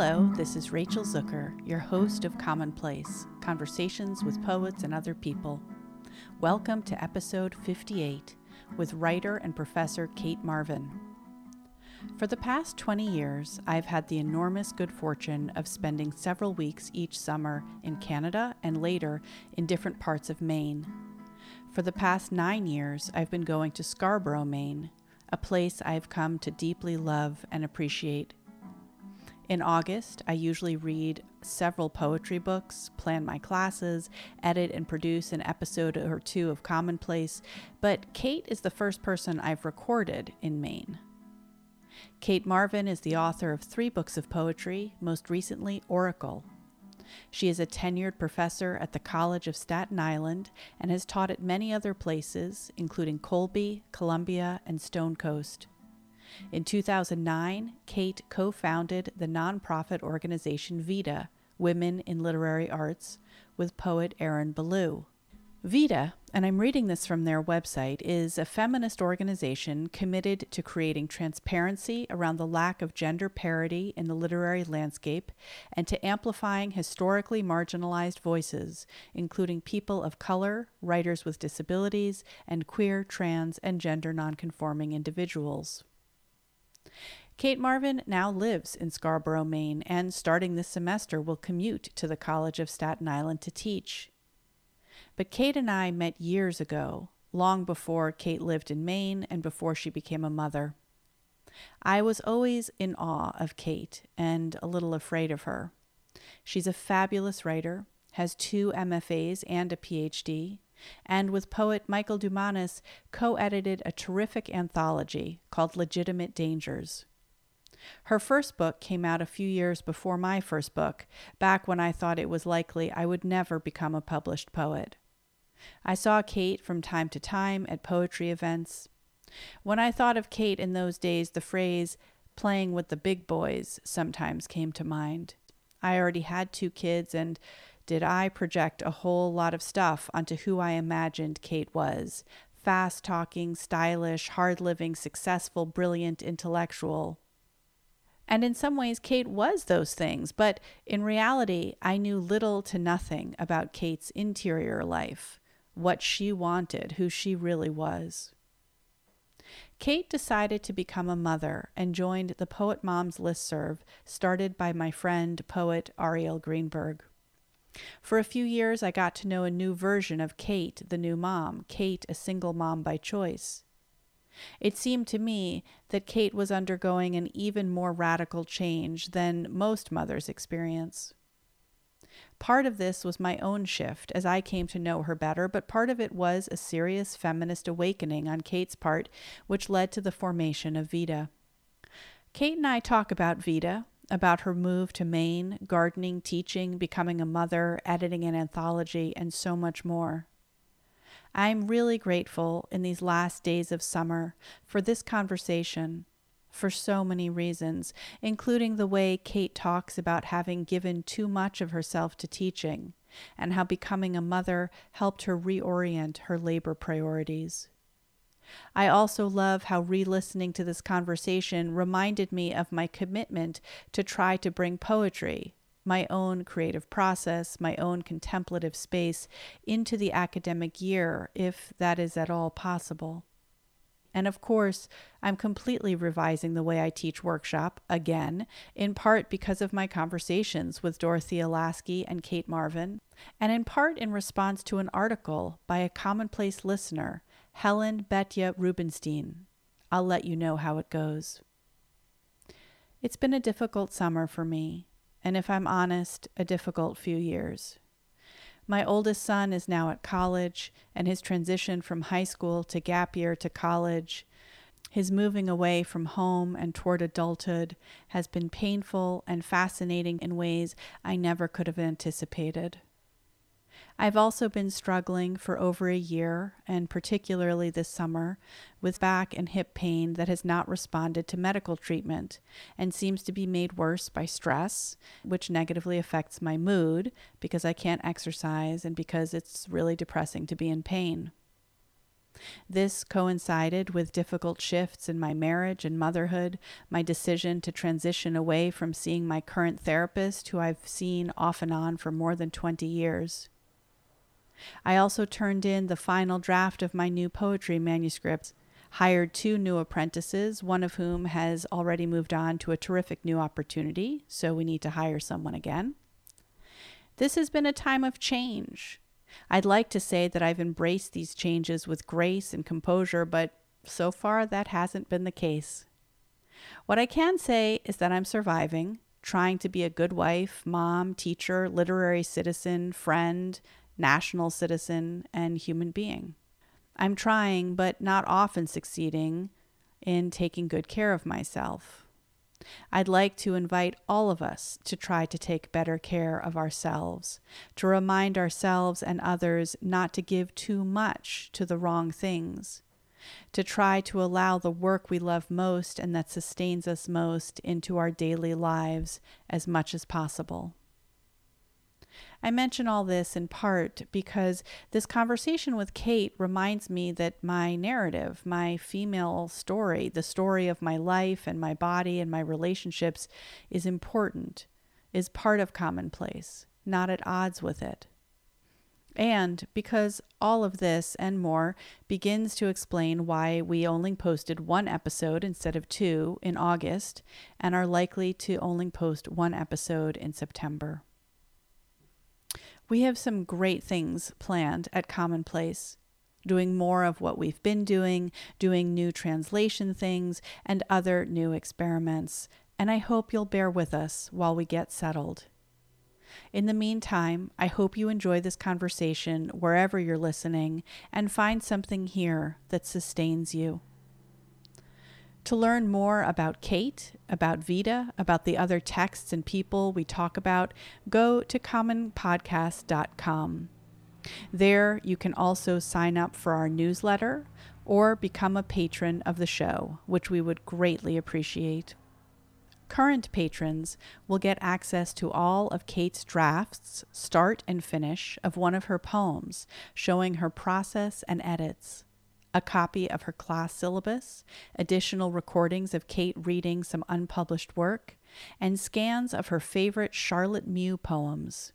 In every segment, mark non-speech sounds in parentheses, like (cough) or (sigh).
Hello, this is Rachel Zucker, your host of Commonplace Conversations with Poets and Other People. Welcome to episode 58 with writer and professor Cate Marvin. For the past 20 years, I've had the enormous good fortune of spending several weeks each summer in Canada and later in different parts of Maine. For the past nine years, I've been going to Scarborough, Maine, a place I've come to deeply love and appreciate. In August, I usually read several poetry books, plan my classes, edit and produce an episode or two of Commonplace, but Kate is the first person I've recorded in Maine. Cate Marvin is the author of three books of poetry, most recently, Oracle. She is a tenured professor at the College of Staten Island and has taught at many other places, including Colby, Columbia, and Stonecoast. In 2009, Kate co founded the nonprofit organization VIDA, Women in Literary Arts, with poet Erin Belieu. VIDA, and I'm reading this from their website, is a feminist organization committed to creating transparency around the lack of gender parity in the literary landscape and to amplifying historically marginalized voices, including people of color, writers with disabilities, and queer, trans, and gender nonconforming individuals. Cate Marvin now lives in Scarborough, Maine, and starting this semester will commute to the College of Staten Island to teach. But Kate and I met years ago, long before Kate lived in Maine and before she became a mother. I was always in awe of Kate and a little afraid of her. She's a fabulous writer, has two MFAs and a PhD, and with poet Michael Dumanis co edited a terrific anthology called Legitimate Dangers. Her first book came out a few years before my first book, back when I thought it was likely I would never become a published poet. I saw Kate from time to time at poetry events. When I thought of Kate in those days, the phrase, playing with the big boys, sometimes came to mind. I already had two kids, and did I project a whole lot of stuff onto who I imagined Kate was fast talking, stylish, hard living, successful, brilliant, intellectual. And in some ways, Kate was those things, but in reality, I knew little to nothing about Kate's interior life, what she wanted, who she really was. Kate decided to become a mother and joined the Poet Moms listserv started by my friend, poet Arielle Greenberg. For a few years, I got to know a new version of Kate, the new mom, Kate, a single mom by choice. It seemed to me that Kate was undergoing an even more radical change than most mothers experience. Part of this was my own shift as I came to know her better, but part of it was a serious feminist awakening on Kate's part, which led to the formation of Vida. Kate and I talk about Vida, about her move to Maine, gardening, teaching, becoming a mother, editing an anthology, and so much more. I'm really grateful in these last days of summer for this conversation for so many reasons, including the way Kate talks about having given too much of herself to teaching and how becoming a mother helped her reorient her labor priorities. I also love how re listening to this conversation reminded me of my commitment to try to bring poetry, my own creative process, my own contemplative space, into the academic year, if that is at all possible. And of course, I'm completely revising the way I teach workshop again, in part because of my conversations with Dorothea Lasky and Cate Marvin, and in part in response to an article by a commonplace listener Helen Betya Rubinstein. I'll let you know how it goes. It's been a difficult summer for me, and if I'm honest, a difficult few years. My oldest son is now at college, and his transition from high school to gap year to college, his moving away from home and toward adulthood, has been painful and fascinating in ways I never could have anticipated. I've also been struggling for over a year, and particularly this summer, with back and hip pain that has not responded to medical treatment and seems to be made worse by stress, which negatively affects my mood because I can't exercise and because it's really depressing to be in pain. This coincided with difficult shifts in my marriage and motherhood, my decision to transition away from seeing my current therapist, who I've seen off and on for more than 20 years. I also turned in the final draft of my new poetry manuscript, hired two new apprentices, one of whom has already moved on to a terrific new opportunity, so we need to hire someone again. This has been a time of change. I'd like to say that I've embraced these changes with grace and composure, but so far that hasn't been the case. What I can say is that I'm surviving, trying to be a good wife, mom, teacher, literary citizen, friend, national citizen, and human being. I'm trying, but not often succeeding, in taking good care of myself. I'd like to invite all of us to try to take better care of ourselves, to remind ourselves and others not to give too much to the wrong things, to try to allow the work we love most and that sustains us most into our daily lives as much as possible. I mention all this in part because this conversation with Kate reminds me that my narrative, my female story, the story of my life and my body and my relationships is important, is part of commonplace, not at odds with it. And because all of this and more begins to explain why we only posted one episode instead of two in August and are likely to only post one episode in September. We have some great things planned at Commonplace, doing more of what we've been doing, doing new translation things, and other new experiments, and I hope you'll bear with us while we get settled. In the meantime, I hope you enjoy this conversation wherever you're listening and find something here that sustains you. To learn more about Kate, about Vida, about the other texts and people we talk about, go to commonpodcast.com. There, you can also sign up for our newsletter or become a patron of the show, which we would greatly appreciate. Current patrons will get access to all of Kate's drafts, start and finish, of one of her poems, showing her process and edits a copy of her class syllabus, additional recordings of Kate reading some unpublished work, and scans of her favorite Charlotte Mew poems.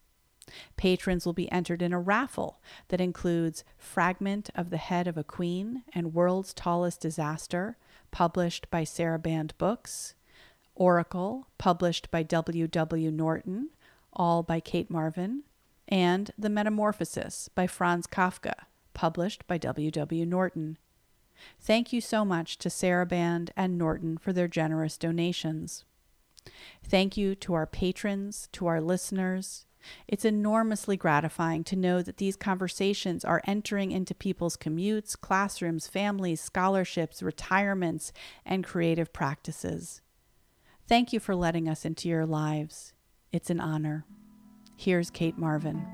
Patrons will be entered in a raffle that includes Fragment of the Head of a Queen and World's Tallest Disaster, published by Sarabande Books, Oracle, published by W. W. Norton, all by Cate Marvin, and The Metamorphosis by Franz Kafka, published by W. W. Norton. Thank you so much to Sarabande and Norton for their generous donations. Thank you to our patrons, to our listeners. It's enormously gratifying to know that these conversations are entering into people's commutes, classrooms, families, scholarships, retirements, and creative practices. Thank you for letting us into your lives. It's an honor. Here's Cate Marvin.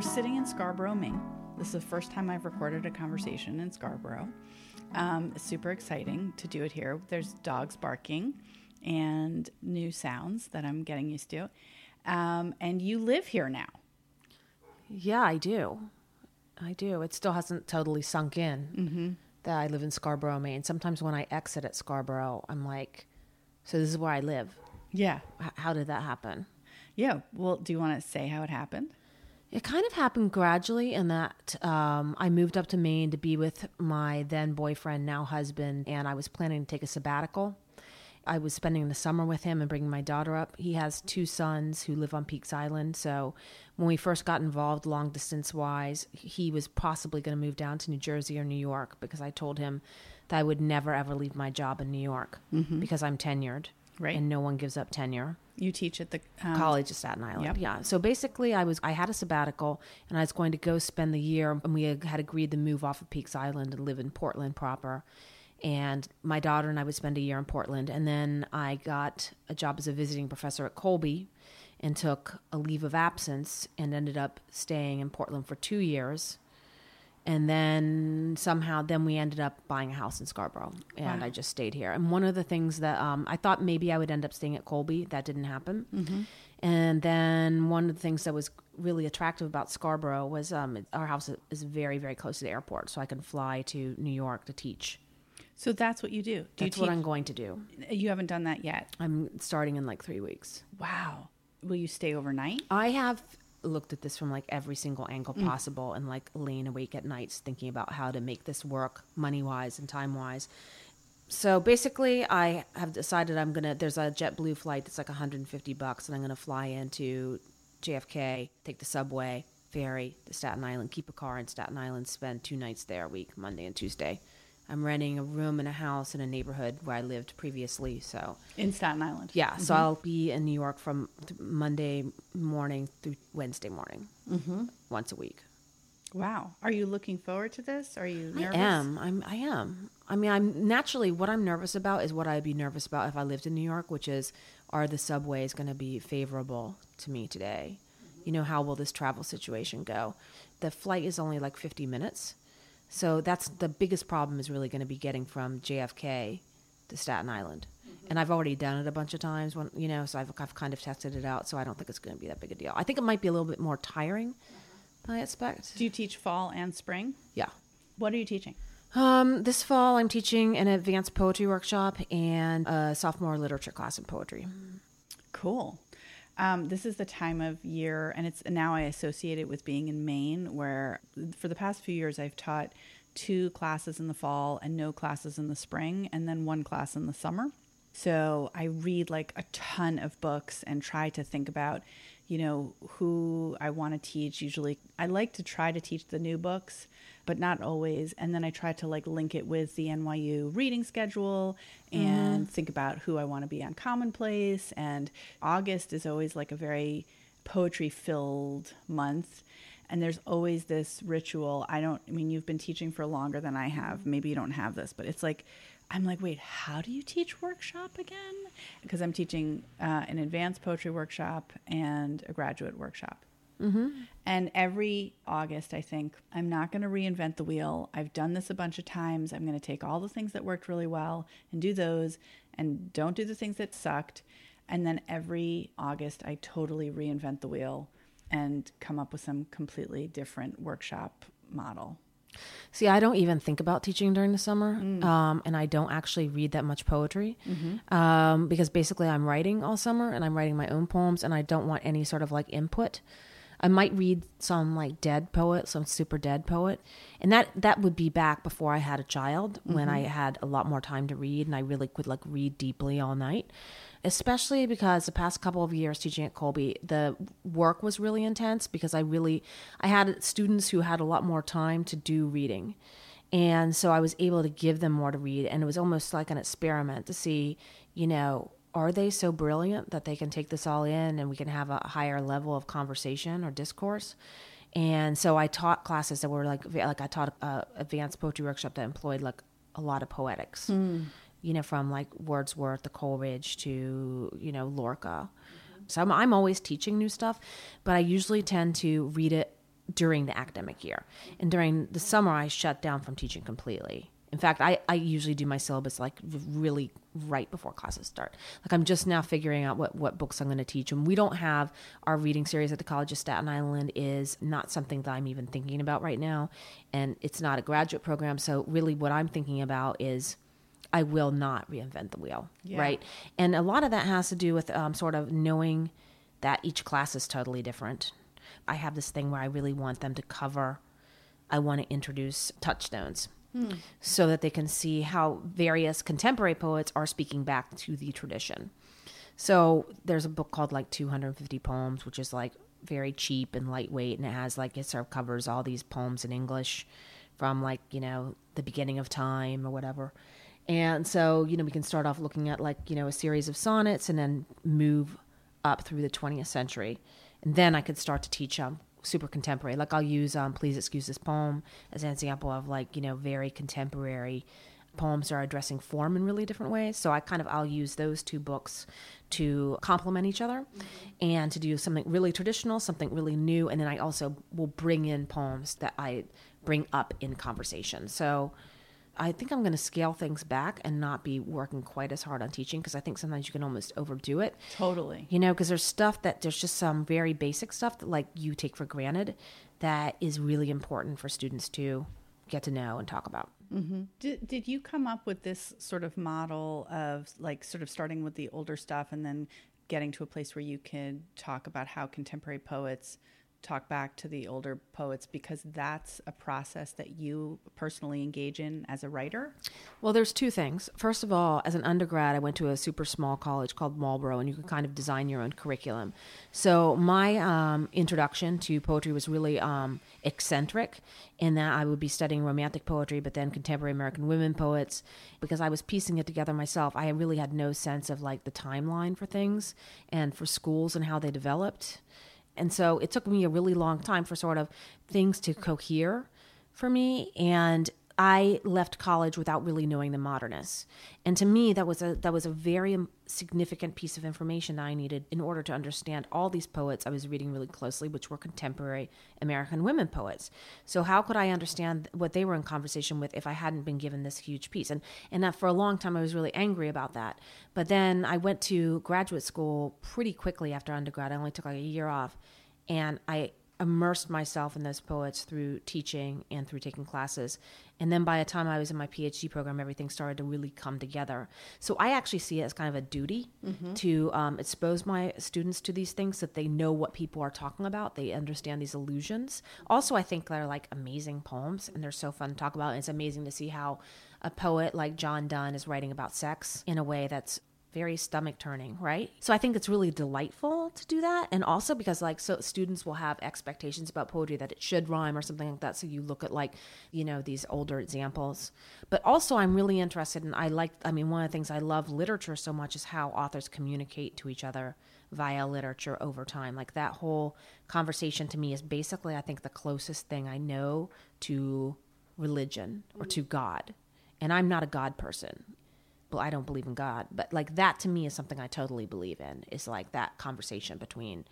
We're sitting in Scarborough, Maine. This is the first time I've recorded a conversation in Scarborough. Um, it's super exciting to do it here. There's dogs barking and new sounds that I'm getting used to. Um, and you live here now. Yeah, I do. I do. It still hasn't totally sunk in Mm-hmm. that I live in Scarborough, Maine. Sometimes when I exit at Scarborough, I'm like, so this is where I live. Yeah. H- how did that happen? Yeah. Well, do you want to say how it happened? It kind of happened gradually in that um, I moved up to Maine to be with my then boyfriend, now husband, and I was planning to take a sabbatical. I was spending the summer with him and bringing my daughter up. He has two sons who live on Peaks Island. So when we first got involved, long distance wise, he was possibly going to move down to New Jersey or New York because I told him that I would never ever leave my job in New York because I'm tenured. Right. And no one gives up tenure You teach at the um, college of Staten Island. yep. Yeah. So basically, I was I had a sabbatical, and I was going to go spend the year. And we had had agreed to move off of Peaks Island and live in Portland proper. And my daughter and I would spend a year in Portland, and then I got a job as a visiting professor at Colby, and took a leave of absence, and ended up staying in Portland for two years. And then somehow, then we ended up buying a house in Scarborough, and Wow. I just stayed here. And one of the things that um, I thought maybe I would end up staying at Colby, that didn't happen. Mm-hmm. And then one of the things that was really attractive about Scarborough was um, our house is very, very close to the airport, so I can fly to New York to teach. So that's what you do. do That's you what I'm going to do. You haven't done that yet. I'm starting in like three weeks. Wow. Will you stay overnight? I have looked at this from like every single angle mm. possible and like laying awake at nights thinking about how to make this work money wise and time wise. So basically, I have decided I'm gonna. There's a JetBlue flight that's like 150 bucks, and I'm gonna fly into JFK, take the subway, ferry to Staten Island, keep a car in Staten Island, spend two nights there a week, Monday and Tuesday. I'm renting a room in a house in a neighborhood where I lived previously, so In Staten Island. yeah, so I'll be in New York from th- Monday morning through Wednesday morning, mm-hmm. once a week. Wow. Are you looking forward to this? Are you nervous? I am. I'm. I am. I mean, I'm naturally what I'm nervous about is what I'd be nervous about if I lived in New York, which is, are the subways going to be favorable to me today? You know, how will this travel situation go? The flight is only like 50 minutes, so that's the biggest problem. Is really going to be getting from JFK to Staten Island. And I've already done it a bunch of times when you know, so I've, I've kind of tested it out. So I don't think it's going to be that big a deal. I think it might be a little bit more tiring than I expect. Do you teach fall and spring? Yeah. What are you teaching? Um, this fall, I'm teaching an advanced poetry workshop and a sophomore literature class in poetry. Cool. Um, this is the time of year, and it's now I associate it with being in Maine, where for the past few years I've taught two classes in the fall and no classes in the spring, and then one class in the summer. So I read like a ton of books and try to think about, you know, who I want to teach. Usually, I like to try to teach the new books, but not always. And then I try to like link it with the NYU reading schedule and think about who I want to be on Commonplace. And August is always like a very poetry filled month. And there's always this ritual. I don't, I mean, you've been teaching for longer than I have. Maybe you don't have this, but it's like, I'm like, wait, how do you teach workshop again? Because I'm teaching uh, an advanced poetry workshop and a graduate workshop. And every August, I think, I'm not going to reinvent the wheel. I've done this a bunch of times. I'm going to take all the things that worked really well and do those and don't do the things that sucked. And then every August, I totally reinvent the wheel and come up with some completely different workshop model. See, I don't even think about teaching during the summer, um, and I don't actually read that much poetry um, because basically I'm writing all summer and I'm writing my own poems, and I don't want any sort of like input. I might read some like dead poet, some super dead poet, and that that would be back before I had a child when mm-hmm. I had a lot more time to read and I really could like read deeply all night. Especially because the past couple of years teaching at Colby, the work was really intense because I really I had students who had a lot more time to do reading. And so I was able to give them more to read and it was almost like an experiment to see, you know, are they so brilliant that they can take this all in and we can have a higher level of conversation or discourse? And so I taught classes that were like like I taught a advanced poetry workshop that employed like a lot of poetics. Hmm. You know, from like Wordsworth to Coleridge to, you know, Lorca. So I'm, I'm always teaching new stuff, but I usually tend to read it during the academic year. And during the summer, I shut down from teaching completely. In fact, I, I usually do my syllabus like really right before classes start. Like I'm just now figuring out what, what books I'm going to teach. And we don't have our reading series at the College of Staten Island is not something that I'm even thinking about right now. And it's not a graduate program. So really what I'm thinking about is I will not reinvent the wheel. Yeah. Right. And a lot of that has to do with um, sort of knowing that each class is totally different. I have this thing where I really want them to cover, I want to introduce touchstones so that they can see how various contemporary poets are speaking back to the tradition. So there's a book called like 250 Poems, which is like very cheap and lightweight, and it has like it sort of covers all these poems in English from like, you know, the beginning of time or whatever. And so, you know, we can start off looking at like, you know, a series of sonnets and then move up through the 20th century. And then I could start to teach um, super contemporary. Like I'll use um, Please Excuse This Poem as an example of like, you know, very contemporary poems are addressing form in really different ways. So I kind of, I'll use those two books to complement each other and to do something really traditional, something really new. And then I also will bring in poems that I bring up in conversation. So I think I'm going to scale things back and not be working quite as hard on teaching because I think sometimes you can almost overdo it. Totally. You know, because there's stuff that there's just some very basic stuff that like you take for granted that is really important for students to get to know and talk about. Mm-hmm. Did, did you come up with this sort of model of like sort of starting with the older stuff and then getting to a place where you could talk about how contemporary poets talk back to the older poets because that's a process that you personally engage in as a writer? Well, there's two things. First of all, as an undergrad, I went to a super small college called Marlboro, and you can kind of design your own curriculum. So my um, introduction to poetry was really um, eccentric in that I would be studying romantic poetry, but then contemporary American women poets because I was piecing it together myself. I really had no sense of like the timeline for things and for schools and how they developed. And so it took me a really long time for sort of things to cohere for me. And I left college without really knowing the modernists. And to me, that was a that was a very um, significant piece of information that I needed in order to understand all these poets I was reading really closely, which were contemporary American women poets. So how could I understand what they were in conversation with if I hadn't been given this huge piece? And and for a long time I was really angry about that. But then I went to graduate school pretty quickly after undergrad. I only took like a year off, and I immersed myself in those poets through teaching and through taking classes. And then by the time I was in my PhD program, everything started to really come together. So I actually see it as kind of a duty mm-hmm. to um, expose my students to these things so that they know what people are talking about. They understand these illusions. Also, I think they're like amazing poems and they're so fun to talk about. And it's amazing to see how a poet like John Donne is writing about sex in a way that's very stomach turning, right? So I think it's really delightful to do that. And also because like so students will have expectations about poetry that it should rhyme or something like that. So you look at like, you know, these older examples. But also I'm really interested in I like I mean one of the things I love literature so much is how authors communicate to each other via literature over time. Like that whole conversation to me is basically I think the closest thing I know to religion or to mm-hmm. God. And I'm not a God person well, I don't believe in God, but like that to me is something I totally believe in. Is like that conversation between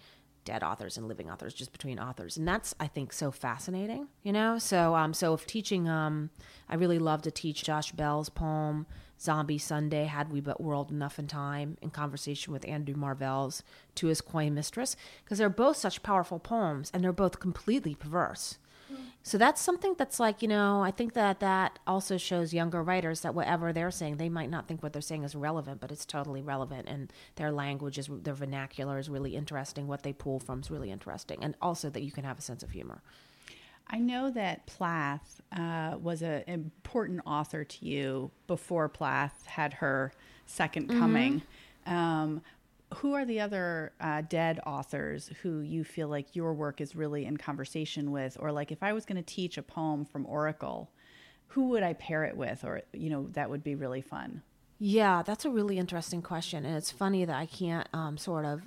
dead authors and living authors, just between authors, and that's I think so fascinating. You know, so um, so if teaching, um, I really love to teach Josh Bell's poem "Zombie Sunday." Had we but whirled enough in time, in conversation with Andrew Marvell's "To His Coy Mistress," because they're both such powerful poems, and they're both completely perverse. So that's something that's like, you know, I think that that also shows younger writers that whatever they're saying, they might not think what they're saying is relevant, but it's totally relevant. And their language is, their vernacular is really interesting. What they pull from is really interesting. And also that you can have a sense of humor. I know that Plath uh, was an important author to you before Plath had her second coming. Mm-hmm. Um, who are the other uh, dead authors who you feel like your work is really in conversation with? Or like if i was going to teach a poem from oracle who would i pair it with? Or you know that would be really fun. Yeah that's a really interesting question and it's funny that i can't um, sort of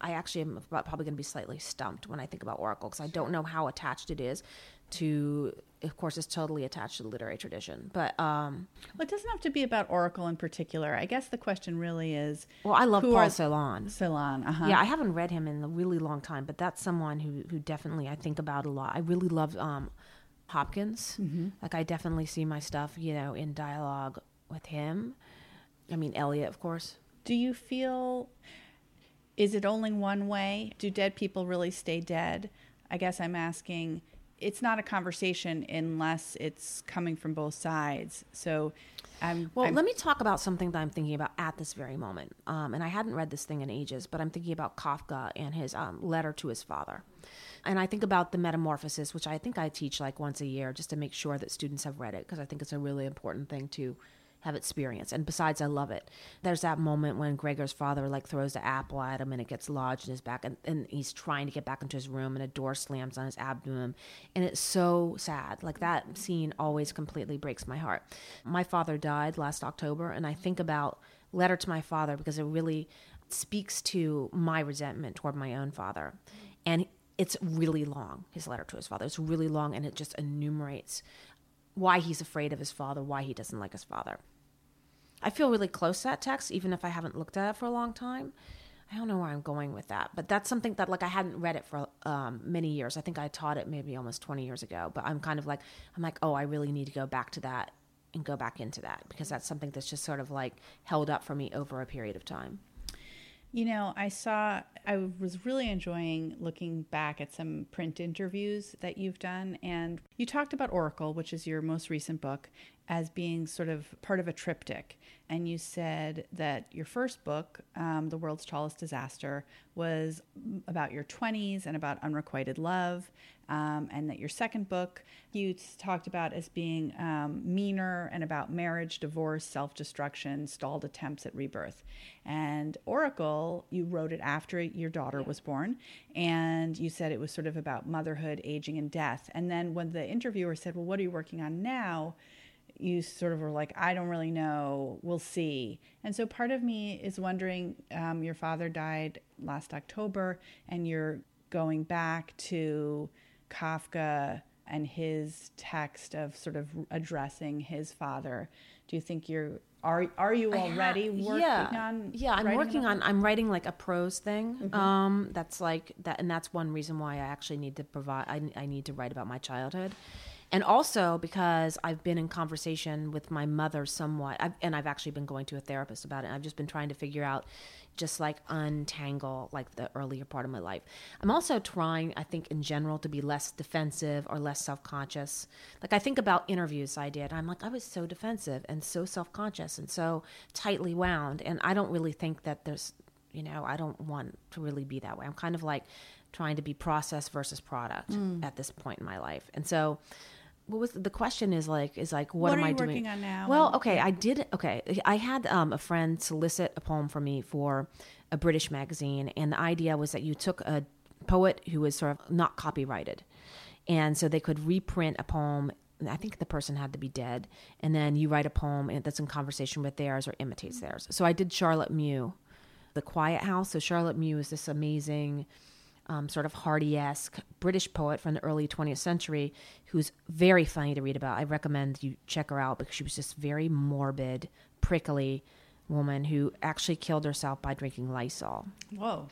i actually am probably going to be slightly stumped when i think about oracle because i don't know how attached it is to of course it's totally attached to the literary tradition. But um well it doesn't have to be about oracle in particular. I guess the question really is well i love paul celan. Celan uh-huh. yeah i haven't read him in a really long time but that's someone who who definitely i think about a lot. I really love um hopkins. Mm-hmm. like i definitely see my stuff you know in dialogue with him. I mean eliot of course. Do you feel is it only one way? Do dead people really stay dead? I guess i'm asking it's not a conversation unless it's coming from both sides. So, I'm, well, I'm, let me talk about something that I'm thinking about at this very moment. Um, and I hadn't read this thing in ages, but I'm thinking about Kafka and his um, letter to his father. And I think about the metamorphosis, which I think I teach like once a year just to make sure that students have read it because I think it's a really important thing to have experience. And besides, I love it. There's that moment when Gregor's father like throws the apple at him and it gets lodged in his back, and, and he's trying to get back into his room, and a door slams on his abdomen, and it's so sad. Like that scene always completely breaks my heart. My father died last October, and I think about letter to my father because it really speaks to my resentment toward my own father, and it's really long. His letter to his father. It's really long, and it just enumerates why he's afraid of his father, why he doesn't like his father. I feel really close to that text, even if I haven't looked at it for a long time. I don't know where I'm going with that, but that's something that like I hadn't read it for um, many years. I think I taught it maybe almost 20 years ago, but I'm kind of like I'm like, oh, I really need to go back to that and go back into that because that's something that's just sort of like held up for me over a period of time. You know, I saw, I was really enjoying looking back at some print interviews that you've done. And you talked about Oracle, which is your most recent book, as being sort of part of a triptych. And you said that your first book, um, The World's Tallest Disaster, was about your 20s and about unrequited love. Um, and that your second book you talked about as being um, meaner and about marriage, divorce, self destruction, stalled attempts at rebirth. And Oracle, you wrote it after your daughter yeah. was born, and you said it was sort of about motherhood, aging, and death. And then when the interviewer said, Well, what are you working on now? You sort of were like, I don't really know. We'll see. And so part of me is wondering um, your father died last October, and you're going back to Kafka and his text of sort of addressing his father. Do you think you're are are you already working yeah, on yeah i'm working on i'm writing like a prose thing mm-hmm. um that's like that and that's one reason why i actually need to provide I, I need to write about my childhood and also because I've been in conversation with my mother somewhat, I've, and I've actually been going to a therapist about it. I've just been trying to figure out, just like untangle like the earlier part of my life. I'm also trying, I think, in general, to be less defensive or less self conscious. Like I think about interviews I did, I'm like I was so defensive and so self conscious and so tightly wound, and I don't really think that there's, you know, I don't want to really be that way. I'm kind of like trying to be process versus product mm. at this point in my life, and so what was the question is like is like what, what am I doing on now? Well, okay, I did okay. I had um, a friend solicit a poem for me for a British magazine, and the idea was that you took a poet who was sort of not copyrighted, and so they could reprint a poem. I think the person had to be dead, and then you write a poem that's in conversation with theirs or imitates theirs. So I did Charlotte Mew, The Quiet House. So Charlotte Mew is this amazing um, sort of Hardy esque British poet from the early 20th century who's very funny to read about. I recommend you check her out because she was just very morbid, prickly woman who actually killed herself by drinking Lysol. Whoa.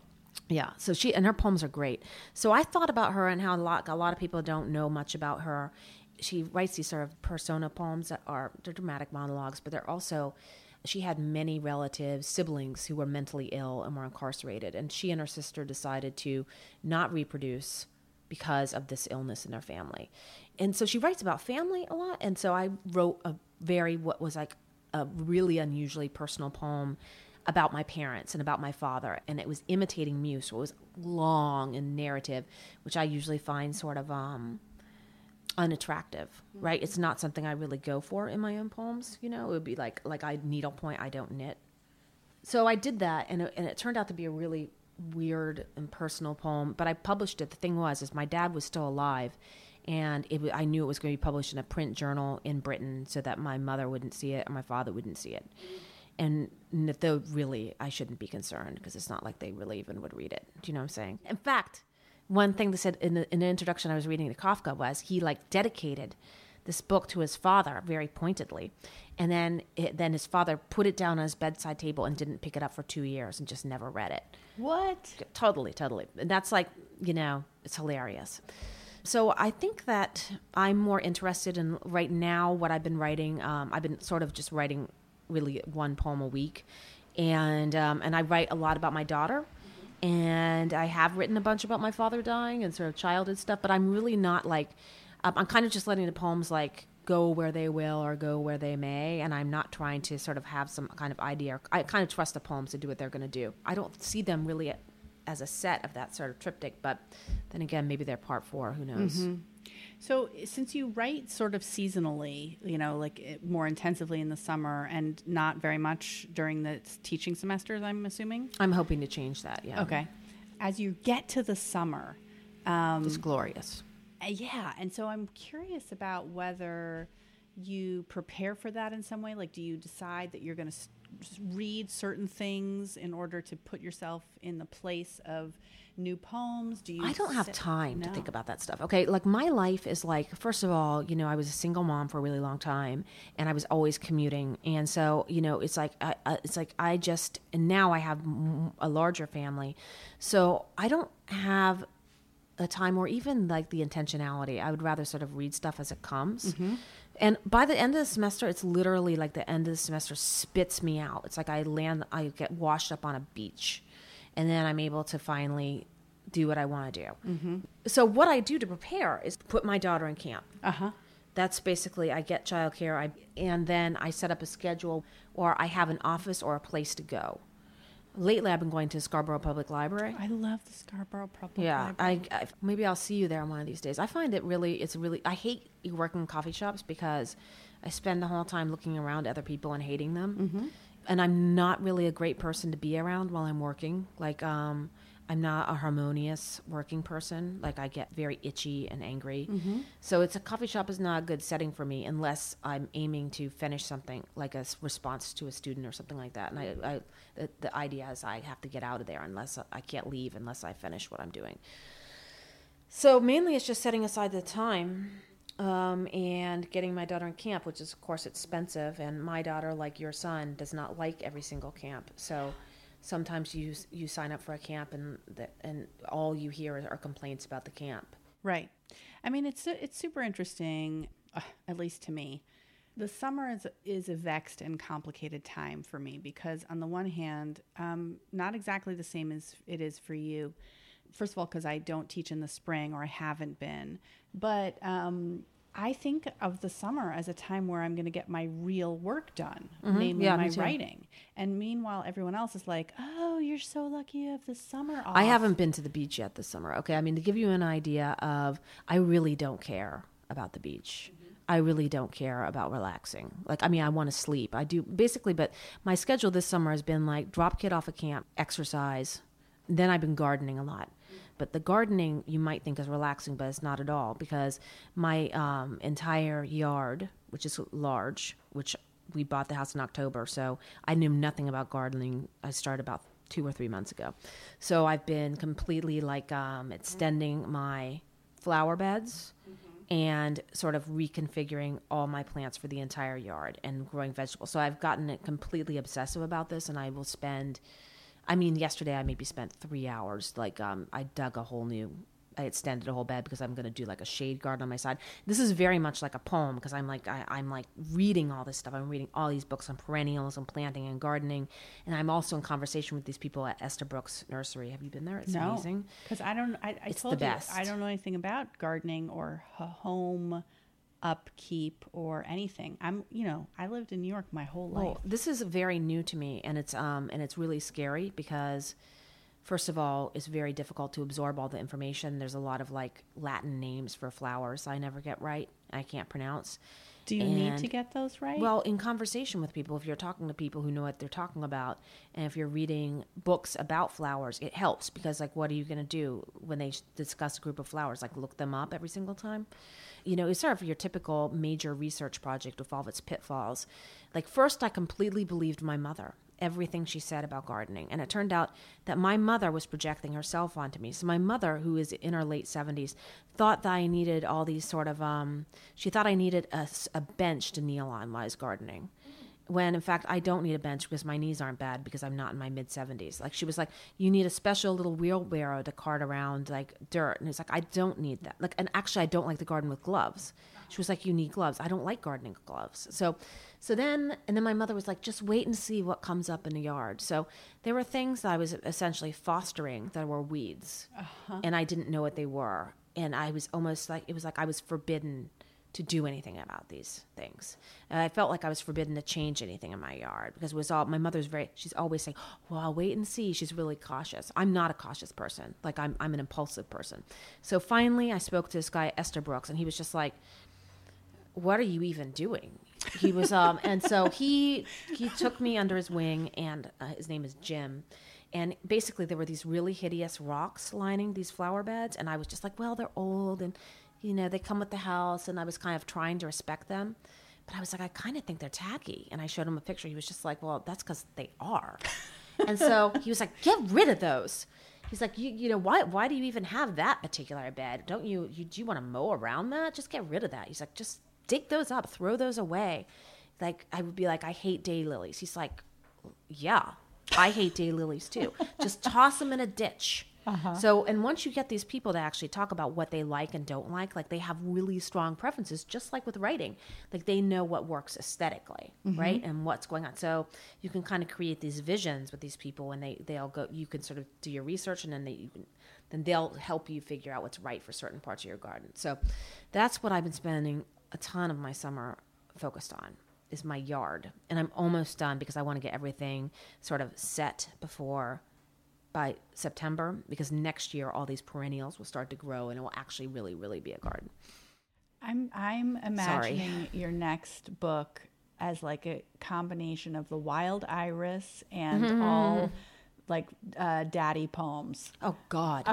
Yeah, so she and her poems are great. So I thought about her and how a lot a lot of people don't know much about her. She writes these sort of persona poems that are they're dramatic monologues, but they're also she had many relatives, siblings who were mentally ill and were incarcerated. And she and her sister decided to not reproduce because of this illness in their family. And so she writes about family a lot. And so I wrote a very, what was like a really unusually personal poem about my parents and about my father. And it was imitating Mew's. So it was long and narrative, which I usually find sort of, um, unattractive, right? It's not something I really go for in my own poems. You know, it would be like like I needlepoint, I don't knit. So I did that, and it, and it turned out to be a really weird and personal poem. But I published it. The thing was, is my dad was still alive, and it, I knew it was going to be published in a print journal in Britain, so that my mother wouldn't see it or my father wouldn't see it. And though really, I shouldn't be concerned because it's not like they really even would read it. Do you know what I'm saying? In fact, one thing that said in the, in the introduction I was reading to Kafka was he like dedicated this book to his father very pointedly, and then it, then his father put it down on his bedside table and didn't pick it up for two years and just never read it. What? Totally, totally. And that's like you know it's hilarious. So I think that I'm more interested in right now what I've been writing. Um, I've been sort of just writing really one poem a week, and um, and I write a lot about my daughter and I have written a bunch about my father dying and sort of childhood stuff, but I'm really not like um, I'm kind of just letting the poems like go where they will or go where they may, and I'm not trying to sort of have some kind of idea. I kind of trust the poems to do what they're going to do. I don't see them really as a set of that sort of triptych, but then again, maybe they're part four. Who knows? Mm-hmm. So, since you write sort of seasonally, you know, like eh, more intensively in the summer and not very much during the teaching semesters, I'm assuming? I'm hoping to change that, yeah. Okay. As you get to the summer, um, it's glorious. Eh, yeah. And so I'm curious about whether you prepare for that in some way. Like, do you decide that you're going to read certain things in order to put yourself in the place of new poems? Do you? I don't have time no. to think about that stuff. Okay, like my life is like first of all, you know, I was a single mom for a really long time, and I was always commuting, and so you know, it's like I, it's like I just and now I have a larger family, so I don't have a time or even like the intentionality. I would rather sort of read stuff as it comes. Mm-hmm. And by the end of the semester, it's literally like the end of the semester spits me out. It's like I land, I get washed up on a beach, and then I'm able to finally do what I want to do. So what I do to prepare is put my daughter in camp. Uh huh. That's basically I get childcare, I and then I set up a schedule, or I have an office or a place to go. Lately, I've been going to Scarborough Public Library. I love the Scarborough Public Yeah, Library. I, I maybe I'll see you there on one of these days. I find it really, it's really. I hate working in coffee shops because I spend the whole time looking around at other people and hating them, and I'm not really a great person to be around while I'm working. Like, um, I'm not a harmonious working person. Like, I get very itchy and angry. So, it's a coffee shop is not a good setting for me unless I'm aiming to finish something, like a response to a student or something like that. And I, I the, the idea is I have to get out of there unless I can't leave unless I finish what I'm doing. So mainly it's just setting aside the time um, and getting my daughter in camp, which is of course expensive. And my daughter, like your son, does not like every single camp. So sometimes you you sign up for a camp and the, and all you hear are complaints about the camp. Right. I mean, it's it's super interesting, uh, at least to me. The summer is is a vexed and complicated time for me because, on the one hand, um, not exactly the same as it is for you. First of all, because I don't teach in the spring or I haven't been, but um, I think of the summer as a time where I'm going to get my real work done, namely Mm-hmm. Yeah, my writing. And meanwhile, everyone else is like, "Oh, you're so lucky you have the summer off." I haven't been to the beach yet this summer. Okay, I mean to give you an idea of, I really don't care about the beach. I really don't care about relaxing. Like, I mean, I want to sleep. I do basically, but my schedule this summer has been like drop kid off a camp, exercise. Then I've been gardening a lot. But the gardening you might think is relaxing, but it's not at all because my um, entire yard, which is large, which we bought the house in October, so I knew nothing about gardening. I started about two or three months ago. So I've been completely like um, extending my flower beds and sort of reconfiguring all my plants for the entire yard and growing vegetables. So I've gotten it completely obsessive about this, and I will spend. I mean, yesterday I maybe spent three hours. Like, um, I dug a whole new. I extended a whole bed because I'm going to do like a shade garden on my side. This is very much like a poem because I'm like I, I'm like reading all this stuff. I'm reading all these books on perennials and planting and gardening, and I'm also in conversation with these people at Estabrooks Nursery. Have you been there? It's no, amazing. because I don't. I, I It's the told you best. I don't know anything about gardening or home upkeep or anything. I'm, you know, I lived in New York my whole life. Well, this is very new to me, and it's um and it's really scary because, first of all, it's very difficult to absorb all the information. There's a lot of like Latin names for flowers I never get right. I can't pronounce. Do you need to get those right? Well, in conversation with people, if you're talking to people who know what they're talking about, and if you're reading books about flowers, it helps because, like, what are you going to do when they discuss a group of flowers? Like, look them up every single time? You know, it's sort of your typical major research project with all its pitfalls. Like, first, I completely believed my mother. Everything she said about gardening. And it turned out that my mother was projecting herself onto me. So, my mother, who is in her late 70s, thought that I needed all these sort of, um, she thought I needed a, a bench to kneel on while I was gardening. When in fact, I don't need a bench because my knees aren't bad because I'm not in my mid 70s. Like, she was like, you need a special little wheelbarrow to cart around like dirt. And it's like, I don't need that. Like, and actually, I don't like the garden with gloves. She was like, you need gloves. I don't like gardening gloves. So, so then, and then my mother was like, just wait and see what comes up in the yard. So there were things that I was essentially fostering that were weeds, uh-huh. and I didn't know what they were. And I was almost like, it was like I was forbidden to do anything about these things. And I felt like I was forbidden to change anything in my yard because it was all, my mother's very, she's always saying, well, I'll wait and see. She's really cautious. I'm not a cautious person. Like I'm, I'm an impulsive person. So finally I spoke to this guy, Estabrooks, and he was just like, what are you even doing? He was, um, and so he he took me under his wing, and uh, his name is Jim. And basically, there were these really hideous rocks lining these flower beds, and I was just like, well, they're old, and you know, they come with the house, and I was kind of trying to respect them. But I was like, I kind of think they're tacky. And I showed him a picture. He was just like, well, that's because they are. (laughs) and so he was like, get rid of those. He's like, you, you know, why, why do you even have that particular bed? Don't you, you do you want to mow around that? Just get rid of that. He's like, just dig those up, throw those away. Like, I would be like, I hate daylilies. He's like, yeah, I hate daylilies too. Just toss them in a ditch. Uh-huh. So, and once you get these people to actually talk about what they like and don't like, like they have really strong preferences, just like with writing. Like they know what works aesthetically, mm-hmm. right? And what's going on. So you can kind of create these visions with these people and they, they'll go, you can sort of do your research and then they, can, then they'll help you figure out what's right for certain parts of your garden. So that's what I've been spending a ton of my summer focused on is my yard. And I'm almost done because I want to get everything sort of set before by September because next year all these perennials will start to grow and it will actually really really be a garden. I'm I'm imagining your next book as like a combination of the wild iris and all like uh, daddy poems. Oh God,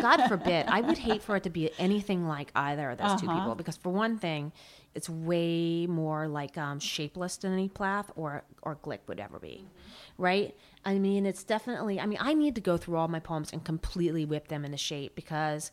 God forbid! I would hate for it to be anything like either of those two people because, for one thing, it's way more like um, shapeless than any plath or or Glück would ever be, right? I mean, it's definitely. I mean, I need to go through all my poems and completely whip them into shape because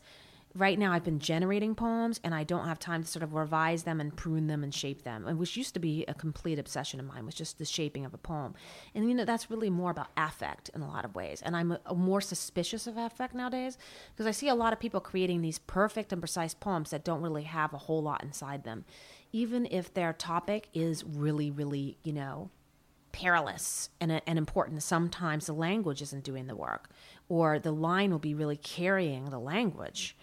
right now I've been generating poems and I don't have time to sort of revise them and prune them and shape them, which used to be a complete obsession of mine was just the shaping of a poem. And you know that's really more about affect in a lot of ways, and I'm a, a more suspicious of affect nowadays because I see a lot of people creating these perfect and precise poems that don't really have a whole lot inside them, even if their topic is really, really, you know, perilous and, uh, and important. Sometimes the language isn't doing the work, or the line will be really carrying the language.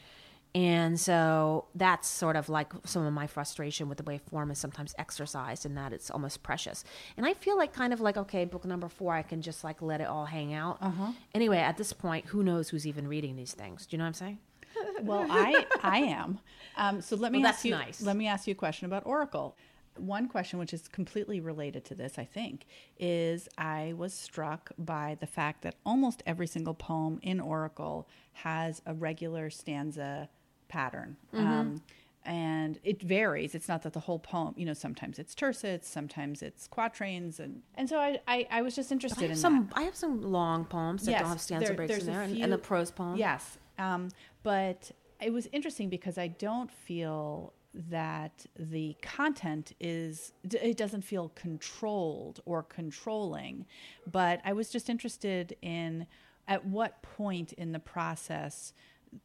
And so that's sort of like some of my frustration with the way form is sometimes exercised and that it's almost precious. And I feel like kind of like, okay, book number four, I can just like let it all hang out. Uh-huh. Anyway, at this point, who knows who's even reading these things? Do you know what I'm saying? (laughs) Well, I I am. Um, so let me Well, ask that's you. nice. Let me ask you a question about Oracle. One question, which is completely related to this, I think, is I was struck by the fact that almost every single poem in Oracle has a regular stanza pattern. Mm-hmm. Um, and it varies. It's not that the whole poem, you know, sometimes it's tercets, sometimes it's quatrains, and and so I I, I was just interested I have in some. that. I have some long poems that Yes, don't have stanza there- breaks in there, and, few- and the prose poem. Yes, um, but it was interesting because I don't feel that the content is it doesn't feel controlled or controlling but i was just interested in at what point in the process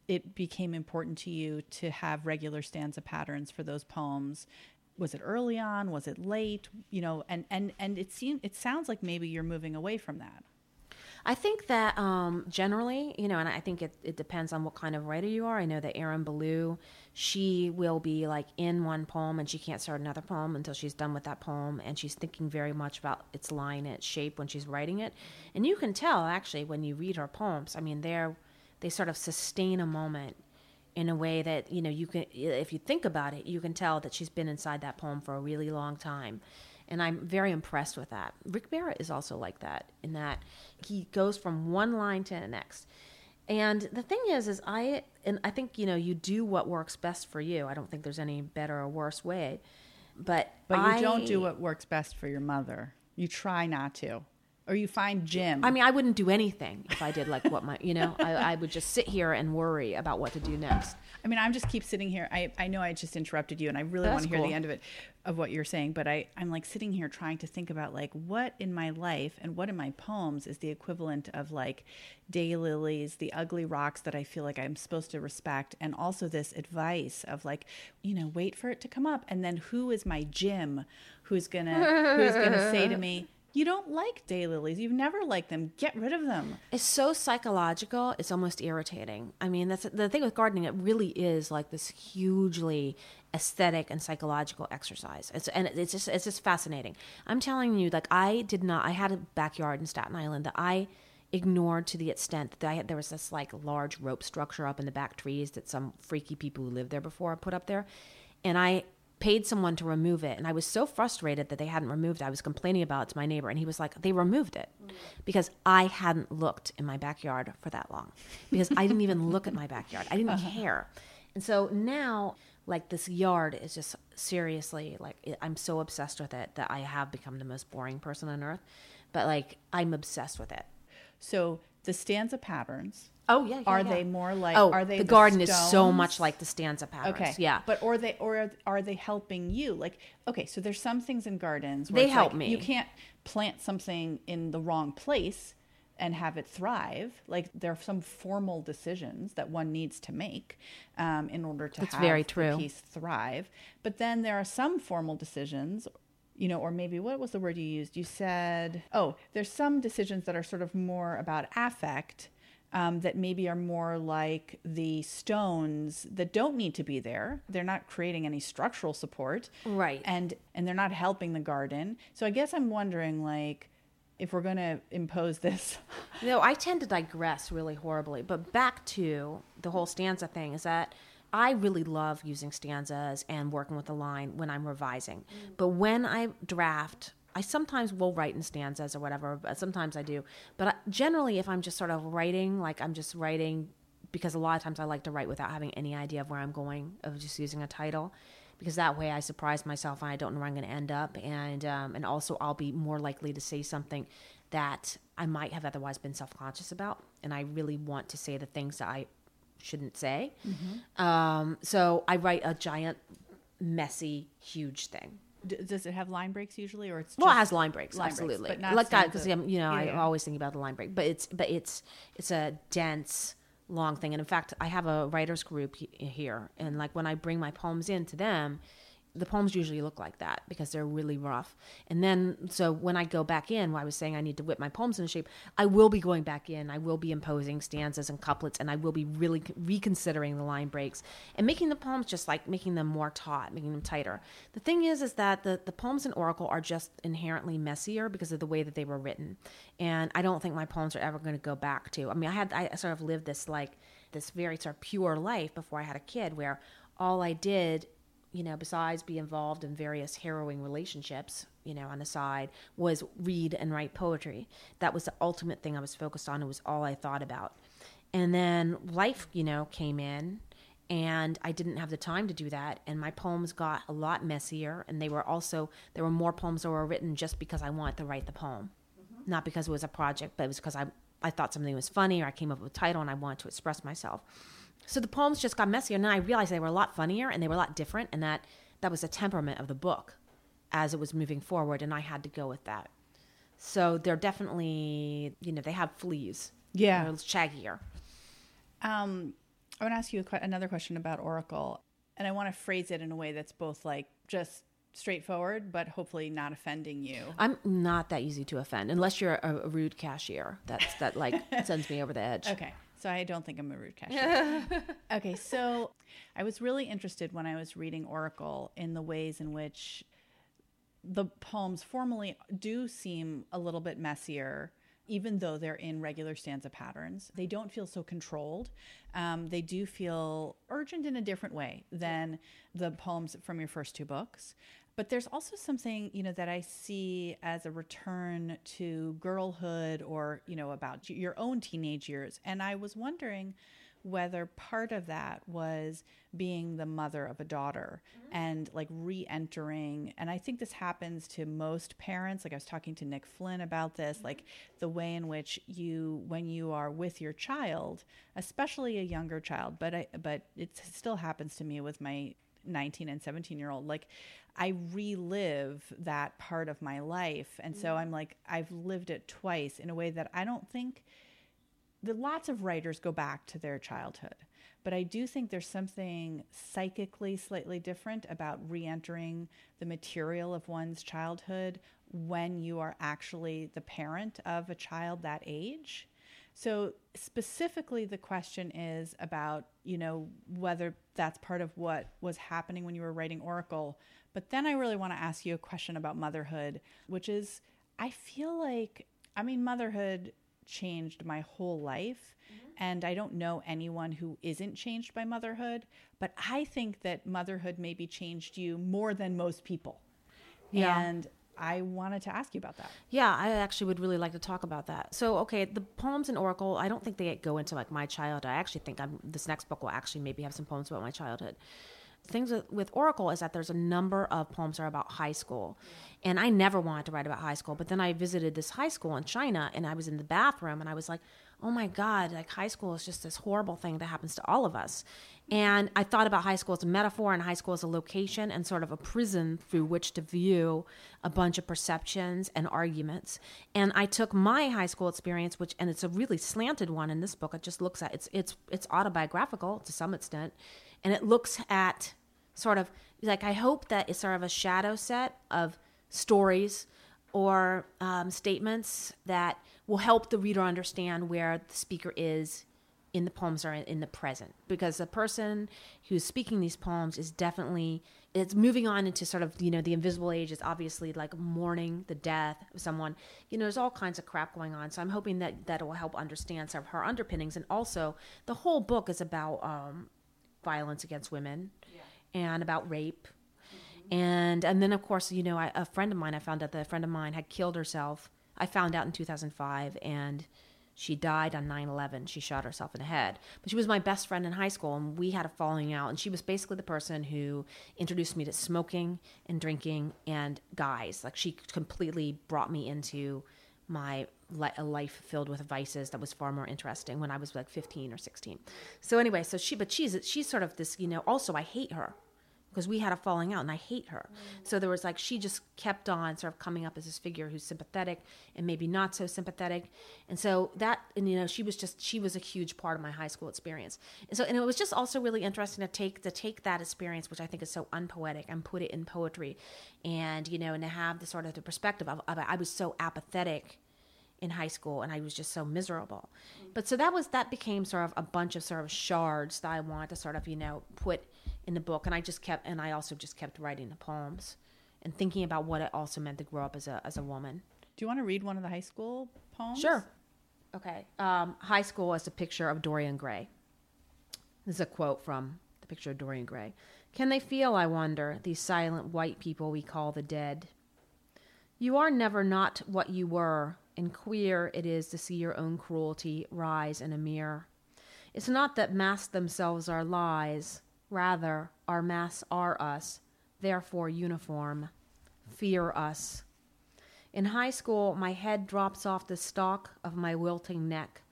it became important to you to have regular stanza patterns for those poems was it early on was it late you know and and and it seems it sounds like maybe you're moving away from that I think that um, generally, you know, and I think it, it depends on what kind of writer you are. I know that Erin Belieu, she will be like in one poem and she can't start another poem until she's done with that poem. And she's thinking very much about its line its shape when she's writing it. And you can tell actually when you read her poems, I mean, they're, they sort of sustain a moment in a way that, you know, you can, if you think about it, you can tell that she's been inside that poem for a really long time and I'm very impressed with that. Rick Barrett is also like that in that he goes from one line to the next. And the thing is, is I and I think you know you do what works best for you. I don't think there's any better or worse way, but but you I, don't do what works best for your mother you try not to or you find jim I mean, I wouldn't do anything if I did like what my you know I, I would just sit here and worry about what to do next. I mean, I'm just keep sitting here. I, I know I just interrupted you, and I really That's want to hear cool. the end of it, of what you're saying. But I, I'm like sitting here trying to think about like what in my life and what in my poems is the equivalent of like daylilies, the ugly rocks that I feel like I'm supposed to respect, and also this advice of like, you know, wait for it to come up, and then who is my Jim, who's gonna who's gonna say to me. You don't like daylilies. You've never liked them. Get rid of them. It's so psychological. It's almost irritating. I mean, that's the thing with gardening. It really is like this hugely aesthetic and psychological exercise. It's and it's just it's just fascinating. I'm telling you, like I did not. I had a backyard in Staten Island that I ignored to the extent that had, there was this like large rope structure up in the back trees that some freaky people who lived there before put up there, and I paid someone to remove it and i was so frustrated that they hadn't removed it. I was complaining about it to my neighbor and he was like they removed it because i hadn't looked in my backyard for that long because i didn't even look at my backyard. I didn't (laughs) care. And so now like this yard is just seriously like i'm so obsessed with it that i have become the most boring person on earth but like i'm obsessed with it. So the stanza patterns. Oh yeah, Are they more like? oh are they the garden is so much like the stanza patterns Okay. yeah But or they or are they helping you? Like okay, so there's some things in gardens where They help like me. You can't plant something in the wrong place and have it thrive. Like there are some formal decisions that one needs to make um, in order to That's have very the true. piece thrive. But then there are some formal decisions, you know, or maybe what was the word you used? You said, oh, there's some decisions that are sort of more about affect. Um, that maybe are more like the stones that don't need to be there. They're not creating any structural support, Right. And and they're not helping the garden. So I guess I'm wondering, like, if we're going to impose this (laughs) No, I tend to digress really horribly. But back to the whole stanza thing is that I really love using stanzas and working with the line when I'm revising. But when I draft, I sometimes will write in stanzas or whatever, but sometimes I do. But I, generally, if I'm just sort of writing, like I'm just writing, because a lot of times I like to write without having any idea of where I'm going, of just using a title. Because that way I surprise myself and I don't know where I'm going to end up, and um, and also I'll be more likely to say something that I might have otherwise been self conscious about, and I really want to say the things that I shouldn't say. Um, so I write a giant, messy, huge thing. D- does it have line breaks usually, or it's Well, it has line breaks, line breaks, absolutely. not like that because stanza. Um, you know Yeah, I always think about the line break, but it's but it's it's a dense, long thing. And in fact, I have a writers group he- here, and like when I bring my poems in to them. The poems usually look like that because they're really rough. And then, so when I go back in, I was saying I need to whip my poems into shape, I will be going back in. I will be imposing stanzas and couplets, and I will be really reconsidering the line breaks and making the poems just like making them more taut, making them tighter. The thing is, is that the, the poems in Oracle are just inherently messier because of the way that they were written. And I don't think my poems are ever going to go back to. I mean, I had, I sort of lived this like, this very sort of pure life before I had a kid where all I did you know, besides be involved in various harrowing relationships, you know, on the side, was read and write poetry. That was the ultimate thing I was focused on. It was all I thought about. And then life, you know, came in and I didn't have the time to do that. And my poems got a lot messier. And they were also, there were more poems that were written just because I wanted to write the poem. Mm-hmm. Not because it was a project, but it was because I, I thought something was funny or I came up with a title and I wanted to express myself. So the poems just got messier. And then I realized they were a lot funnier and they were a lot different, and that that was the temperament of the book as it was moving forward, and I had to go with that. So they're definitely, you know, they have fleas. Yeah. They're shaggier. Um, I want to ask you another question about Oracle, and I want to phrase it in a way that's both like just straightforward, but hopefully not offending you. I'm not that easy to offend unless you're a, a rude cashier. That's that like (laughs) sends me over the edge. Okay. So I don't think I'm a rude cashier. (laughs) okay. So I was really interested when I was reading Oracle in the ways in which the poems formally do seem a little bit messier, even though they're in regular stanza patterns. They don't feel so controlled. Um, they do feel urgent in a different way than the poems from your first two books. But there's also something, you know, that I see as a return to girlhood or, you know, about your own teenage years. And I was wondering whether part of that was being the mother of a daughter mm-hmm. and like re-entering. And i think this happens to most parents. Like i was talking to nick flynn about this mm-hmm. like the way in which you when you are with your child especially a younger child but i but it still happens to me with my 19 and 17 year old like i relive that part of my life. And so i'm mm. like i've lived it twice in a way that i don't think the lots of writers go back to their childhood but i do think there's something psychically slightly different about re-entering the material of one's childhood when you are actually the parent of a child that age. So specifically the question is about you know whether that's part of what was happening when you were writing oracle but then i really want to ask you a question about motherhood which is i feel like i mean motherhood changed my whole life. Mm-hmm. And I don't know anyone who isn't changed by motherhood, but I think that motherhood maybe changed you more than most people. Yeah. And I wanted to ask you about that. Yeah, I actually would really like to talk about that. So, okay, the poems in Oracle, I don't think they go into like my childhood. I actually think I'm, this next book will actually maybe have some poems about my childhood. Things with, with Oracle is that there's a number of poems that are about high school. And I never wanted to write about high school, but then I visited this high school in China and I was in the bathroom and I was like, oh my God, like high school is just this horrible thing that happens to all of us. And I thought about high school as a metaphor and high school as a location and sort of a prison through which to view a bunch of perceptions and arguments. And I took my high school experience, which and it's a really slanted one in this book. It just looks at it's it's it's autobiographical to some extent, and it looks at sort of like I hope that it's sort of a shadow set of stories or um, statements that will help the reader understand where the speaker is in the poems or in the present. Because the person who's speaking these poems is definitely it's moving on into sort of you know the invisible age is obviously like mourning the death of someone. You know there's all kinds of crap going on. So i'm hoping that that will help understand some of her underpinnings. And also the whole book is about um, violence against women yeah. and about rape mm-hmm. and and then of course you know I, a friend of mine i found out that a friend of mine had killed herself i found out in 2005 and she died on 9 11. She shot herself in the head. But she was my best friend in high school, and we had a falling out. And she was basically the person who introduced me to smoking and drinking and guys. Like, she completely brought me into my a life filled with vices that was far more interesting when I was like 15 or 16. So anyway, so she but she's she's sort of this, you know, also I hate her because we had a falling out and I hate her. Mm. So there was like she just kept on sort of coming up as this figure who's sympathetic and maybe not so sympathetic. And so that and you know she was just she was a huge part of my high school experience. And so and it was just also really interesting to take to take that experience which I think is so unpoetic and put it in poetry and you know and to have the sort of the perspective of, of I was so apathetic in high school and I was just so miserable. Mm. But so that was that became sort of a bunch of sort of shards that I wanted to sort of, you know, put in the book and I just kept and I also just kept writing the poems and thinking about what it also meant to grow up as a as a woman. Do you want to read one of the high school poems? Sure. Okay. Um, high school is a picture of Dorian Gray. This is a quote from the picture of Dorian Gray. Can they feel, I wonder, these silent white people we call the dead? You are never not what you were, and queer it is to see your own cruelty rise in a mirror. It's not that masks themselves are lies, Rather, our masks are us, therefore uniform. Fear us. In high school, my head drops off the stalk of my wilting neck,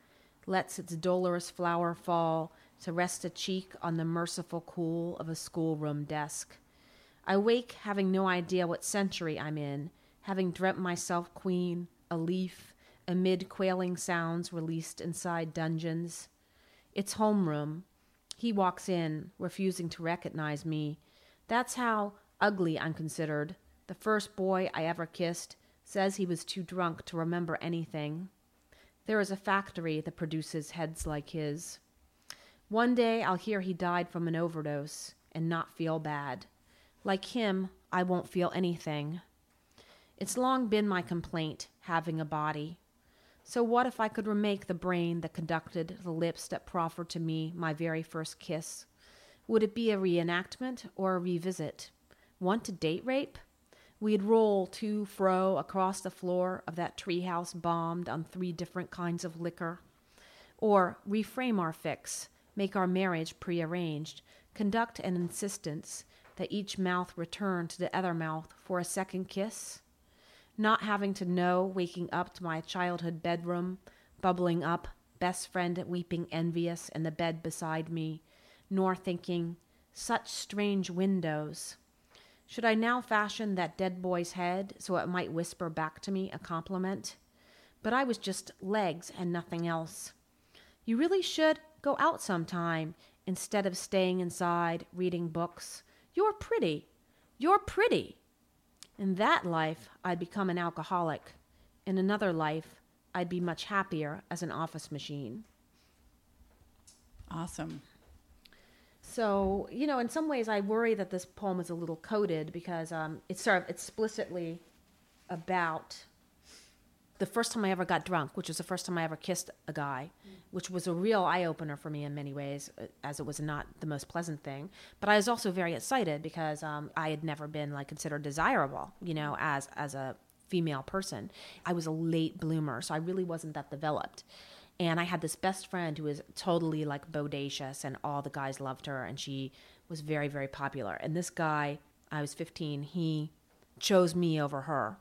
lets its dolorous flower fall to rest a cheek on the merciful cool of a schoolroom desk. I wake having no idea what century I'm in, having dreamt myself queen, a leaf, amid quailing sounds released inside dungeons. It's homeroom, he walks in, refusing to recognize me. That's how ugly I'm considered. The first boy I ever kissed says he was too drunk to remember anything. There is a factory that produces heads like his. One day I'll hear he died from an overdose and not feel bad. Like him, I won't feel anything. It's long been my complaint, having a body. So, what if I could remake the brain that conducted the lips that proffered to me my very first kiss? Would it be a reenactment or a revisit? Want to date rape? We'd roll to fro across the floor of that treehouse bombed on three different kinds of liquor. Or reframe our fix, make our marriage prearranged, conduct an insistence that each mouth return to the other mouth for a second kiss? Not having to know, waking up to my childhood bedroom, bubbling up, best friend weeping envious in the bed beside me, nor thinking, such strange windows. Should I now fashion that dead boy's head so it might whisper back to me a compliment? But I was just legs and nothing else. You really should go out sometime instead of staying inside reading books. You're pretty. You're pretty. In that life, I'd become an alcoholic. In another life, I'd be much happier as an office machine. Awesome. So, you know, in some ways, I worry that this poem is a little coded because um, it's sort of explicitly about the first time I ever got drunk, which was the first time I ever kissed a guy, mm. which was a real eye opener for me in many ways, as it was not the most pleasant thing. But I was also very excited because um, I had never been like considered desirable, you know, as as a female person. I was a late bloomer, so I really wasn't that developed. And I had this best friend who was totally like bodacious, and all the guys loved her, and she was very, very popular. And this guy, I was 15, he chose me over her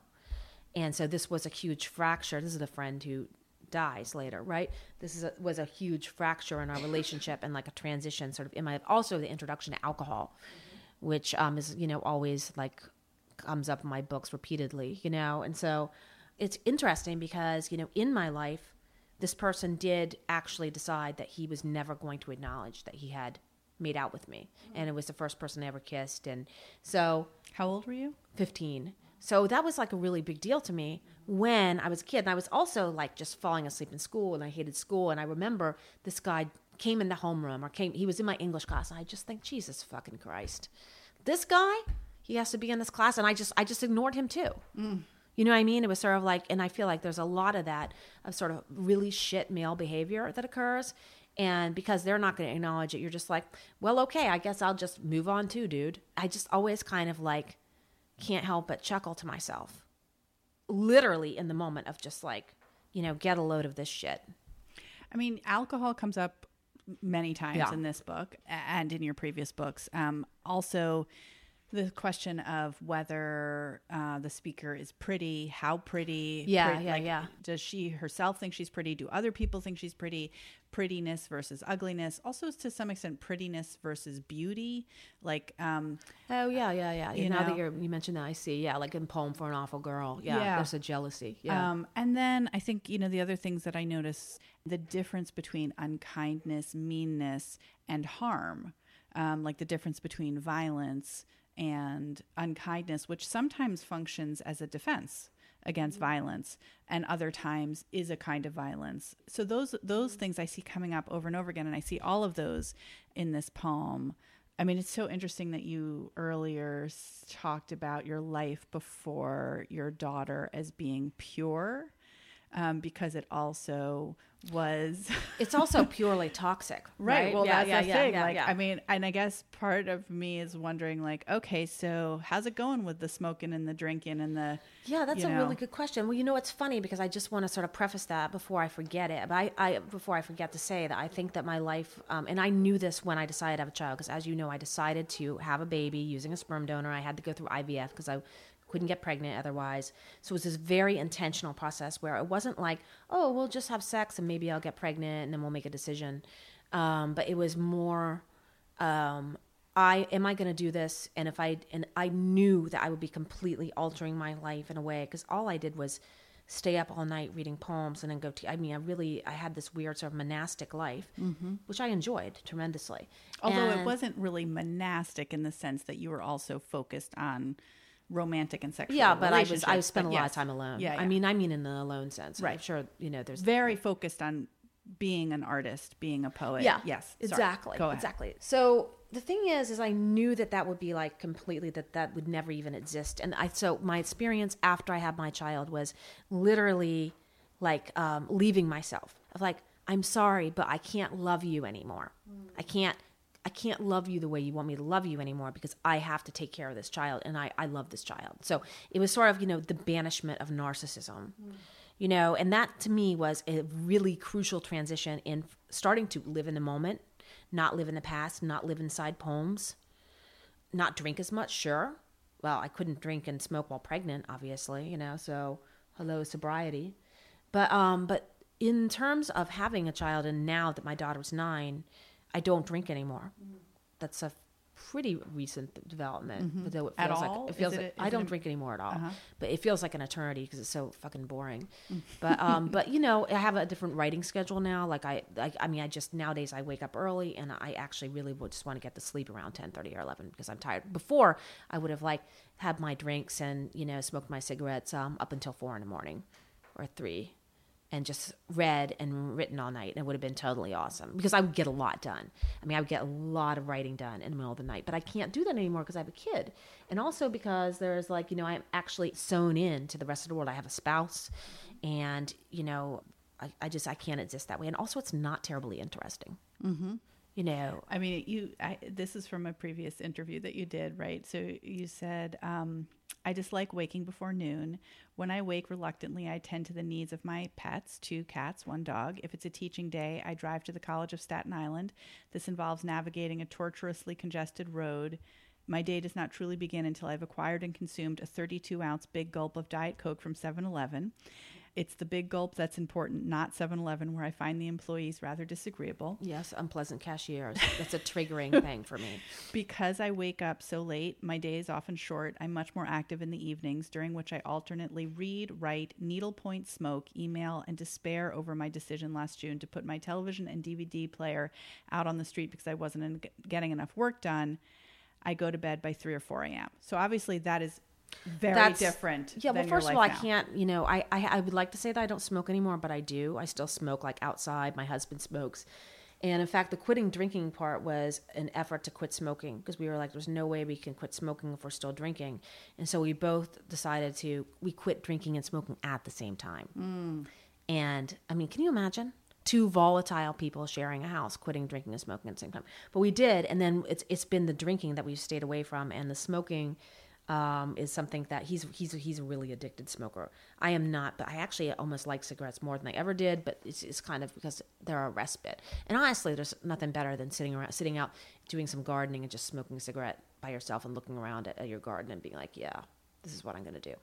and so this was a huge fracture. This is a friend who dies later, right? This is a, was a huge fracture in our relationship and like a transition sort of in my also the introduction to alcohol, which um, is you know always like comes up in my books repeatedly, you know, and so it's interesting because you know in my life this person did actually decide that he was never going to acknowledge that he had made out with me and it was the first person i ever kissed and so How old were you? 15 so that was like a really big deal to me when i was a kid and i was also like just falling asleep in school and i hated school and i remember this guy came in the homeroom or came he was in my english class and i just think jesus fucking christ this guy he has to be in this class and i just i just ignored him too mm. you know what I mean? It was sort of like, and I feel like there's a lot of that of sort of really shit male behavior that occurs. And because they're not going to acknowledge it, you're just like, well, okay, I guess I'll just move on too, dude. I just always kind of like can't help but chuckle to myself. Literally in the moment of just like, you know, get a load of this shit. I mean, alcohol comes up many times Yeah. in this book and in your previous books. Um, also, the question of whether uh, the speaker is pretty, how pretty. Yeah, yeah, yeah. Does she herself think she's pretty? Do other people think she's pretty? Prettiness versus ugliness. Also, to some extent, prettiness versus beauty. Like, um, Oh yeah, yeah, yeah. You You now know? that you're, you mentioned that, I see. Yeah, like in poem for an awful girl. Yeah, Yeah. there's a jealousy. Yeah, Um, and then I think, you know, the other things that I notice the difference between unkindness, meanness, and harm, um, like the difference between violence and unkindness, which sometimes functions as a defense against mm-hmm. violence and other times is a kind of violence. So those those mm-hmm. things I see coming up over and over again and I see all of those in this poem. I mean, it's so interesting that you earlier talked about your life before your daughter as being pure, um, because it also was (laughs) it's also purely toxic. (laughs) Right. Well, yeah, that's yeah, the yeah, thing. like. I mean, and I guess part of me is wondering, like, okay, so how's it going with the smoking and the drinking and the Yeah, that's a know. really good question. Well, you know, it's funny because I just want to sort of preface that before I forget it. But I, I before I forget to say that I think that my life, um, and I knew this when I decided to have a child, because as you know, I decided to have a baby using a sperm donor. I had to go through IVF because I couldn't get pregnant otherwise. So it was this very intentional process where it wasn't like, oh, we'll just have sex and maybe I'll get pregnant and then we'll make a decision. Um, but it was more um, I am I going to do this? And if I and I knew that I would be completely altering my life in a way because all I did was stay up all night reading poems and then go to. I mean, I really I had this weird sort of monastic life, which I enjoyed tremendously. Although And- it wasn't really monastic in the sense that you were also focused on romantic and sexual. yeah, but I was I spent a but lot yes. of time alone. Yeah, I mean, I mean in the alone sense. I'm Right. sure you know there's very focused on being an artist, being a poet. Yeah. Yes. Exactly. Exactly. So the thing is, is I knew that that would be like completely that that would never even exist. And I so my experience after I had my child was literally like um, leaving myself of like I'm sorry, but I can't love you anymore. I can't. I can't love you the way you want me to love you anymore because I have to take care of this child and I, I love this child. So it was sort of, you know, the banishment of narcissism you know and that to me was a really crucial transition in starting to live in the moment not live in the past not live inside poems not drink as much sure well i couldn't drink and smoke while pregnant obviously you know so hello sobriety but um but in terms of having a child and now that my daughter daughter's nine i don't drink anymore that's a pretty recent development though it At feels all? like it feels it like i don't a- drink anymore at all Uh-huh. but it feels like an eternity because it's so fucking boring. But um, (laughs) but you know, I have a different writing schedule now. Like I, I, I mean, I just nowadays I wake up early and I actually really would just want to get to sleep around ten thirty or eleven because I'm tired. Before I would have like had my drinks and you know smoked my cigarettes um, up until four in the morning or three. And just read and written all night, and it would have been totally awesome because I would get a lot done. I mean, I would get a lot of writing done in the middle of the night, but I can't do that anymore because I have a kid, and also because there's like you know I'm actually sewn in to the rest of the world. I have a spouse, and you know I, I just I can't exist that way. And also, it's not terribly interesting. Mm-hmm. You know, I mean, you. I, this is from a previous interview that you did, right? So you said, um, "I dislike waking before noon. When I wake reluctantly, I tend to the needs of my pets: two cats, one dog. If it's a teaching day, I drive to the College of Staten Island. This involves navigating a tortuously congested road." My day does not truly begin until I've acquired and consumed a 32 ounce big gulp of Diet Coke from 7 Eleven. It's the big gulp that's important, not 7 Eleven, where I find the employees rather disagreeable. Yes, unpleasant cashiers. (laughs) That's a triggering thing for me. Because I wake up so late, my day is often short. I'm much more active in the evenings, during which I alternately read, write, needlepoint, smoke, email, and despair over my decision last June to put my television and DVD player out on the street because I wasn't getting enough work done. I go to bed by 3 or 4 a.m. So obviously, that is very That's- different. Yeah, well, first of all, I can't. You know, I, I I would like to say that I don't smoke anymore, but I do. I still smoke like outside. My husband smokes, and in fact, the quitting drinking part was an effort to quit smoking because we were like, "There's no way we can quit smoking if we're still drinking," and so we both decided to we quit drinking and smoking at the same time. Mm. And I mean, can you imagine? Two volatile people sharing a house, quitting drinking and smoking at the same time. But we did, and then it's it's been the drinking that we've stayed away from, and the smoking um, is something that he's he's he's a really addicted smoker. I am not, but I actually almost like cigarettes more than I ever did. But it's, it's kind of because they're a respite. And honestly, there's nothing better than sitting around, sitting out, doing some gardening, and just smoking a cigarette by yourself and looking around at, at your garden and being like, yeah, this is what I'm going to do.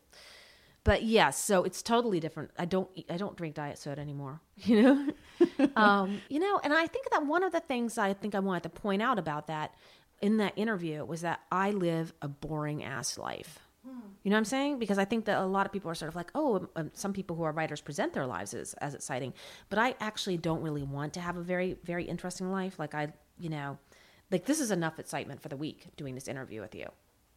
But yes, so it's totally different. I don't eat- I don't drink diet soda anymore. (laughs) You know, (laughs) um, you know, and I think that one of the things I think I wanted to point out about that in that interview was that I live a boring ass life. You know what I'm saying? Because I think that a lot of people are sort of like, oh, um, um, some people who are writers present their lives as, as exciting, but I actually don't really want to have a very, very interesting life. Like I, you know, like this is enough excitement for the week doing this interview with you.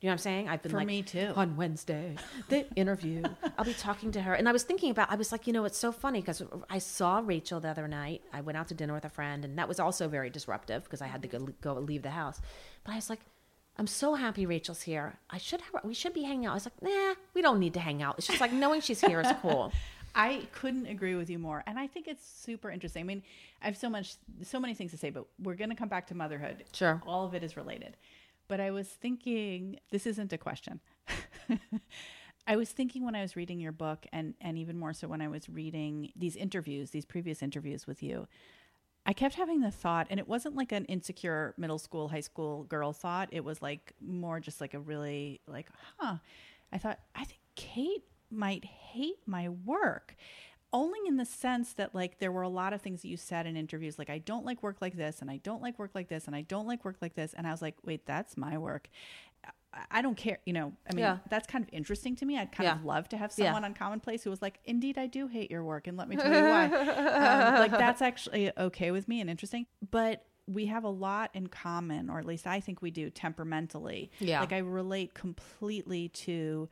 You know what I'm saying? I've been For like, me, too. On Wednesday, the (laughs) interview. I'll be talking to her, and I was thinking about. I was like, you know, it's so funny because I saw Rachel the other night. I went out to dinner with a friend, and that was also very disruptive because I had to go, go leave the house. But I was like, I'm so happy Rachel's here. I should have. We should be hanging out. I was like, nah, we don't need to hang out. It's just like knowing she's here is cool. (laughs) I couldn't agree with you more, and I think it's super interesting. I mean, I have so much, so many things to say, but we're going to come back to motherhood. Sure. all of it is related. But I was thinking, this isn't a question. (laughs) I was thinking when I was reading your book, and and even more so when I was reading these interviews, these previous interviews with you. I kept having the thought, and it wasn't like an insecure middle school, high school girl thought. It was like more just like a really like, huh. I thought, I think Cate might hate my work. Only in the sense that like there were a lot of things that you said in interviews, like I don't like work like this, and I don't like work like this, and I don't like work like this, and I was like, wait, that's my work. I- don't care, you know. I mean, Yeah. that's kind of interesting to me. I'd kind of love to have Yeah. someone on Commonplace who was like, "Indeed, I do hate your work, and let me tell you why." (laughs) um, like that's actually okay with me and interesting. But we have a lot in common, or at least I think we do temperamentally. Yeah. Like I relate completely to,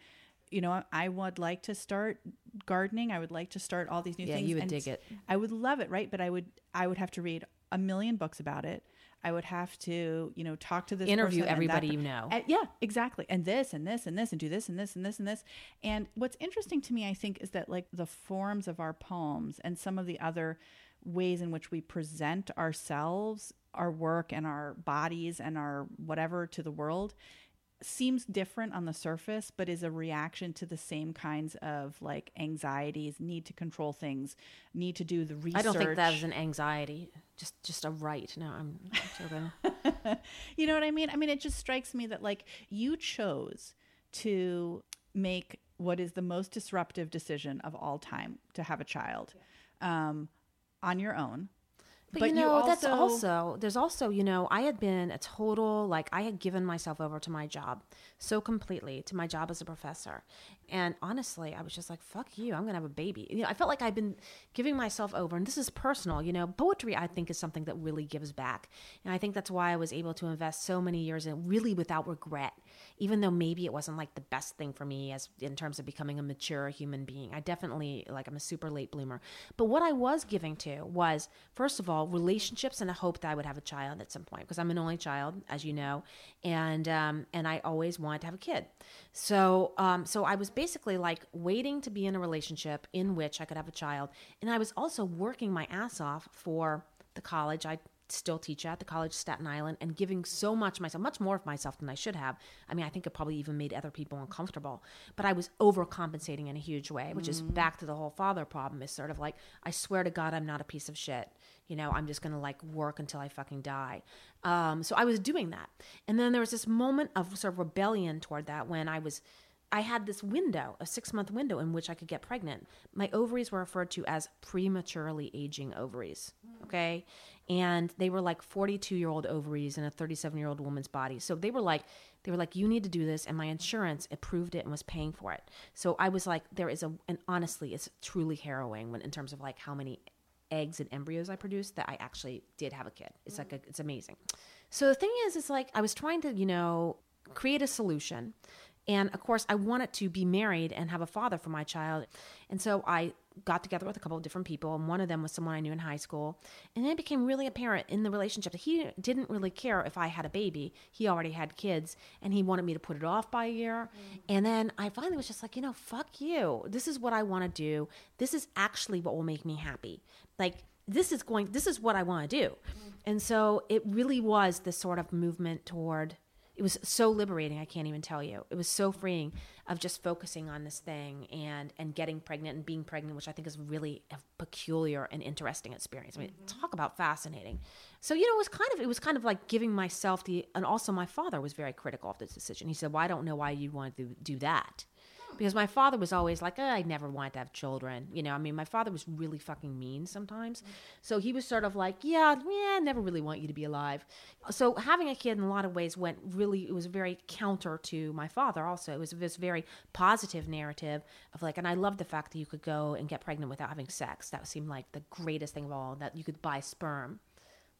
you know, I would like to start gardening. I would like to start all these new Yeah, things. you would and dig it. I would love it, right? But I would I would have to read a million books about it. I would have to, you know, talk to this Interview person and that everybody per- you know. yeah, exactly. And this and this and this and do this and this and this and this. And what's interesting to me, I think, is that like the forms of our poems and some of the other ways in which we present ourselves, our work, and our bodies and our whatever to the world seems different on the surface, but is a reaction to the same kinds of like anxieties, need to control things, need to do the research. I don't think that is an anxiety. Just just a right. No, I'm joking. (laughs) you know what I mean? I mean, it just strikes me that like you chose to make what is the most disruptive decision of all time to have a child um, on your own. But, you know, that's also there's also you know I had been a total like I had given myself over to my job so completely to my job as a professor, and honestly I was just like fuck you I'm gonna have a baby. You know I felt like I've been giving myself over, and this is personal. You know poetry I think is something that really gives back, and I think that's why I was able to invest so many years in really without regret, even though maybe it wasn't like the best thing for me as in terms of becoming a mature human being. I definitely like I'm a super late bloomer, but what I was giving to was first of all relationships and a hope that I would have a child at some point because I'm an only child, as you know, and um, and I always wanted to have a kid. So um, so I was basically like waiting to be in a relationship in which I could have a child, and I was also working my ass off for the college I still teach at the college of staten island and giving so much myself much more of myself than i should have. I mean i think it probably even made other people uncomfortable but i was overcompensating in a huge way which is back to the whole father problem is sort of like i swear to god i'm not a piece of shit you know i'm just gonna like work until i fucking die um, so i was doing that and then there was this moment of sort of rebellion toward that when i was I had this window, a six month window in which I could get pregnant. My ovaries were referred to as prematurely aging ovaries. Okay. And they were like 42 year old ovaries in a 37 year old woman's body. So they were like, they were like, you need to do this. And my insurance approved it and was paying for it. So I was like, there is a, and honestly, it's truly harrowing when, in terms of like how many eggs and embryos I produced that I actually did have a kid. It's mm. like, a, it's amazing. So the thing is, it's like I was trying to, you know, create a solution. And of course, I wanted to be married and have a father for my child. And so I got together with a couple of different people, and one of them was someone I knew in high school. And then it became really apparent in the relationship that he didn't really care if I had a baby. He already had kids, and he wanted me to put it off by a year. Mm. And then I finally was just like, you know, fuck you. This is what I want to do. This is actually what will make me happy. Like, this is going, this is what I want to do. Mm. And so it really was this sort of movement toward it was so liberating i can't even tell you. It was so freeing of just focusing on this thing and and getting pregnant and being pregnant which i think is really a peculiar and interesting experience. I mean mm-hmm. talk about fascinating. So you know it was kind of it was kind of like giving myself the and also my father was very critical of this decision. He said well i don't know why you want to do that because my father was always like, oh, I never wanted to have children. You know, I mean, my father was really fucking mean sometimes. So he was sort of like, yeah, yeah, I never really want you to be alive. So having a kid in a lot of ways went really, it was very counter to my father also. It was this very positive narrative of like, and I love the fact that you could go and get pregnant without having sex. That seemed like the greatest thing of all, that you could buy sperm.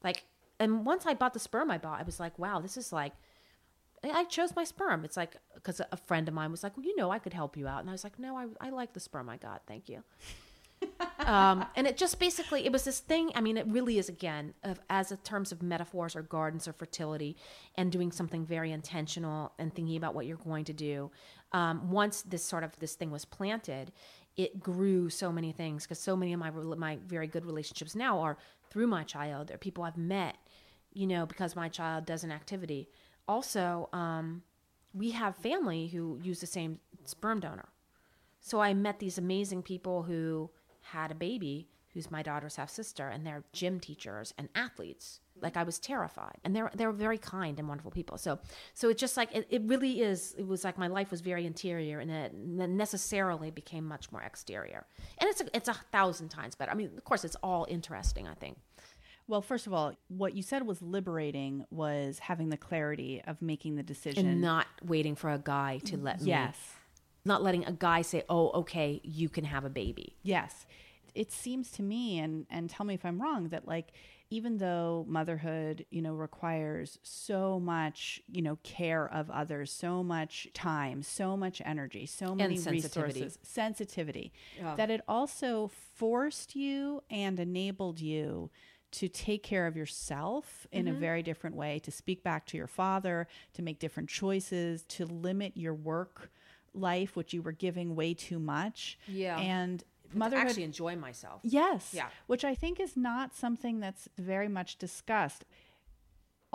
Like, and once I bought the sperm I bought, I was like, wow, this is like, I chose my sperm. It's like because a friend of mine was like, "Well, you know, I could help you out," and I was like, "No, I I like the sperm I got. Thank you." (laughs) um, and it just basically it was this thing. I mean, it really is again of as a terms of metaphors or gardens or fertility, and doing something very intentional and thinking about what you're going to do. Um, once this sort of this thing was planted, it grew so many things because so many of my my very good relationships now are through my child. They're people I've met, you know, because my child does an activity also, um, we have family who use the same sperm donor. So I met these amazing people who had a baby who's my daughter's half sister, and they're gym teachers and athletes. Like I was terrified, and they're they're very kind and wonderful people. So so it's just like it, it really is. It was like my life was very interior, and it necessarily became much more exterior. And it's a, it's a thousand times better. I mean, of course, it's all interesting. I think. Well, first of all, what you said was liberating was having the clarity of making the decision and not waiting for a guy to mm, let me. Yes. Not letting a guy say, "Oh, okay, you can have a baby." Yes. It seems to me and and tell me if I'm wrong that like even though motherhood, you know, requires so much, you know, care of others, so much time, so much energy, so many sensitivity. resources, sensitivity, yeah. that it also forced you and enabled you to take care of yourself in mm-hmm. a very different way, to speak back to your father, to make different choices, to limit your work life, which you were giving way too much. Yeah. And motherhood actually enjoy myself. Yes. Yeah. Which I think is not something that's very much discussed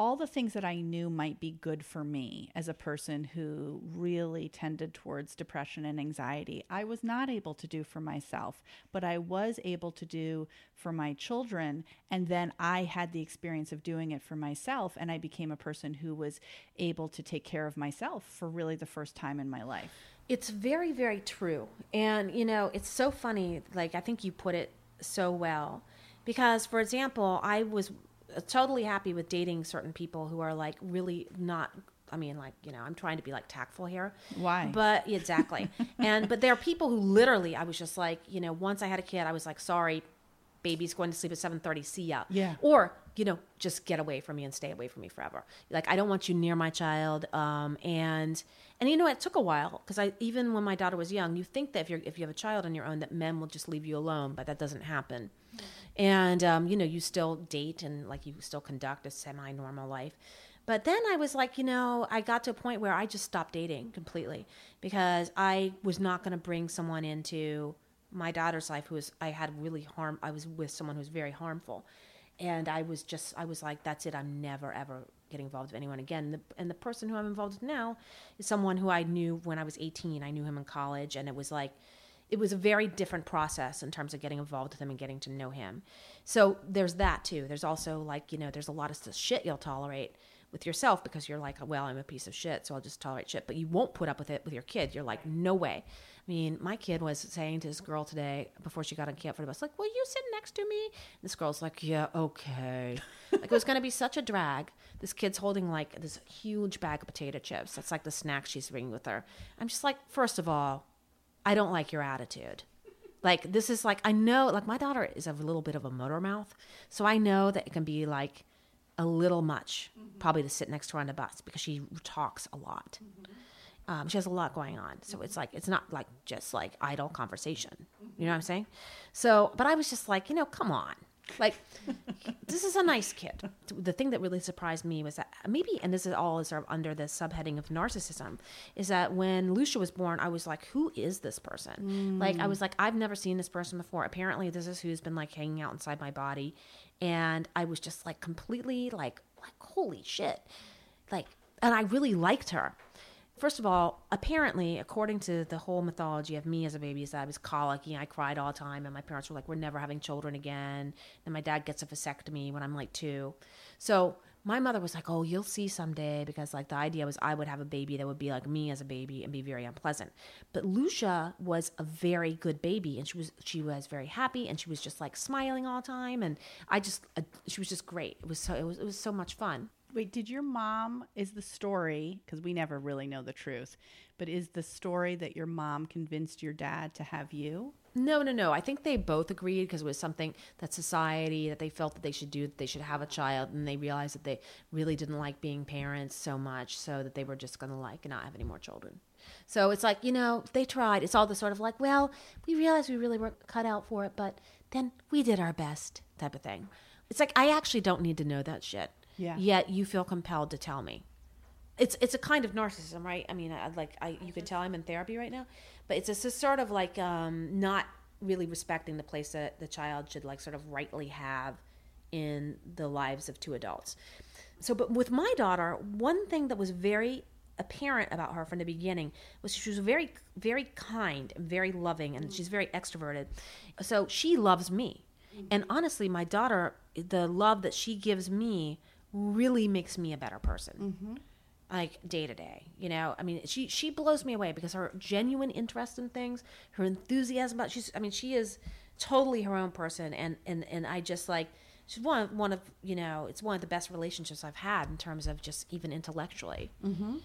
all the things that I knew might be good for me as a person who really tended towards depression and anxiety, I was not able to do for myself, but I was able to do for my children. And then I had the experience of doing it for myself, and I became a person who was able to take care of myself for really the first time in my life. It's very, very true. And, you know, it's so funny. Like, I think you put it so well. Because, for example, I was totally happy with dating certain people who are like really not I mean, like, you know, I'm trying to be like tactful here. Why? But exactly. (laughs) and, but there are people who literally, I was just like, you know, once I had a kid, I was like, sorry, baby's going to sleep at 7.30, see ya. Yeah. Or, you know, just get away from me and stay away from me forever. Like, I don't want you near my child. Um, and, and you know, it took a while because I, even when my daughter was young, you think that if you're, if you have a child on your own, that men will just leave you alone, but that doesn't happen. And um, you know you still date and like you still conduct a semi-normal life. But then i was like you know i got to a point where i just stopped dating completely because i was not going to bring someone into my daughter's life who was i had really harm i was with someone who was very harmful. And i was just i was like that's it i'm never ever getting involved with anyone again. And the, and the person who i'm involved with now is someone who i knew when i was 18 i knew him in college and it was like it was a very different process in terms of getting involved with him and getting to know him. So there's that too. There's also like, you know, there's a lot of shit you'll tolerate, with yourself because you're like, well, I'm a piece of shit, so I'll just tolerate shit. But you won't put up with it with your kid. You're like, no way. I mean, my kid was saying to this girl today before she got on camp for the bus, like, "Will you sit next to me?" And this girl's like, "Yeah, okay." (laughs) like it was going to be such a drag. This kid's holding like this huge bag of potato chips. That's like the snack she's bringing with her. I'm just like, first of all, I don't like your attitude. Like this is like I know like my daughter is a little bit of a motor mouth, so I know that it can be like a little much mm-hmm. probably to sit next to her on the bus because she talks a lot. Mm-hmm. Um, she has a lot going on, so it's like it's not like just like idle conversation. You know what I'm saying? So, but I was just like, you know, come on, like, this is a nice kid. The thing that really surprised me was that maybe, and this is all sort of under the subheading of narcissism, is that when Lucia was born, I was like, who is this person? Mm. Like, I was like, I've never seen this person before. Apparently, this is who's been like hanging out inside my body. And I was just like completely like, like, holy shit. Like, and I really liked her first of all, apparently, according to the whole mythology of me as a baby, is I was colicky I cried all the time, and my parents were like, "We're never having children again." And my dad gets a vasectomy when I'm like two, so my mother was like, "Oh, you'll see someday," because like the idea was I would have a baby that would be like me as a baby and be very unpleasant. But Lucia was a very good baby, and she was she was very happy, and she was just like smiling all the time, and I just uh, she was just great. It was so it was it was so much fun. Wait, did your mom is the story because we never really know the truth, but is the story that your mom convinced your dad to have you? No, no, no. I think they both agreed because it was something that society that they felt that they should do, that they should have a child, and they realized that they really didn't like being parents so much, so that they were just going to like not have any more children. So it's like you know they tried. It's all the sort of like, well, we realized we really weren't cut out for it, but then we did our best type of thing. It's like I actually don't need to know that shit. Yeah. Yet you feel compelled to tell me. It's it's a kind of narcissism, right? I mean, I, like I you can mm-hmm. tell I'm in therapy right now, but it's a, a sort of like um, not really respecting the place that the child should like sort of rightly have in the lives of two adults. So, but with my daughter, one thing that was very apparent about her from the beginning was she was very, very kind and very loving, and mm. she's very extroverted. So she loves me. Mm-hmm. And honestly, my daughter, the love that she gives me really makes me a better person. Mm-hmm. Like day to day, you know. I mean, she she blows me away because her genuine interest in things, her enthusiasm about she's. I mean, she is totally her own person, and and and I just like she's one of, one of you know it's one of the best relationships I've had in terms of just even intellectually. Mm-hmm.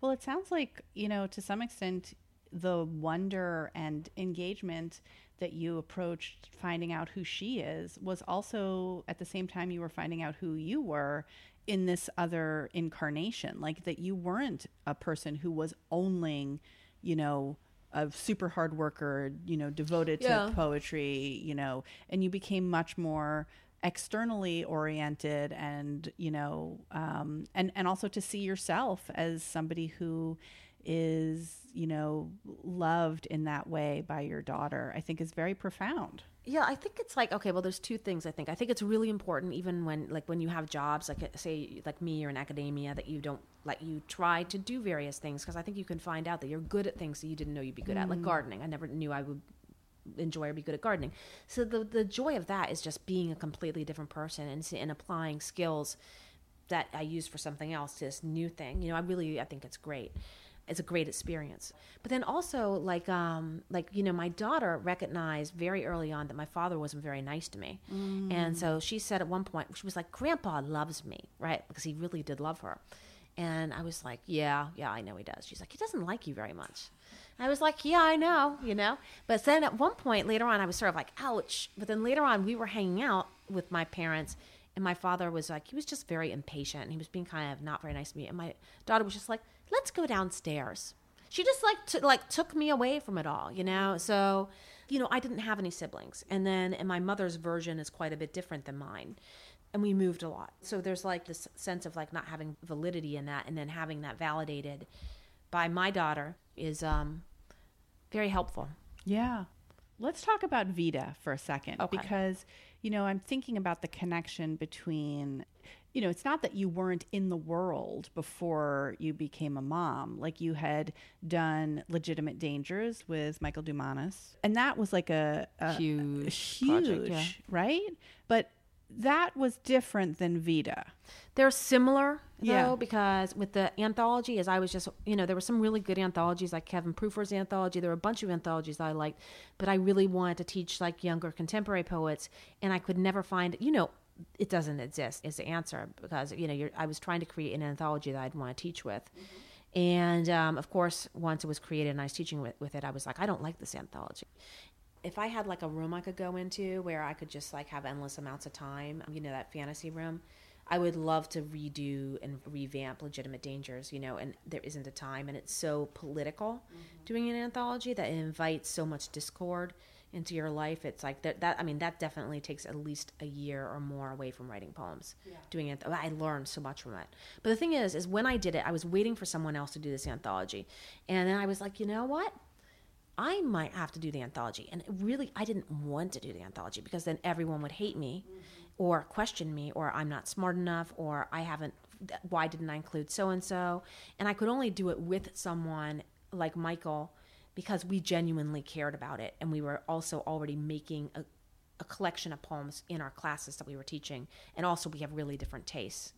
Well, it sounds like you know to some extent the wonder and engagement that you approached finding out who she is was also at the same time you were finding out who you were in this other incarnation like that you weren't a person who was only you know a super hard worker you know devoted yeah. to poetry you know and you became much more externally oriented and you know um, and and also to see yourself as somebody who is you know loved in that way by your daughter i think is very profound. Yeah i think it's like okay well there's two things i think. I think it's really important even when like when you have jobs like say like me or in academia that you don't like you try to do various things because i think you can find out that you're good at things that you didn't know you'd be good mm. at like mm. gardening. I never knew i would enjoy or be good at gardening. So the the joy of that is just being a completely different person and, and applying skills that i use for something else to this new thing. You know i really i think it's great it's a great experience. But then also like um like you know my daughter recognized very early on that my father wasn't very nice to me. Mm. And so she said at one point she was like grandpa loves me, right? Because he really did love her. And I was like, yeah, yeah, I know he does. She's like, he doesn't like you very much. I was like, yeah, I know, you know. But then at one point later on, I was sort of like, ouch. But then later on, we were hanging out with my parents, and my father was like, he was just very impatient. And he was being kind of not very nice to me. And my daughter was just like, let's go downstairs. She just like to, like took me away from it all, you know. So, you know, I didn't have any siblings, and then and my mother's version is quite a bit different than mine, and we moved a lot. So there's like this sense of like not having validity in that, and then having that validated by my daughter is um very helpful. Yeah. Let's talk about Vida for a second okay. because you know, I'm thinking about the connection between you know, it's not that you weren't in the world before you became a mom. Like you had done Legitimate Dangers with Michael Dumanis, and that was like a, a huge, huge, project, yeah. right? But that was different than Vida. They're similar though Yeah. because with the anthology, as I was just you know there were some really good anthologies like Kevin Prufer's anthology. There were a bunch of anthologies that I liked, but I really wanted to teach like younger contemporary poets, and I could never find you know it doesn't exist is the answer because you know you're, I was trying to create an anthology that I'd want to teach with. And um, of course, once it was created and I was teaching with, with it, I was like, I don't like this anthology if I had like a room I could go into where I could just like have endless amounts of time, you know, that fantasy room, I would love to redo and revamp Legitimate Dangers, you know, and there isn't a time and it's so political mm-hmm. doing an anthology that it invites so much discord into your life. It's like that, that I mean, that definitely takes at least a year or more away from writing poems. Doing it, I learned so much from it. But the thing is, is when I did it, I was waiting for someone else to do this anthology. And then I was like, you know what? I might have to do the anthology. And really, I didn't want to do the anthology because then everyone would hate me or question me or I'm not smart enough or I haven't, why didn't I include so and so? And I could only do it with someone like Michael because we genuinely cared about it. And we were also already making a, a collection of poems in our classes that we were teaching. And also, we have really different tastes.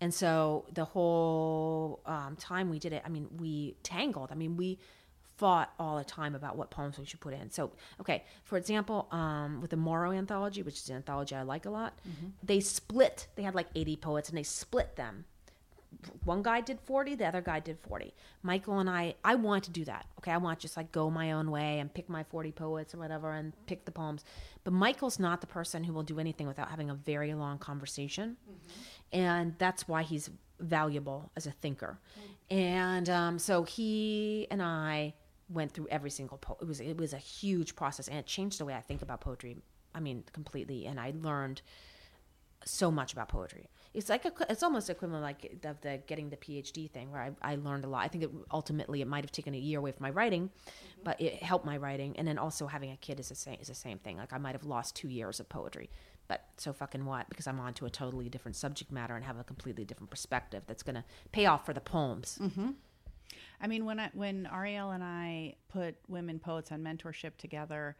And so the whole um, time we did it, I mean, we tangled. I mean, we fought all the time about what poems we should put in. So, okay, for example, um, with the Morrow anthology, which is an anthology I like a lot, they split. They had like 80 poets, and they split them. One guy did 40, the other guy did 40. Michael and I, I want to do that. Okay, I want to just like go my own way and pick my 40 poets or whatever and pick the poems. But Michael's not the person who will do anything without having a very long conversation. And that's why he's valuable as a thinker. And um, so he and I went through every single po- it was it was a huge process and it changed the way I think about poetry. I mean, completely. And I learned so much about poetry. It's like a, it's almost equivalent like of the getting the PhD thing where I, I learned a lot. I think it, ultimately it might have taken a year away from my writing, mm-hmm. but it helped my writing. And then also having a kid is the same is the same thing. Like I might have lost two years of poetry, but so fucking what? Because I'm on to a totally different subject matter and have a completely different perspective that's gonna pay off for the poems. Mm-hmm. I mean, when I when Arielle and I put women poets on mentorship together,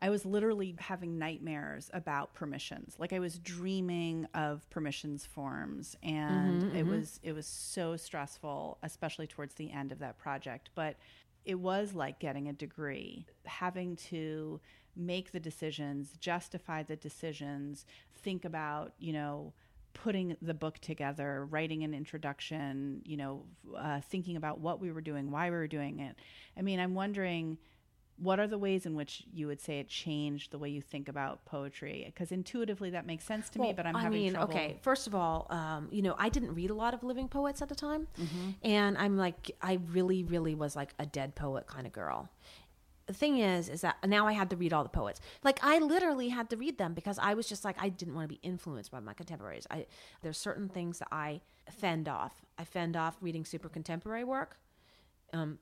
I was literally having nightmares about permissions. Like I was dreaming of permissions forms, and mm-hmm, it mm-hmm. was it was so stressful, especially towards the end of that project. But it was like getting a degree, having to make the decisions, justify the decisions, think about you know putting the book together, writing an introduction, you know, uh, thinking about what we were doing, why we were doing it. I mean, I'm wondering what are the ways in which you would say it changed the way you think about poetry? Because intuitively that makes sense to me, but I'm I having mean, trouble. okay. First of all, um, you know, I didn't read a lot of living poets at the time, Mm-hmm. and I'm like, I really, really was like a dead poet kind of girl. The thing is, is that now I had to read all the poets. Like I literally had to read them because I was just like I didn't want to be influenced by my contemporaries. I there's certain things that I fend off. I fend off reading super contemporary work, um,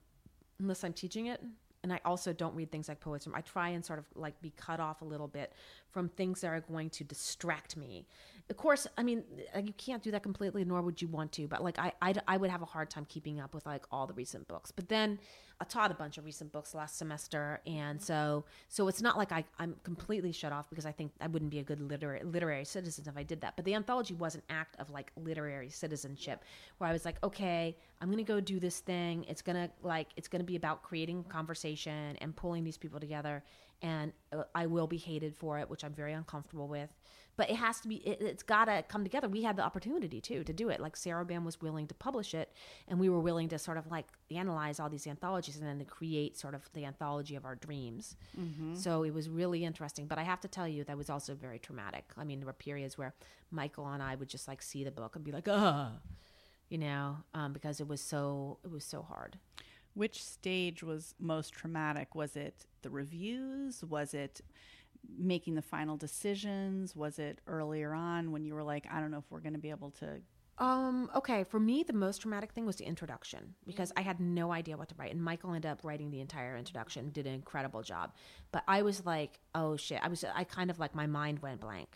unless I'm teaching it. And I also don't read things like poets. I try and sort of like be cut off a little bit from things that are going to distract me. Of course, I mean, uh, you can't do that completely, nor would you want to. But like, I, I, I would have a hard time keeping up with like all the recent books. But then I taught a bunch of recent books last semester, and so so it's not like I, I'm completely shut off because I think I wouldn't be a good literary literary citizen if I did that. But the anthology was an act of like literary citizenship, where I was like, okay, I'm gonna go do this thing. It's gonna like it's gonna be about creating conversation and pulling these people together, and uh, I will be hated for it, which I'm very uncomfortable with. But it has to be. It, it's gotta come together. We had the opportunity too to do it. Like Sarabande was willing to publish it, and we were willing to sort of like analyze all these anthologies and then to create sort of the anthology of our dreams. So it was really interesting. But I have to tell you, that was also very traumatic. I mean, there were periods where Michael and I would just like see the book and be like, ah, you know, um, because it was so it was so hard. Which stage was most traumatic? Was it the reviews? Was it making the final decisions? Was it earlier on when you were like, I don't know if we're going to be able to? Um, okay, for me, the most traumatic thing was the introduction because I had no idea what to write. And Michael ended up writing the entire introduction, did an incredible job. But I was like, oh shit. I was, I kind of like, my mind went blank.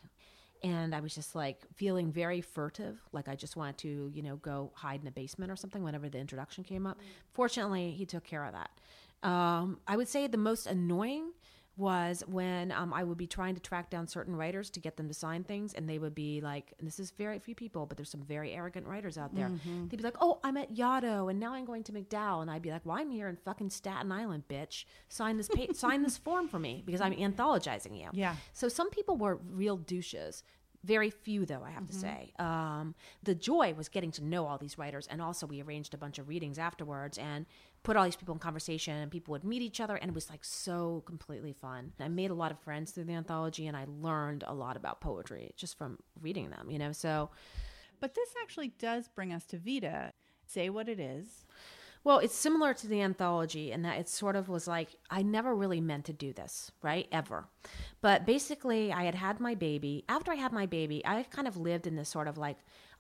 And I was just like feeling very furtive. Like I just wanted to, you know, go hide in a basement or something whenever the introduction came up. Fortunately, he took care of that. Um, I would say the most annoying was when um, I would be trying to track down certain writers to get them to sign things, and they would be like, and this is very few people, but there's some very arrogant writers out there. Mm-hmm. They'd be like, "Oh, I'm at Yaddo, and now I'm going to MacDowell," and I'd be like, "Well, I'm here in fucking Staten Island, bitch. Sign this pa- (laughs) sign this form for me because I'm anthologizing you." Yeah. So some people were real douches. Very few, though, I have to say. Um, the joy was getting to know all these writers, and also we arranged a bunch of readings afterwards and put all these people in conversation, and people would meet each other, and it was like so completely fun. I made a lot of friends through the anthology, and I learned a lot about poetry just from reading them, you know. So, But this actually does bring us to Vida. Say what it is. Well, it's similar to the anthology in that it sort of was like I never really meant to do this, right? Ever. But basically, I had had my baby. After I had my baby, I kind of lived in this sort of like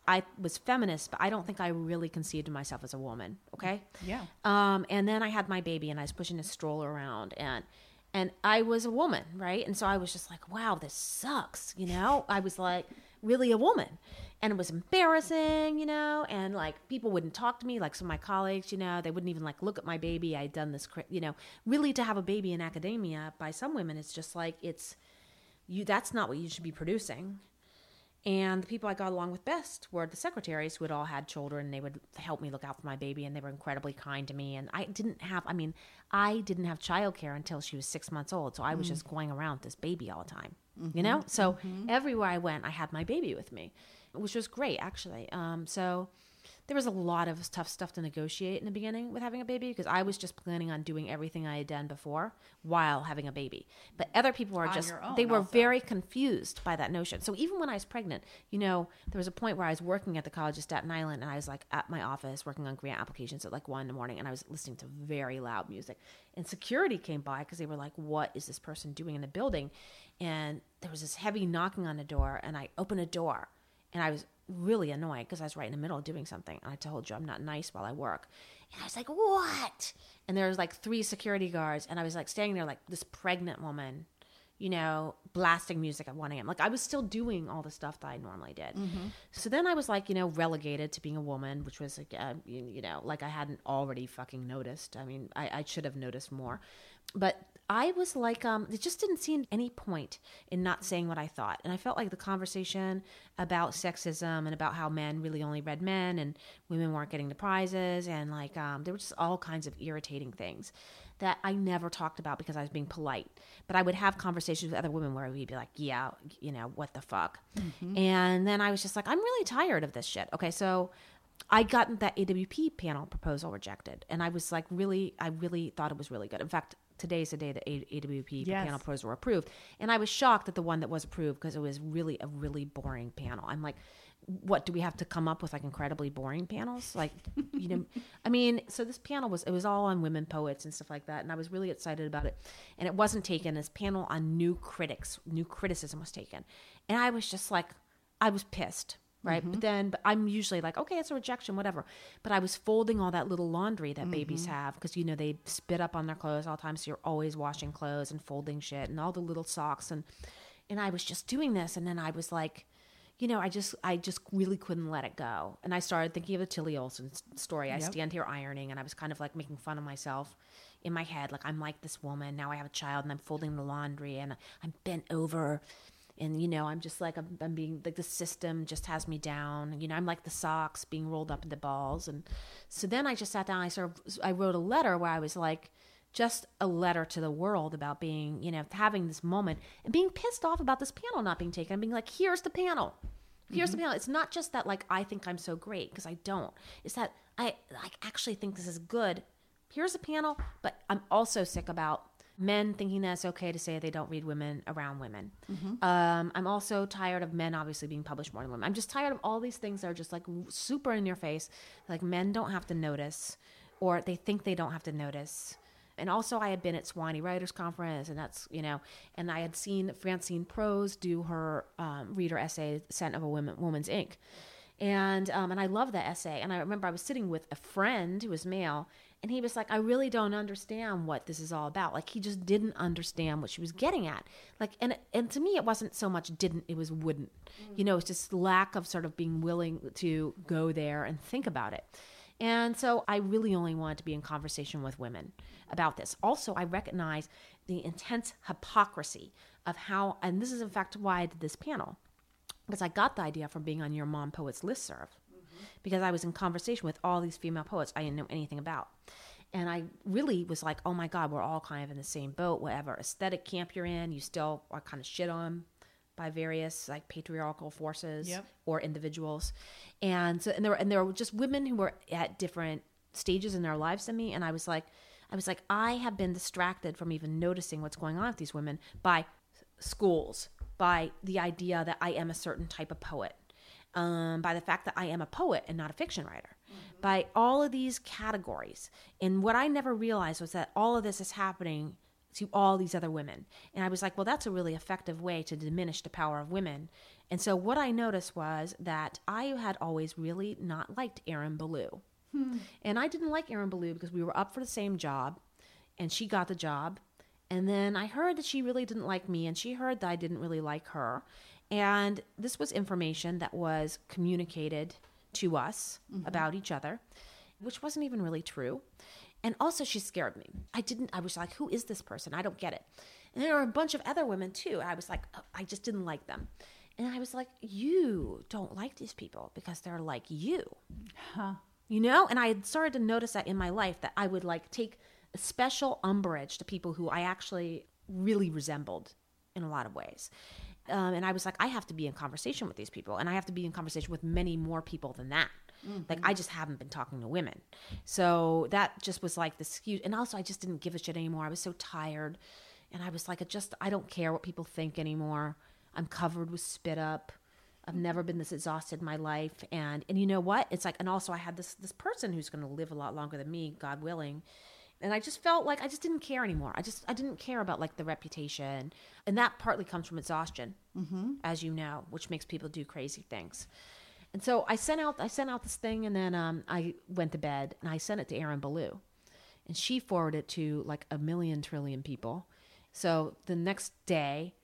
I was feminist, but I don't think I really conceived of myself as a woman, okay? Yeah. Um, and then I had my baby and I was pushing a stroller around and and I was a woman, right? And so I was just like, wow, this sucks, you know? I was like really a woman. And it was embarrassing, you know, and like people wouldn't talk to me, like some of my colleagues, you know, they wouldn't even like look at my baby. I'd done this, you know, really to have a baby in academia by some women, it's just like it's you that's not what you should be producing. And the people I got along with best were the secretaries who had all had children. They would help me look out for my baby, and they were incredibly kind to me. And I didn't have, I mean, I didn't have childcare until she was six months old. So I was mm. just going around with this baby all the time, you mm-hmm. know? So mm-hmm. everywhere I went, I had my baby with me, which was great, actually. Um, so there was a lot of tough stuff to negotiate in the beginning with having a baby because I was just planning on doing everything I had done before while having a baby. But other people were On just they were also. very confused by that notion. So even when I was pregnant, you know, there was a point where I was working at the College of Staten Island and I was like at my office working on grant applications at like one in the morning and I was listening to very loud music. And security came by because they were like, what is this person doing in the building? And there was this heavy knocking on the door and I opened a door and I was really annoyed because I was right in the middle of doing something. And I told you I'm not nice while I work. And I was like, what? And there was like three security guards. And I was like standing there like this pregnant woman, you know, blasting music at 1 a.m. Like I was still doing all the stuff that I normally did. So then I was like, you know, relegated to being a woman, which was like, uh, you, you know, like I hadn't already fucking noticed. I mean, I, I should have noticed more. But I was like, um, it just didn't seem any point in not saying what I thought. And I felt like the conversation about sexism and about how men really only read men and women weren't getting the prizes and like um, there were just all kinds of irritating things that I never talked about because I was being polite. But I would have conversations with other women where we'd be like, yeah, you know, what the fuck? And then I was just like, I'm really tired of this shit. Okay, so I got that AWP panel proposal rejected, and I was like, really, I really thought it was really good. In fact, today's the day that AWP Yes. panel proposals were approved, and I was shocked at the one that was approved because it was really a really boring panel. I'm like, what do we have to come up with like incredibly boring panels? Like, you know, (laughs) I mean, so this panel was it was all on women poets and stuff like that, and I was really excited about it. And it wasn't taken. This panel on new critics, new criticism was taken, and I was just like, I was pissed right? Mm-hmm. But then, but I'm usually like, okay, it's a rejection, whatever. But I was folding all that little laundry that babies mm-hmm. have because you know they spit up on their clothes all the time, so you're always washing clothes and folding shit and all the little socks and and I was just doing this, and then I was like. You know, I just, I just really couldn't let it go, and I started thinking of the Tillie Olsen story. I Yep. stand here ironing, and I was kind of like making fun of myself in my head, like I'm like this woman. Now I have a child, and I'm folding the laundry, and I'm bent over, and you know i'm just like I'm, I'm being like the system just has me down. You know i'm like the socks being rolled up into balls. And so then i just sat down i sort of i wrote a letter where i was like just a letter to the world about being you know having this moment and being pissed off about this panel not being taken. And being like here's the panel. Here's the mm-hmm. panel. It's not just that like i think i'm so great because i don't. It's that i like actually think this is good. Here's a panel but i'm also sick about men thinking that it's okay to say they don't read women around women. Um, I'm also tired of men obviously being published more than women. I'm just tired of all these things that are just like super in your face. Like men don't have to notice, or they think they don't have to notice. And also, I had been at Sewanee Writers Conference, and that's you know, and I had seen Francine Prose do her um, reader essay, "Scent of a Woman, Woman's Ink," and um, and I love that essay. And I remember I was sitting with a friend who was male, and he was like, "I really don't understand what this is all about." Like he just didn't understand what she was getting at. Like, and and to me, it wasn't so much didn't; it was wouldn't. You know, it's just lack of sort of being willing to go there and think about it. And so I really only wanted to be in conversation with women about this. Also, I recognize the intense hypocrisy of how, and this is in fact why I did this panel, because I got the idea from being on your mom poets listserv, mm-hmm. Because I was in conversation with all these female poets I didn't know anything about. And I really was like, oh my God, we're all kind of in the same boat. Whatever aesthetic camp you're in, you still are kind of shit on by various like patriarchal forces yep. or individuals. And so, and there were, and there were just women who were at different stages in their lives than me. And I was like, I was like, I have been distracted from even noticing what's going on with these women by schools, by the idea that I am a certain type of poet, um, by the fact that I am a poet and not a fiction writer, mm-hmm. by all of these categories. And what I never realized was that all of this is happening to all these other women. And I was like, well, that's a really effective way to diminish the power of women. And so what I noticed was that I had always really not liked Erin Belieu. Hmm. And I didn't like Erin Belieu because we were up for the same job and she got the job. And then I heard that she really didn't like me and she heard that I didn't really like her. And this was information that was communicated to us mm-hmm. about each other, which wasn't even really true. And also, she scared me. I didn't, I was like, who is this person? I don't get it. And there were a bunch of other women too. I was like, oh, I just didn't like them. And I was like, you don't like these people because they're like you. Huh. You know? And I had started to notice that in my life that I would like take a special umbrage to people who I actually really resembled in a lot of ways. Um, and I was like, I have to be in conversation with these people, and I have to be in conversation with many more people than that. Mm-hmm. Like I just haven't been talking to women. So that just was like the excuse. And also I just didn't give a shit anymore. I was so tired. And I was like, I just, I don't care what people think anymore. I'm covered with spit up. I've never been this exhausted in my life. And, and you know what? It's like, and also I had this, this person who's going to live a lot longer than me, God willing. And I just felt like I just didn't care anymore. I just, I didn't care about like the reputation. And that partly comes from exhaustion, mm-hmm. as you know, which makes people do crazy things. And so I sent out I sent out this thing, and then um, I went to bed, and I sent it to Erin Belieu, and she forwarded it to like a million trillion people. So the next day,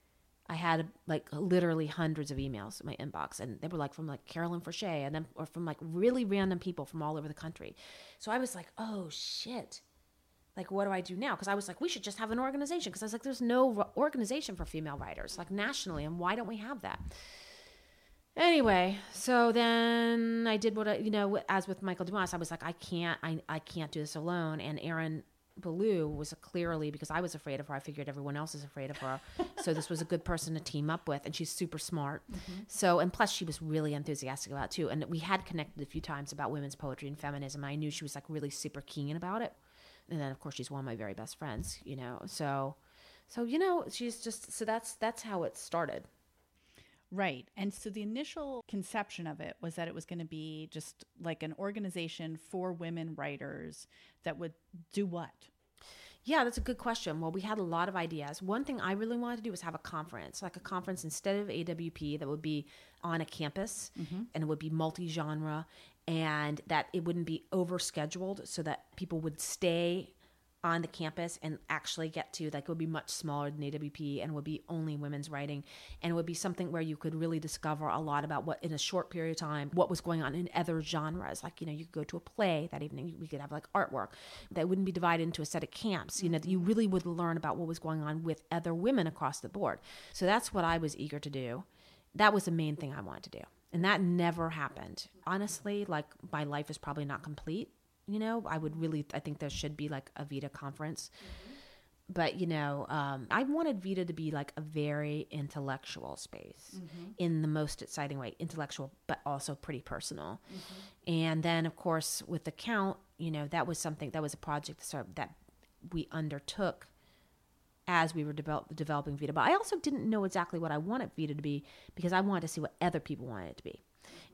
I had like literally hundreds of emails in my inbox, and they were like from like Carolyn Forche, and then or from like really random people from all over the country. So I was like, oh shit. Like, what do I do now? Because I was like, we should just have an organization. Because I was like, there's no organization for female writers, like nationally, and why don't we have that? Anyway, so then I did what I, you know, as with Michael Dumanis, I was like, I can't, I, I can't do this alone. And Erin Belieu was clearly because I was afraid of her. I figured everyone else is afraid of her, (laughs) so this was a good person to team up with, and she's super smart. Mm-hmm. So, and plus, she was really enthusiastic about it too. And we had connected a few times about women's poetry and feminism. I knew she was like really super keen about it. And then, of course, she's one of my very best friends. You know, so, so you know, she's just so that's that's how it started. Right. And so the initial conception of it was that it was going to be just like an organization for women writers that would do what? Yeah, that's a good question. Well, we had a lot of ideas. One thing I really wanted to do was have a conference, like a conference instead of AWP that would be on a campus mm-hmm. and it would be multi genre and that it wouldn't be overscheduled so that people would stay on the campus and actually get to like it would be much smaller than AWP and would be only women's writing. And it would be something where you could really discover a lot about what in a short period of time what was going on in other genres. Like you know you could go to a play that evening we could have like artwork that wouldn't be divided into a set of camps. You know you really would learn about what was going on with other women across the board. So that's what I was eager to do. That was the main thing I wanted to do and that never happened honestly like my life is probably not complete you know i would really i think there should be like a Vida conference mm-hmm. but you know um, i wanted Vida to be like a very intellectual space mm-hmm. in the most exciting way intellectual but also pretty personal mm-hmm. and then of course with the count you know that was something that was a project that, that we undertook as we were develop, developing Vida. But I also didn't know exactly what I wanted Vida to be because I wanted to see what other people wanted it to be.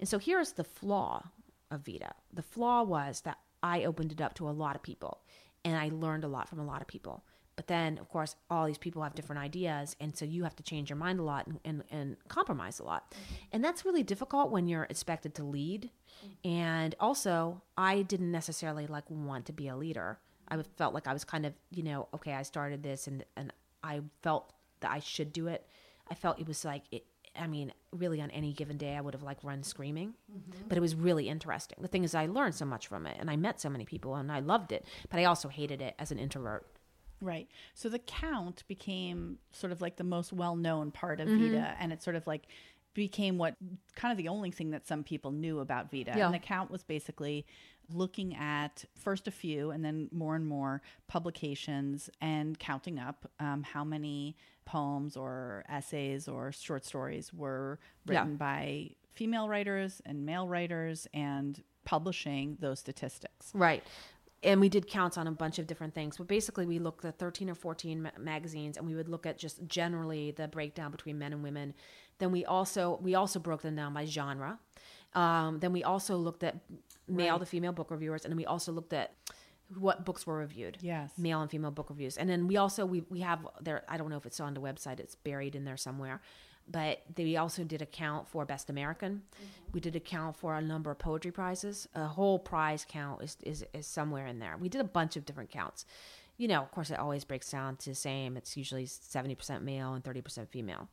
And so here's the flaw of Vida. The flaw was that I opened it up to a lot of people and I learned a lot from a lot of people. But then, of course, all these people have different ideas. And so you have to change your mind a lot and, and, and compromise a lot. And that's really difficult when you're expected to lead. Mm-hmm. And also, I didn't necessarily like want to be a leader. I felt like I was kind of, you know, okay, I started this and, and I felt that I should do it. I felt it was like, it, I mean, really on any given day, I would have like run screaming, but it was really interesting. The thing is, I learned so much from it, and I met so many people, and I loved it. But I also hated it as an introvert. Right. So the count became sort of like the most well known part of Mm-hmm. Vida, and it sort of like became what kind of the only thing that some people knew about Vida. Yeah. And the count was basically looking at first a few and then more and more publications and counting up um, how many poems or essays or short stories were Yeah. written by female writers and male writers and publishing those statistics. Right. And we did counts on a bunch of different things. But basically, we looked at 13 or 14 ma- magazines and we would look at just generally the breakdown between men and women. Then we also we also broke them down by genre. Um, then we also looked at male to female book reviewers, and then we also looked at what books were reviewed. Yes. Male and female book reviews. And then we also we, we have there I don't know if it's on the website, it's buried in there somewhere. But they also did account for Best American. We did account for a number of poetry prizes. A whole prize count is, is, is somewhere in there. We did a bunch of different counts. You know, of course, it always breaks down to the same. It's usually 70% male and 30% female.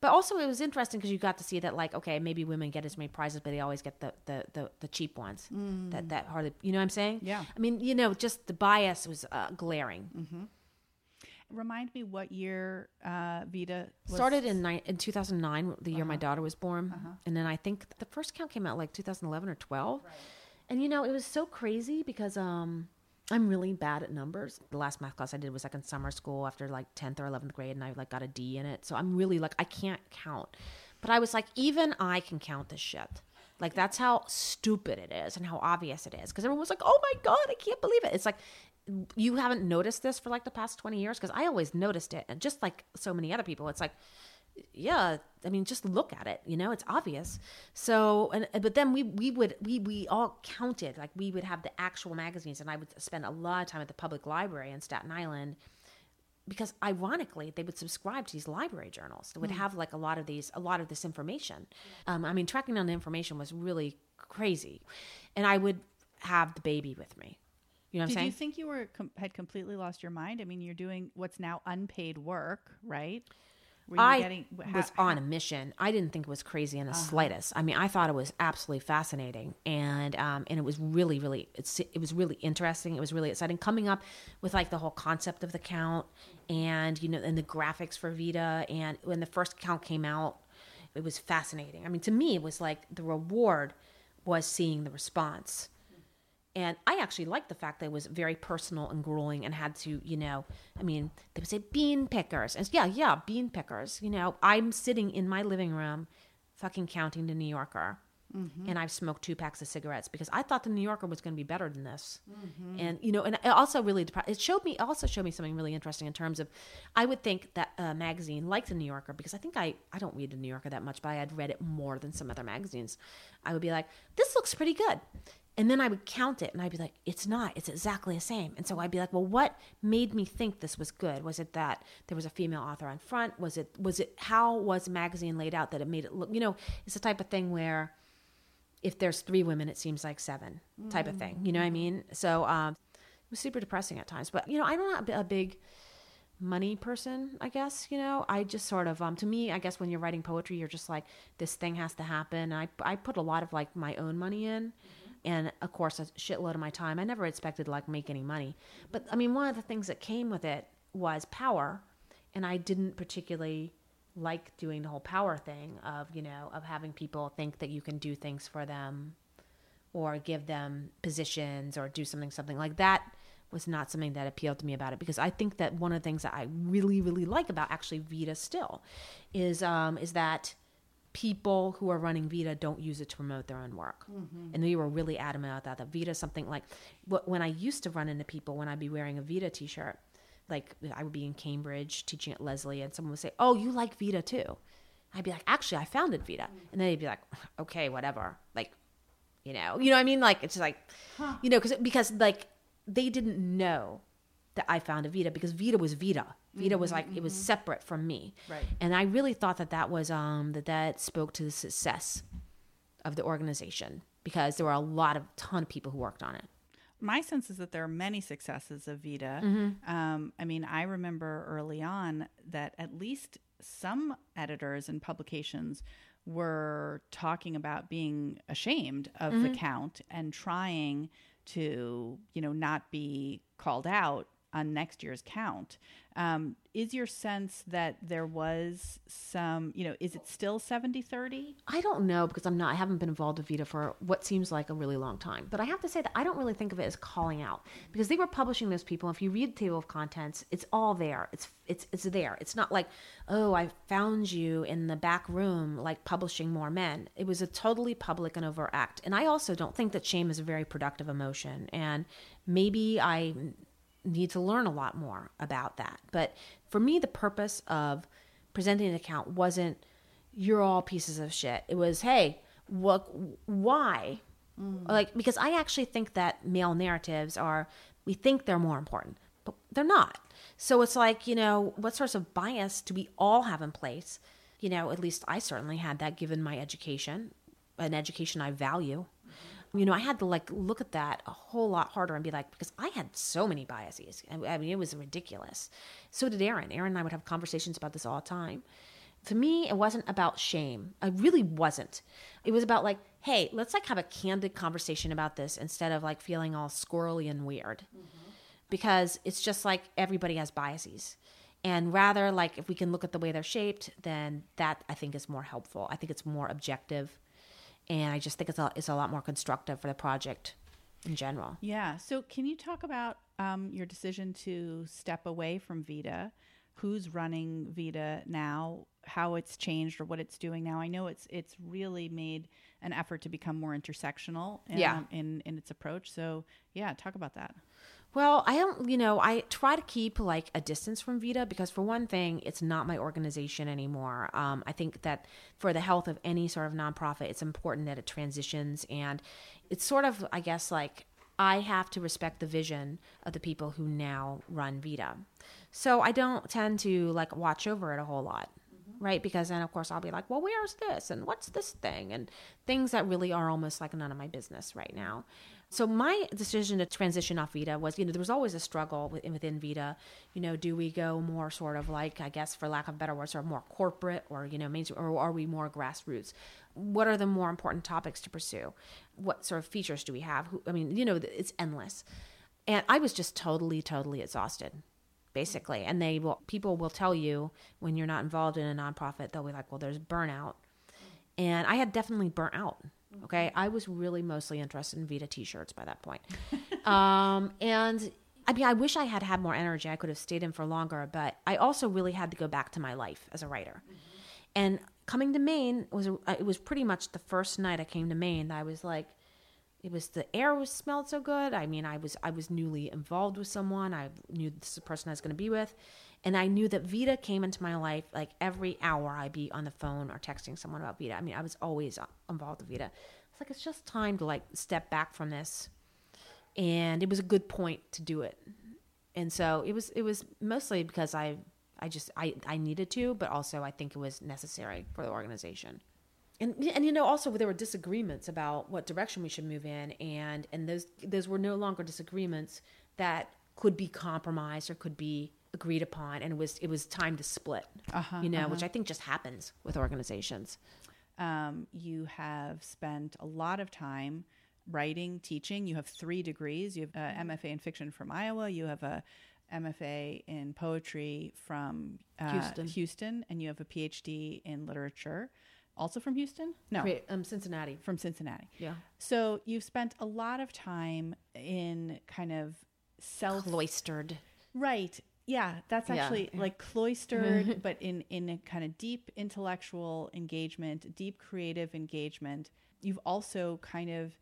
But also, it was interesting because you got to see that, like, okay, maybe women get as many prizes, but they always get the the, the, the cheap ones. That that hardly, you know what I'm saying? Yeah. I mean, you know, just the bias was uh, glaring. Remind me what year uh, Vida was Started in ni- in 2009, the year my daughter was born, and then I think the first count came out like 2011 or 12. And you know, it was so crazy because um, I'm really bad at numbers. The last math class I did was like in summer school after like 10th or 11th grade, and I like got a D in it. So I'm really like I can't count, but I was like, even I can count this shit. Like that's how stupid it is and how obvious it is. Because everyone was like, "Oh my god, I can't believe it!" It's like you haven't noticed this for like the past 20 years because I always noticed it, and just like so many other people, it's like yeah i mean just look at it you know it's obvious. So and but then we we would we we all counted like we would have the actual magazines and i would spend a lot of time at the public library in staten island because ironically they would subscribe to these library journals. That would have like a lot of these a lot of this information. Um, i mean tracking down the information was really crazy. And i would have the baby with me. You know what Did i'm saying? you think you were com- had completely lost your mind? I mean, you're doing what's now unpaid work, right? I getting- was on a mission. I didn't think it was crazy in the slightest. I mean, I thought it was absolutely fascinating, and um, and it was really, really, it's, it was really interesting. It was really exciting coming up with like the whole concept of the count, and you know, and the graphics for Vida. And when the first count came out, it was fascinating. I mean, to me, it was like the reward was seeing the response. And I actually liked the fact that it was very personal and grueling and had to, you know, I mean, they would say bean pickers. And yeah, yeah, bean pickers. You know, I'm sitting in my living room fucking counting the New Yorker. Mm-hmm. And I've smoked two packs of cigarettes because I thought the New Yorker was going to be better than this. Mm-hmm. And, you know, and it also really, it showed me, also showed me something really interesting in terms of, I would think that a magazine like the New Yorker, because I think I, I don't read the New Yorker that much, but I had read it more than some other magazines. I would be like, this looks pretty good. And then I would count it and I'd be like, it's not, it's exactly the same. And so I'd be like, well, what made me think this was good? Was it that there was a female author on front? Was it, was it, how was the magazine laid out that it made it look, you know, it's the type of thing where if there's three women, it seems like seven type of thing. You know what I mean? So um, it was super depressing at times. But, you know, I'm not a big money person, I guess, you know. I just sort of um to me, I guess when you're writing poetry, you're just like this thing has to happen. I I put a lot of like my own money in and of course a shitload of my time. I never expected to like make any money. But I mean, one of the things that came with it was power, and I didn't particularly like doing the whole power thing of, you know, of having people think that you can do things for them or give them positions or do something something like that was not something that appealed to me about it because I think that one of the things that I really really like about actually Vida still is um is that people who are running Vida don't use it to promote their own work. Mm-hmm. And we were really adamant about that. That Vida is something like when I used to run into people when I'd be wearing a Vida t-shirt, like I would be in Cambridge teaching at Lesley and someone would say, "Oh, you like Vida too." I'd be like, "Actually, I founded Vida." Mm-hmm. And then they'd be like, (laughs) "Okay, whatever." Like you know you know what i mean like it's just like you know because because like they didn't know that i founded Vida because Vida was Vida Vida was like it was separate from me Right. and i really thought that that was um that that spoke to the success of the organization because there were a lot of ton of people who worked on it my sense is that there are many successes of Vida. Mm-hmm. Um, I mean, I remember early on that at least some editors and publications were talking about being ashamed of mm-hmm. the count and trying to, you know, not be called out on next year's count. Um, is your sense that there was some, you know, is it still 70 30? I don't know because I'm not, I haven't been involved with VIDA for what seems like a really long time. But I have to say that I don't really think of it as calling out because they were publishing those people. If you read the table of contents, it's all there. It's, it's, it's there. It's not like, oh, I found you in the back room, like publishing more men. It was a totally public and overt act. And I also don't think that shame is a very productive emotion. And maybe I need to learn a lot more about that. But for me, the purpose of presenting an account wasn't you're all pieces of shit. It was, hey, what, why? Mm. Like, because I actually think that male narratives are, we think they're more important, but they're not. So it's like, you know, what sorts of bias do we all have in place? You know, at least I certainly had that given my education, an education I value. You know, I had to like look at that a whole lot harder and be like, because I had so many biases. I mean, it was ridiculous. So did Erin. Erin and I would have conversations about this all the time. To me, it wasn't about shame. I really wasn't. It was about like, hey, let's like have a candid conversation about this instead of like feeling all squirrely and weird. Mm-hmm. Because it's just like everybody has biases. And rather, like, if we can look at the way they're shaped, then that I think is more helpful. I think it's more objective and I just think it's a, it's a lot more constructive for the project in general. Yeah. So, can you talk about um, your decision to step away from Vida? Who's running Vida now? How it's changed or what it's doing now? I know it's it's really made an effort to become more intersectional. In, yeah. in in its approach. So, yeah, talk about that. Well, I don't, you know, I try to keep like a distance from Vida because, for one thing, it's not my organization anymore. Um, I think that for the health of any sort of nonprofit, it's important that it transitions. And it's sort of, I guess, like I have to respect the vision of the people who now run Vida. So I don't tend to like watch over it a whole lot right? Because then, of course, I'll be like, well, where's this? And what's this thing? And things that really are almost like none of my business right now. So my decision to transition off Vida was, you know, there was always a struggle within within Vida. You know, do we go more sort of like, I guess, for lack of better words, or more corporate, or you know, mainstream, or are we more grassroots? What are the more important topics to pursue? What sort of features do we have? Who, I mean, you know, it's endless. And I was just totally, totally exhausted basically. And they will people will tell you when you're not involved in a nonprofit, they'll be like, "Well, there's burnout," and I had definitely burnt out. Okay, I was really mostly interested in Vida T-shirts by that point, (laughs) um, and I mean, I wish I had had more energy. I could have stayed in for longer, but I also really had to go back to my life as a writer. Mm-hmm. And coming to Maine was a, it was pretty much the first night I came to Maine that I was like, it was the air was smelled so good. I mean, I was I was newly involved with someone. I knew this is the person I was going to be with, and I knew that Vida came into my life like every hour. I'd be on the phone or texting someone about Vida. I mean, I was always involved with Vida. It's like it's just time to like step back from this, and it was a good point to do it. And so it was it was mostly because I I just I I needed to, but also I think it was necessary for the organization and and you know also there were disagreements about what direction we should move in and and those those were no longer disagreements that could be compromised or could be agreed upon and it was it was time to split uh-huh, you know uh-huh. which i think just happens with organizations um, you have spent a lot of time writing teaching you have three degrees you have mfa in fiction from iowa you have a mfa in poetry from uh, houston. houston and you have a phd in literature also from Houston? No, um, Cincinnati. From Cincinnati. Yeah. So you've spent a lot of time in kind of self cloistered. Right. Yeah, that's actually yeah. like cloistered, (laughs) but in in a kind of deep intellectual engagement, deep creative engagement. You've also kind of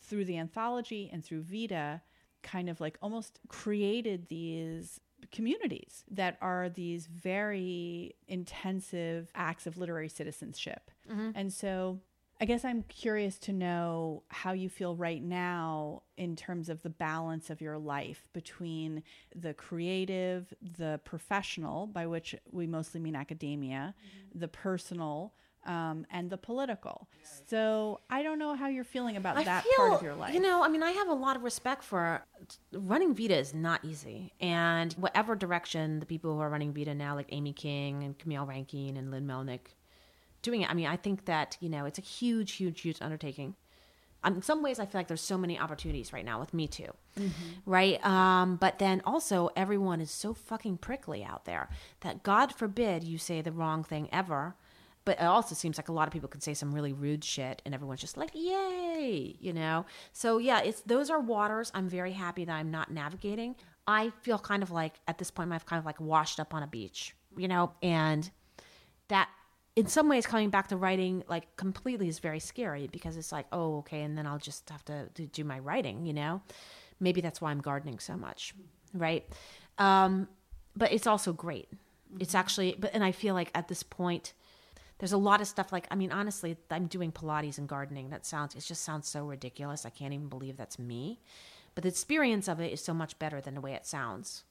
through the anthology and through Vita, kind of like almost created these communities that are these very intensive acts of literary citizenship. Mm-hmm. And so I guess I'm curious to know how you feel right now in terms of the balance of your life between the creative, the professional, by which we mostly mean academia, mm-hmm. the personal, um, and the political. So I don't know how you're feeling about I that feel, part of your life. You know, I mean, I have a lot of respect for running Vida is not easy, and whatever direction the people who are running Vida now, like Amy King and Camille Rankine and Lynn Melnick, doing it. I mean, I think that you know it's a huge, huge, huge undertaking. Um, in some ways, I feel like there's so many opportunities right now with Me Too, right? Um, but then also, everyone is so fucking prickly out there that God forbid you say the wrong thing ever. But it also seems like a lot of people can say some really rude shit, and everyone's just like, "Yay!" You know. So yeah, it's those are waters. I'm very happy that I'm not navigating. I feel kind of like at this point, I've kind of like washed up on a beach, you know, and that in some ways coming back to writing like completely is very scary because it's like oh okay and then i'll just have to, to do my writing you know? Maybe that's why i'm gardening so much right? Um, but it's also great. It's actually but and i feel like at this point there's a lot of stuff like i mean honestly i'm doing pilates and gardening. That sounds it just sounds so ridiculous. I can't even believe that's me. But the experience of it is so much better than the way it sounds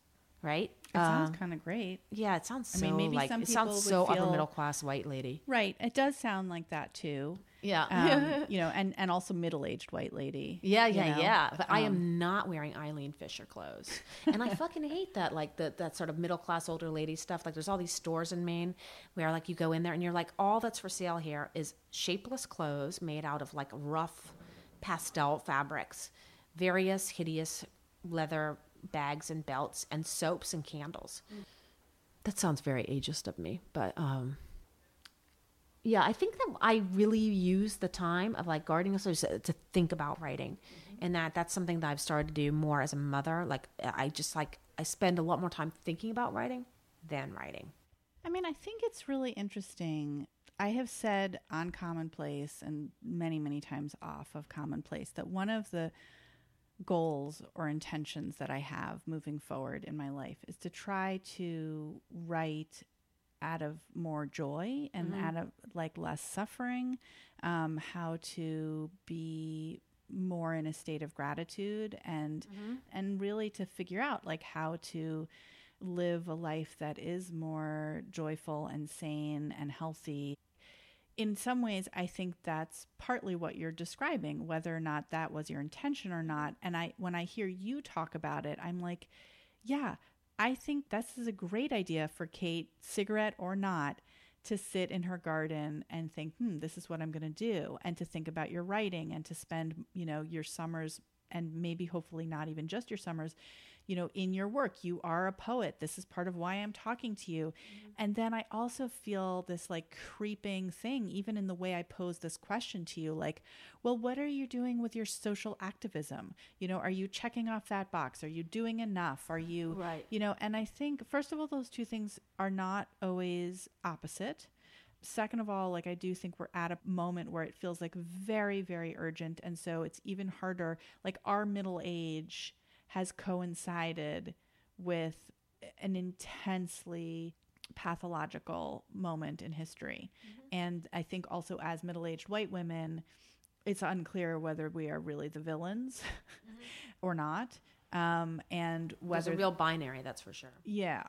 right it sounds Um, kind of great. yeah, it sounds so I mean, maybe like some it people sounds so upper feel- middle class white lady. Right. It does sound like that too. Yeah. Um, (laughs) you know, and, and also middle aged white lady. yeah, you yeah, know? yeah. But I Um, am not wearing Eileen Fisher clothes, and I fucking hate that. Like the, that sort of middle class older lady stuff. Like there's all these stores in Maine where like you go in there and you're like, all that's for sale here is shapeless clothes made out of like rough pastel fabrics, various hideous leather bags and belts, and soaps and candles. That sounds very ageist of me, but um, yeah, I think that I really use the time of like gardening so to to think about writing, and that that's something that I've started to do more as a mother. Like I just like I spend a lot more time thinking about writing than writing. I mean, I think it's really interesting. I have said on Commonplace and many, many times off of Commonplace that one of the goals or intentions that I have moving forward in my life is to try to write out of more joy and out of like less suffering, um, how to be more in a state of gratitude and and really to figure out like how to live a life that is more joyful and sane and healthy in some ways i think that's partly what you're describing whether or not that was your intention or not. And i when i hear you talk about it i'm like yeah i think this is a great idea for Cate cigarette or not to sit in her garden and think hmm this is what i'm going to do and to think about your writing and to spend you know your summers and maybe hopefully not even just your summers you know in your work. You are a poet. This is part of why i'm talking to you. Mm-hmm. And then i also feel this like creeping thing even in the way i pose this question to you like well what are you doing with your social activism? You know are you checking off that box? Are you doing enough? Are you Right. you know and i think first of all those two things are not always opposite. Second of all like i do think we're at a moment where it feels like very very urgent. And so it's even harder like our middle age has coincided with an intensely pathological moment in history and i think also as middle-aged white women it's unclear whether we are really the villains (laughs) or not um, and There's whether a real binary, that's for sure. yeah.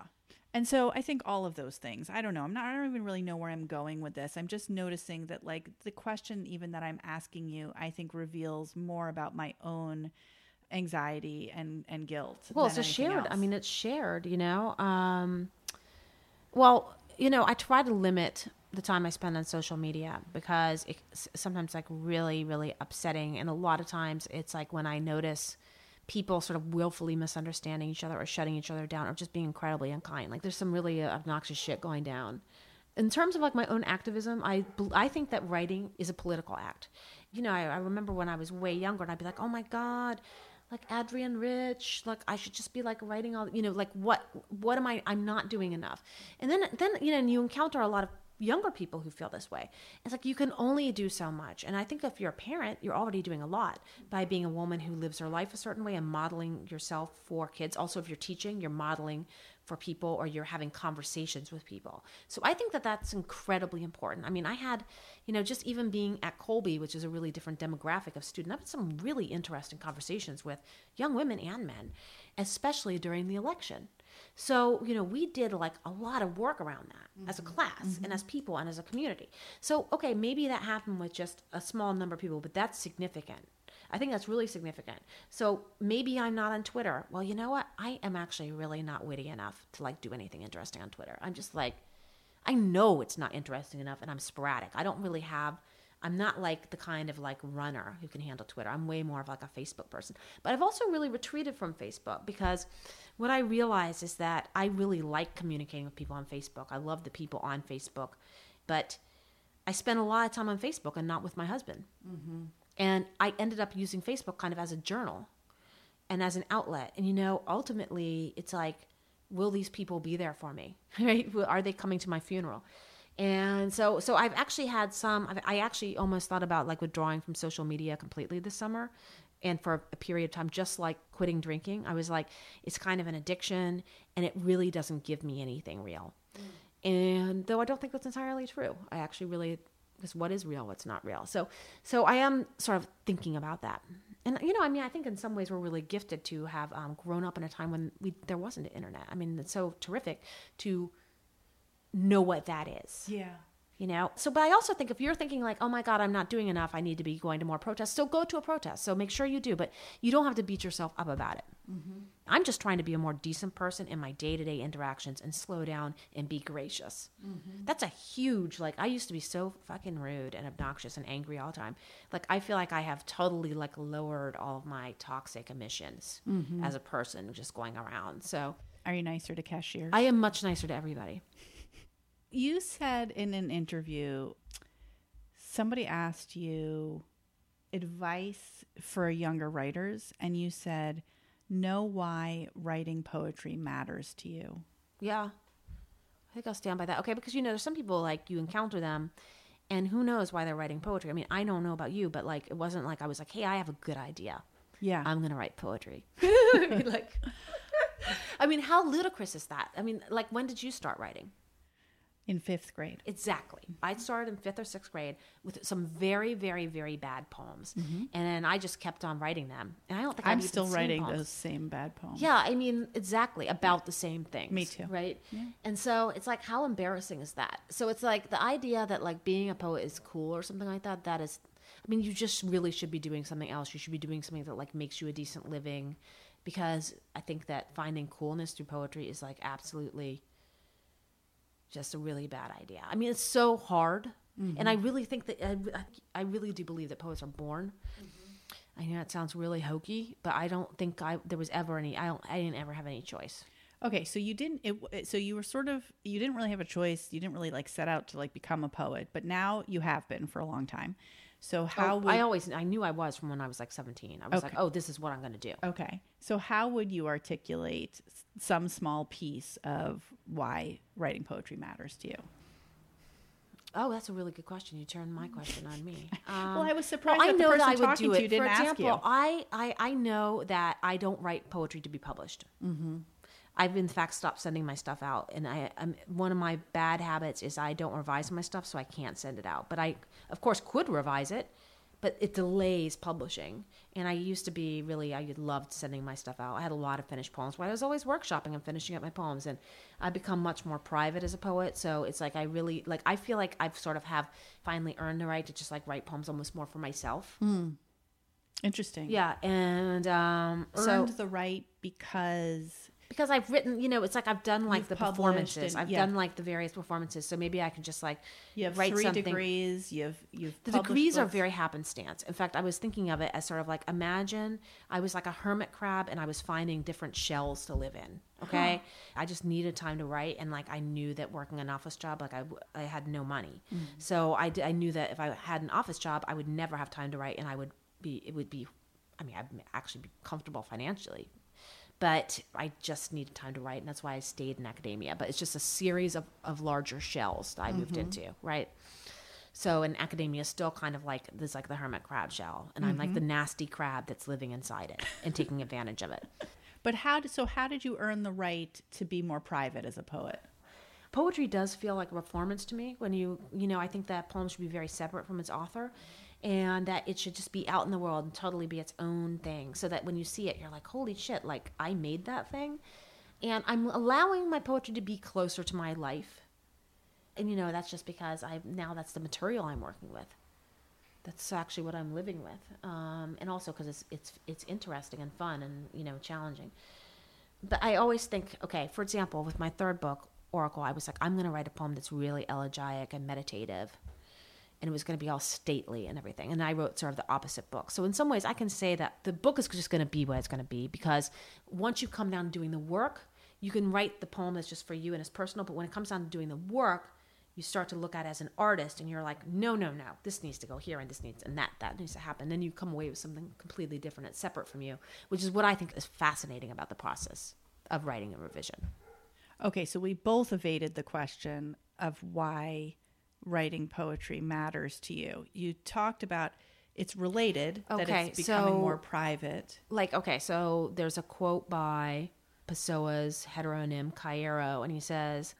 And so I think all of those things. I don't know. I'm not I don't even really know where I'm going with this. I'm just noticing that like the question even that I'm asking you, I think reveals more about my own anxiety and and guilt. Well, it's a shared. I mean, it's shared. You know. Um, well, you know, I try to limit the time I spend on social media because it's sometimes like really, really upsetting, and a lot of times it's like when I notice people sort of willfully misunderstanding each other or shutting each other down or just being incredibly unkind. Like there's some really obnoxious shit going down. In terms of like my own activism, I I think that writing is a political act. You know, I, I remember when I was way younger, and I'd be like, "Oh my god, like Adrienne Rich, like I should just be like writing all, you know, like what what am I? I'm not doing enough." And then then you know, and you encounter a lot of younger people who feel this way. It's like you can only do so much. And I think if you're a parent, you're already doing a lot by being a woman who lives her life a certain way and modeling yourself for kids. Also, if you're teaching, you're modeling for people or you're having conversations with people. So I think that that's incredibly important. I mean, I had, you know, just even being at Colby, which is a really different demographic of student, I've had some really interesting conversations with young women and men, especially during the election So, you know, we did like a lot of work around that as a mm-hmm. class and mm-hmm. as people and as a community. So, okay, maybe that happened with just a small number of people, but that's significant. I think that's really significant. So maybe I'm not on Twitter. Well, you know what? I am actually really not witty enough to like do anything interesting on Twitter. I'm just like, I know it's not interesting enough and I'm sporadic. I don't really have I'm not like the kind of like runner who can handle Twitter. I'm way more of like a Facebook person. But I've also really retreated from Facebook because what I realize is that I really like communicating with people on Facebook. I love the people on Facebook, but I spend a lot of time on Facebook and not with my husband. Mm-hmm. And I ended up using Facebook kind of as a journal and as an outlet. And you know, ultimately, it's like, will these people be there for me? (laughs) Right? Are they coming to my funeral? And so, so I've actually had some. I've, I actually almost thought about like withdrawing from social media completely this summer, and for a period of time, just like quitting drinking. I was like, it's kind of an addiction, and it really doesn't give me anything real. Mm. And though I don't think that's entirely true, I actually really because what is real, what's not real. So, so I am sort of thinking about that. And you know, I mean, I think in some ways we're really gifted to have um, grown up in a time when we there wasn't an internet. I mean, it's so terrific to know what that is. Yeah. You know, so but I also think if you're thinking like, oh my God, I'm not doing enough, I need to be going to more protests. So go to a protest. So make sure you do, but you don't have to beat yourself up about it. Mm-hmm. I'm just trying to be a more decent person in my day to day interactions and slow down and be gracious. Mm-hmm. That's a huge like. I used to be so fucking rude and obnoxious and angry all the time. Like I feel like I have totally like lowered all of my toxic emissions mm-hmm. as a person just going around. So are you nicer to cashiers? I am much nicer to everybody. You said in an interview, somebody asked you advice for younger writers, and you said, know why writing poetry matters to you. Yeah. I think I'll stand by that. Okay, because you know, there's some people like you encounter them and who knows why they're writing poetry. I mean, I don't know about you, but like it wasn't like I was like, "Hey, I have a good idea." Yeah. I'm going to write poetry. (laughs) (laughs) like I mean, how ludicrous is that? I mean, like when did you start writing? In fifth grade. Exactly. I started in fifth or sixth grade with some very, very, very bad poems, mm-hmm. and then I just kept on writing them. And I don't think I'm I've still writing poems. those same bad poems. Yeah, I mean, exactly about the same things. Me too. Right. Yeah. And so it's like, how embarrassing is that? So it's like the idea that like being a poet is cool or something like that. That is, I mean, you just really should be doing something else. You should be doing something that like makes you a decent living, because I think that finding coolness through poetry is like absolutely just a really bad idea. I mean, it's so hard. Mm-hmm. And I really think that I, I really do believe that poets are born. Mm-hmm. I know it sounds really hokey, but I don't think I there was ever any. I don't. I didn't ever have any choice. Okay, so you didn't. It, so you were sort of. You didn't really have a choice. You didn't really like set out to like become a poet, but now you have been for a long time. So how? Oh, would, I always. I knew I was from when I was like seventeen. I was okay. like, oh, this is what I'm going to do. Okay. So how would you articulate some small piece of why writing poetry matters to you? Oh, that's a really good question. You turned my question on me. (laughs) Um, well, I was surprised. Well, I know that I would do it. For example, I, I I know that I don't write poetry to be published. Mm-hmm. I've in fact stopped sending my stuff out, and I I'm, one of my bad habits is I don't revise my stuff, so I can't send it out. But I, of course, could revise it but it delays publishing. And I used to be really, I loved sending my stuff out. I had a lot of finished poems, but I was always workshopping and finishing up my poems. And I've become much more private as a poet. So it's like I really, like, I feel like I've sort of have finally earned the right to just like write poems almost more for myself. Mm. Interesting. Yeah. And um, earned so, the right because because I've written, you know, it's like I've done like You've the performances. And, I've yeah. done like the various performances. So maybe I can just like you have write three something. degrees. You've you've the degrees books. are very happenstance. In fact, I was thinking of it as sort of like imagine I was like a hermit crab and I was finding different shells to live in. Okay, huh. I just needed time to write, and like I knew that working an office job, like I I had no money, mm-hmm. so I I knew that if I had an office job, I would never have time to write, and I would be it would be I mean, I'd actually be comfortable financially but I just needed time to write, and that's why I stayed in academia. But it's just a series of, of larger shells that I mm-hmm. moved into, right? So in academia, is still kind of like this, like the hermit crab shell, and mm-hmm. I'm like the mm-hmm. nasty crab that's living inside it and taking advantage of it. (laughs) But how did so? How did you earn the right to be more private as a poet? Poetry does feel like a performance to me. When you, you know, I think that poem should be very separate from its author and that it should just be out in the world and totally be its own thing so that when you see it you're like holy shit like i made that thing And I'm allowing my poetry to be closer to my life. And you know, that's just because I now that's the material I'm working with. That's actually what I'm living with, um, and also because it's it's it's interesting and fun and you know challenging. But I always think, okay, for example, with my third book, Oracle, I was like, I'm going to write a poem that's really elegiac and meditative and it was going to be all stately and everything. And I wrote sort of the opposite book. So in some ways, I can say that the book is just going to be what it's going to be because once you come down to doing the work, you can write the poem that's just for you and it's personal. But when it comes down to doing the work, you start to look at as an artist and you're like, no, no, no, this needs to go here and this needs and that that needs to happen. Then you come away with something completely different. It's separate from you, which is what I think is fascinating about the process of writing a revision. Okay, so we both evaded the question of why writing poetry matters to you. You talked about it's related that it's becoming so- more private. like okay so there's a quote by Pessoa's heteronym Caeiro and he says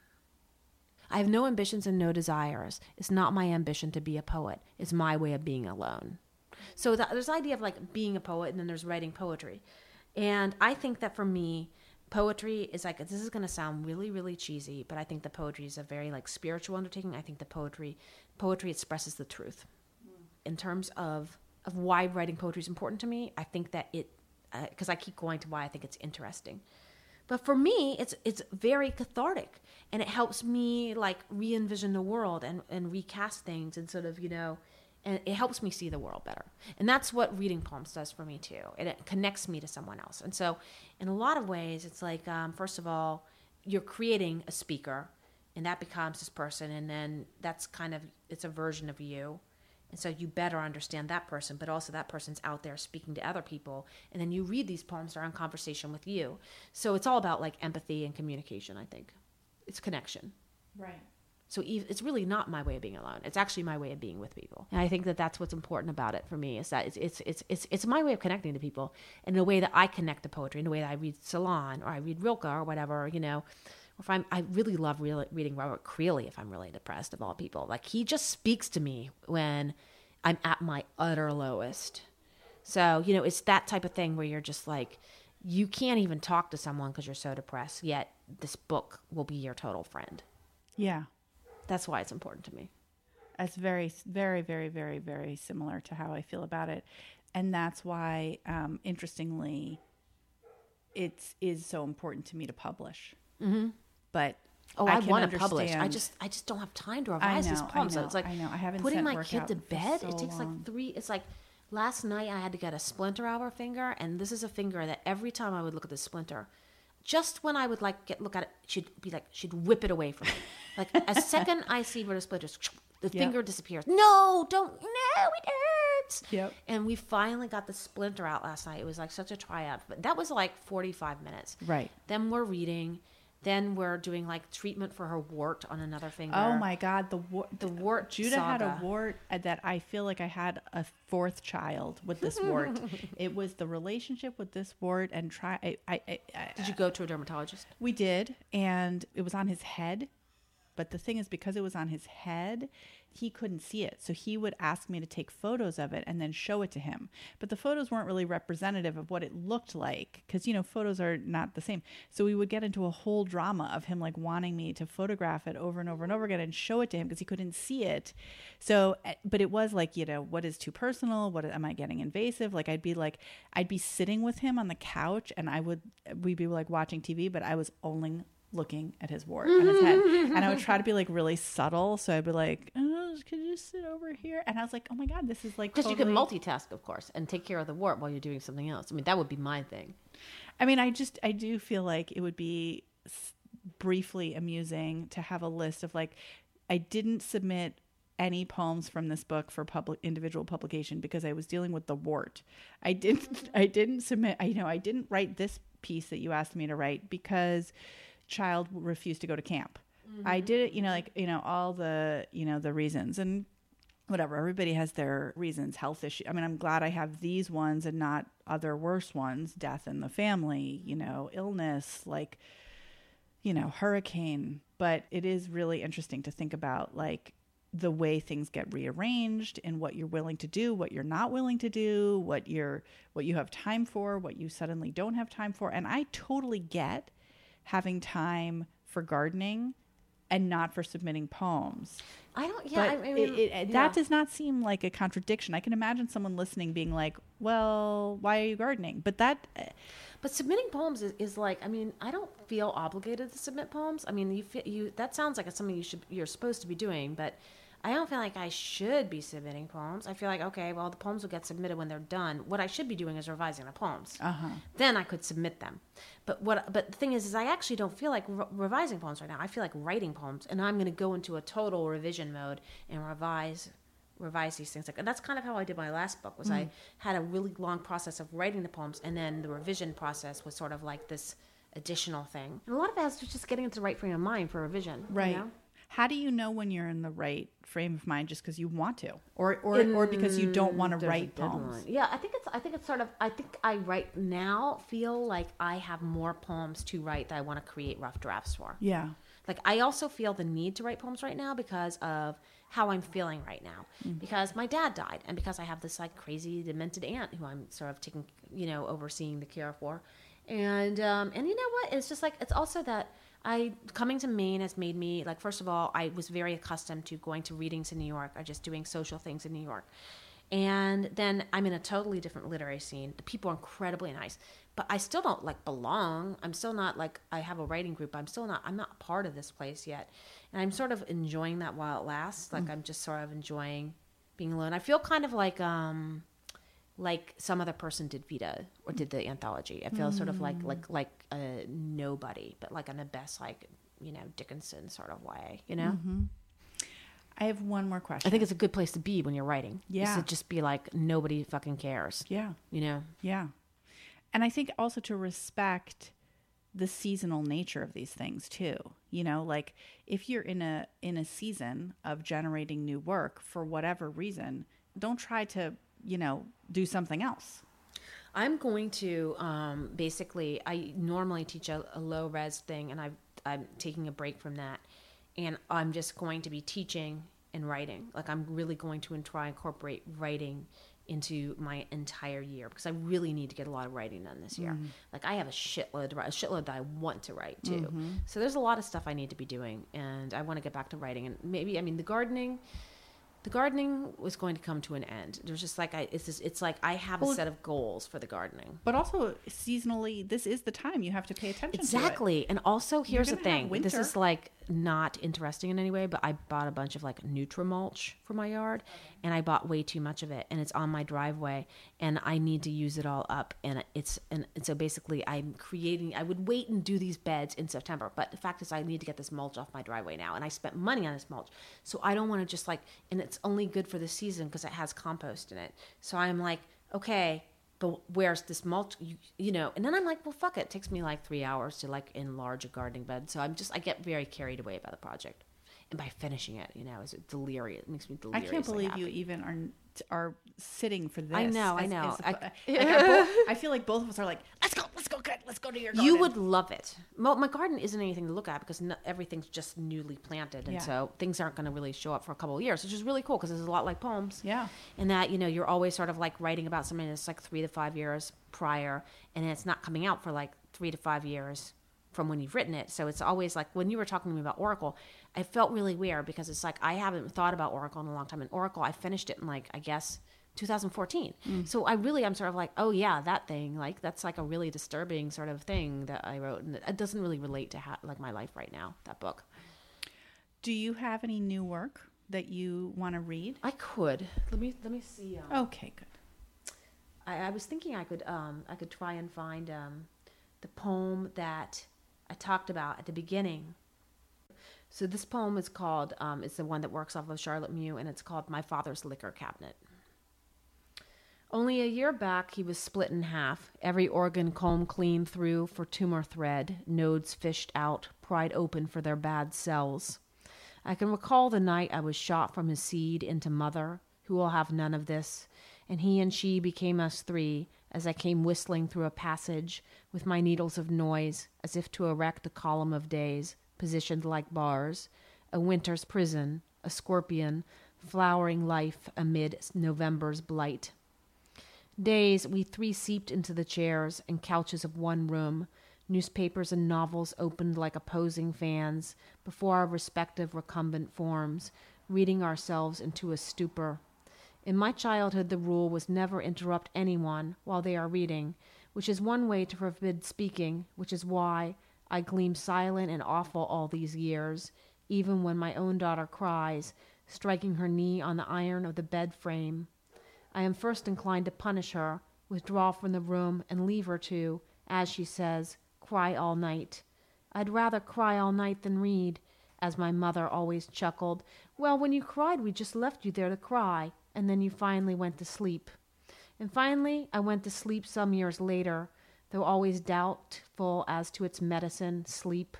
i have no ambitions and no desires it's not my ambition to be a poet it's my way of being alone so that, there's the idea of like being a poet and then there's writing poetry and i think that for me poetry is like this is going to sound really really cheesy but i think the poetry is a very like spiritual undertaking. I think the poetry poetry expresses the truth. Hmm. In terms of of why writing poetry is important to me i think that it uh, because i keep going to why i think it's interesting. But for me it's it's very cathartic and it helps me like re-envision the world and and recast things and sort of you know and it helps me see the world better and that's what reading poems does for me too it connects me to someone else and so in a lot of ways it's like um, first of all you're creating a speaker and that becomes this person and then that's kind of it's a version of you and so you better understand that person, but also that person's out there speaking to other people. And then you read these poems that are in conversation with you. So it's all about like empathy and communication, I think. It's connection. Right. So it's really not my way of being alone. It's actually my way of being with people. And I think that that's what's important about it for me is that it's it's it's it's, it's my way of connecting to people in the way that I connect to poetry, in the way that I read Celan or I read Rilke or whatever, you know. If I'm, I really love re- reading Robert Creeley if I'm really depressed of all people. Like he just speaks to me when I'm at my utter lowest. So you know, it's that type of thing where you're just like, you can't even talk to someone because you're so depressed. Yet this book will be your total friend. Yeah. That's why it's important to me. That's very, very, very, very, very similar to how I feel about it. And that's why, um, interestingly, it is so important to me to publish. Mm-hmm. But Oh, I, can want to publish. I just I just don't have time to I revise these I poems. So it's like I know. I haven't putting my kid to bed. so it takes long. like three. It's like last night I had to get a splinter out of her finger, and this is a finger that every time I would look at the splinter, just when I would like get look at it, she'd be like she'd whip it away from me. Like a (laughs) second I see where the splinters, the Yeah. finger disappears. No, don't. No, it hurts. Yep. And we finally got the splinter out last night. It was like such a triumph. But that was like forty five minutes. Right. Then we're reading. Then we're doing like treatment for her wart on another finger. Oh my God, the wart. The wart Judah had a wart uh, that I feel like I had a fourth child with this wart. (laughs) it was the relationship with this wart and try. I, I, I, I, Did you go to a dermatologist? we did, and it was on his head. But the thing is, because it was on his head, he couldn't see it. So he would ask me to take photos of it and then show it to him. But the photos weren't really representative of what it looked like because, you know, photos are not the same. So we would get into a whole drama of him like wanting me to photograph it over and over and over again and show it to him because he couldn't see it. So, eh, but it was like, you know, what is too personal? What am I getting invasive? Like, I'd be like, I'd be sitting with him on the couch and I would, we'd be like watching TV, but I was only looking at his wart on his head. And I would try to be like really subtle. So I'd be like, oh, could you sit over here? And I was like, oh my God, this is like. Because you can multitask, of course, and take care of the wart while you're doing something else. I mean, that would be my thing. I mean, I just, I do feel like it would be briefly amusing to have a list of like, I didn't submit any poems from this book for public individual publication because I was dealing with the wart. I didn't (laughs) I didn't submit I you know I didn't write this piece that you asked me to write because child refused to go to camp. I mm-hmm. did it, you know, like, you know, all the, you know, the reasons and whatever. Everybody has their reasons, health issue. I mean, I'm glad I have these ones and not other worse ones, death in the family, you know, illness, like, you know, hurricane. But it is really interesting to think about like the way things get rearranged and what you're willing to do, what you're not willing to do, what you're what you have time for, what you suddenly don't have time for. And I totally get having time for gardening and not for submitting poems. I don't. Yeah, I, mean, it, it, yeah. that does not seem like a contradiction. I can imagine someone listening being like, "Well, why are you gardening?" But that uh, But submitting poems is, is like. I mean, I don't feel obligated to submit poems. I mean, you fe- you that sounds like it's something you should you're supposed to be doing, but. I don't feel like I should be submitting poems. I feel like okay, well, the poems will get submitted when they're done. What I should be doing is revising the poems. uh-huh. then I could submit them. But what? But the thing is, is I actually don't feel like re- revising poems right now. I feel like writing poems, and I'm going to go into a total revision mode and revise, revise these things. Like, and that's kind of how I did my last book. Was I had a really long process of writing the poems, and then the revision process was sort of like this additional thing. And a lot of it has to just getting into the right frame of mind for revision. you Right. know? How do you know when you're in the right frame of mind just because you want to, or or, or because you don't want to write poems? Yeah, I think it's. I think it's sort of. I think I right now feel like I have more poems to write that I want to create rough drafts for. Yeah. Like I also feel the need to write poems right now because of how I'm feeling right now. Because my dad died, and because I have this like crazy demented aunt who I'm sort of taking, you know, overseeing the care for, and um, and you know what? It's just like it's also that I coming to Maine has made me like first of all I was very accustomed to going to readings in New York or just doing social things in New York. And then I'm in a totally different literary scene. The people are incredibly nice, but I still don't like belong. I'm still not like I have a writing group. I'm still not. I'm not part of this place yet, and I'm sort of enjoying that while it lasts. Like I'm just sort of enjoying being alone. I feel kind of like um, like some other person did VIDA or did the anthology. I feel sort of like like like a nobody, but like in the best like you know Dickinson sort of way. You know. Mm-hmm. I have one more question. I think it's a good place to be when you're writing. is Yeah. to just be like nobody fucking cares. yeah. You know. Yeah. And I think also to respect the seasonal nature of these things too. You know, like if you're in a in a season of generating new work for whatever reason, don't try to, you know, do something else. I'm going to um, basically. I normally teach a, a low res thing, and I've, I'm taking a break from that, and I'm just going to be teaching and writing. Like I'm really going to try incorporate writing into my entire year because I really need to get a lot of writing done this year. Like I have a shitload, to write, a shitload that I want to write too. So there's a lot of stuff I need to be doing, and I want to get back to writing. And maybe I mean the gardening. The gardening was going to come to an end. There's just like I, it's just, it's like I have Well, a set of goals for the gardening. But also seasonally, this is the time you have to pay attention to. Exactly. And also, here's the thing. This is like not interesting in any way, but I bought a bunch of like Nutrimulch for my yard, and I bought way too much of it, and it's on my driveway, and I need to use it all up, and it's and, and so basically I'm creating. I would wait and do these beds in September, but the fact is I need to get this mulch off my driveway now, and I spent money on this mulch, so I don't want to just like, and it's only good for the season because it has compost in it. So I'm like, okay, but where's this mulch you, you know and then i'm like well fuck it. it takes me like three hours to like enlarge a gardening bed so i'm just i get very carried away by the project and by finishing it you know is it delirious it makes me delirious. I can't believe you even are are sitting for this. I know, I know. as a- I- (laughs) like I, both, I feel like both of us are like, let's go, let's go, good, let's go to your garden. you would love it well, my garden isn't anything to look at because no, everything's just newly planted and Yeah. so things aren't going to really show up for a couple of years which is really cool because it's a lot like poems Yeah. and that you know you're always sort of like writing about something that's like three to five years prior and it's not coming out for like three to five years from when you've written it. So it's always like when you were talking to me about oracle i felt really weird because it's like i haven't thought about oracle in a long time. And oracle i finished it in like i guess 2014 so i really i'm sort of like oh yeah that thing like that's like a really disturbing sort of thing that i wrote. And it doesn't really relate to ha- like my life right now that book. Do you have any new work that you want to read? i could. Let me let me see um, Okay, good. I, I was thinking I could um, I could try and find um, the poem that I talked about at the beginning. So this poem is called um, it's the one that works off of Charlotte Mew, and it's called My Father's Liquor Cabinet. Only a year back, he was split in half, every organ combed clean through for tumor thread, nodes fished out, pried open for their bad cells. I can recall the night I was shot from his seed into mother, who will have none of this, and he and she became us three as I came whistling through a passage with my needles of noise, as if to erect a column of days, positioned like bars, a winter's prison, a scorpion, flowering life amid November's blight. Days we three seeped into the chairs and couches of one room, Newspapers and novels opened like opposing fans before our respective recumbent forms, reading ourselves into a stupor. In my childhood, the rule was never interrupt anyone while they are reading, which is one way to forbid speaking, which is why I gleam silent and awful all these years, even when my own daughter cries, striking her knee on the iron of the bed frame. I am first inclined to punish her, withdraw from the room, and leave her to, as she says, cry all night. I'd rather cry all night than read, as my mother always chuckled. Well, when you cried, we just left you there to cry, and then you finally went to sleep. And finally, I went to sleep some years later, though always doubtful as to its medicine, sleep.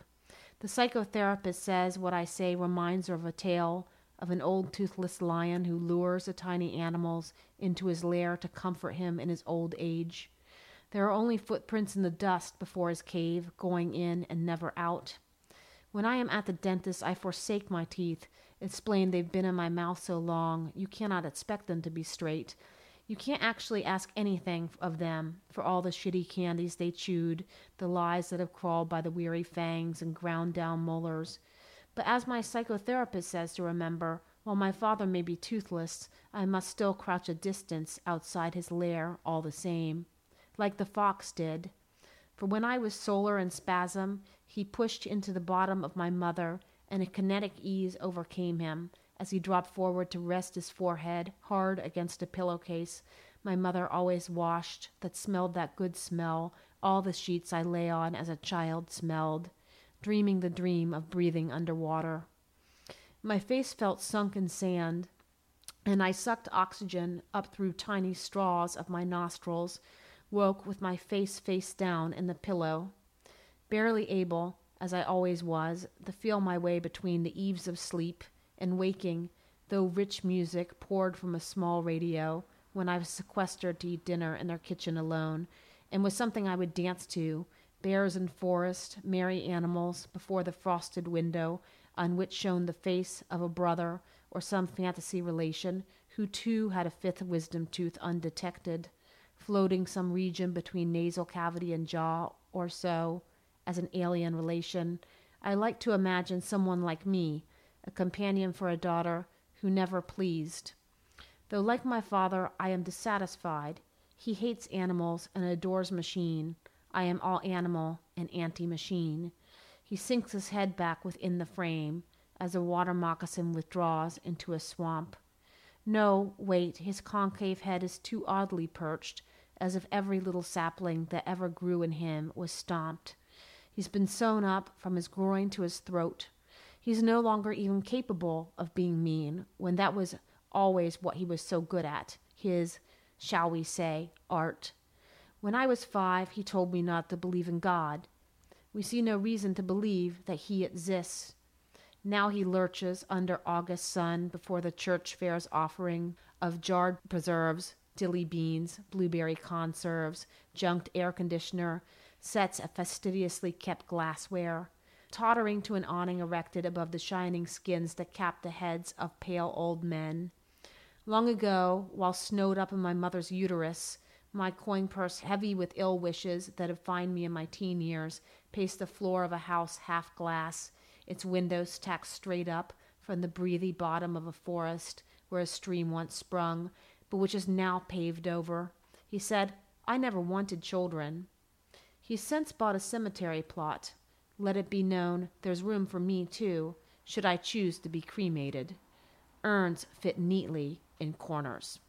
The psychotherapist says what I say reminds her of a tale of an old toothless lion who lures the tiny animals into his lair to comfort him in his old age. There are only footprints in the dust before his cave, going in and never out. When I am at the dentist, I forsake my teeth, explain they've been in my mouth so long, you cannot expect them to be straight. You can't actually ask anything of them for all the shitty candies they chewed, the lies that have crawled by the weary fangs and ground down molars. But as my psychotherapist says to remember, while my father may be toothless, I must still crouch a distance outside his lair all the same like the fox did. For when I was solar in spasm, he pushed into the bottom of my mother, and a kinetic ease overcame him as he dropped forward to rest his forehead hard against a pillowcase my mother always washed that smelled that good smell all the sheets I lay on as a child smelled, dreaming the dream of breathing under water. My face felt sunk in sand, and I sucked oxygen up through tiny straws of my nostrils woke with my face face down in the pillow, barely able, as I always was, to feel my way between the eaves of sleep and waking, though rich music poured from a small radio when I was sequestered to eat dinner in their kitchen alone, and was something I would dance to bears in forest, merry animals before the frosted window on which shone the face of a brother or some fantasy relation who too had a fifth wisdom tooth undetected floating some region between nasal cavity and jaw or so as an alien relation, I like to imagine someone like me, a companion for a daughter who never pleased. Though, like my father, I am dissatisfied, he hates animals and adores machine. I am all animal and anti machine. He sinks his head back within the frame as a water moccasin withdraws into a swamp. No, wait, his concave head is too oddly perched as if every little sapling that ever grew in him was stomped. He's been sewn up from his groin to his throat. He's no longer even capable of being mean, when that was always what he was so good at his, shall we say, art. When I was five, he told me not to believe in God. We see no reason to believe that he exists. Now he lurches under August sun before the church fair's offering of jarred preserves dilly beans, blueberry conserves, junked air conditioner, sets of fastidiously kept glassware, tottering to an awning erected above the shining skins that capped the heads of pale old men. Long ago, while snowed up in my mother's uterus, my coin purse heavy with ill wishes that had found me in my teen years paced the floor of a house half glass, its windows tacked straight up from the breathy bottom of a forest where a stream once sprung, but which is now paved over. He said, I never wanted children. He's since bought a cemetery plot. Let it be known there's room for me, too, should I choose to be cremated. Urns fit neatly in corners.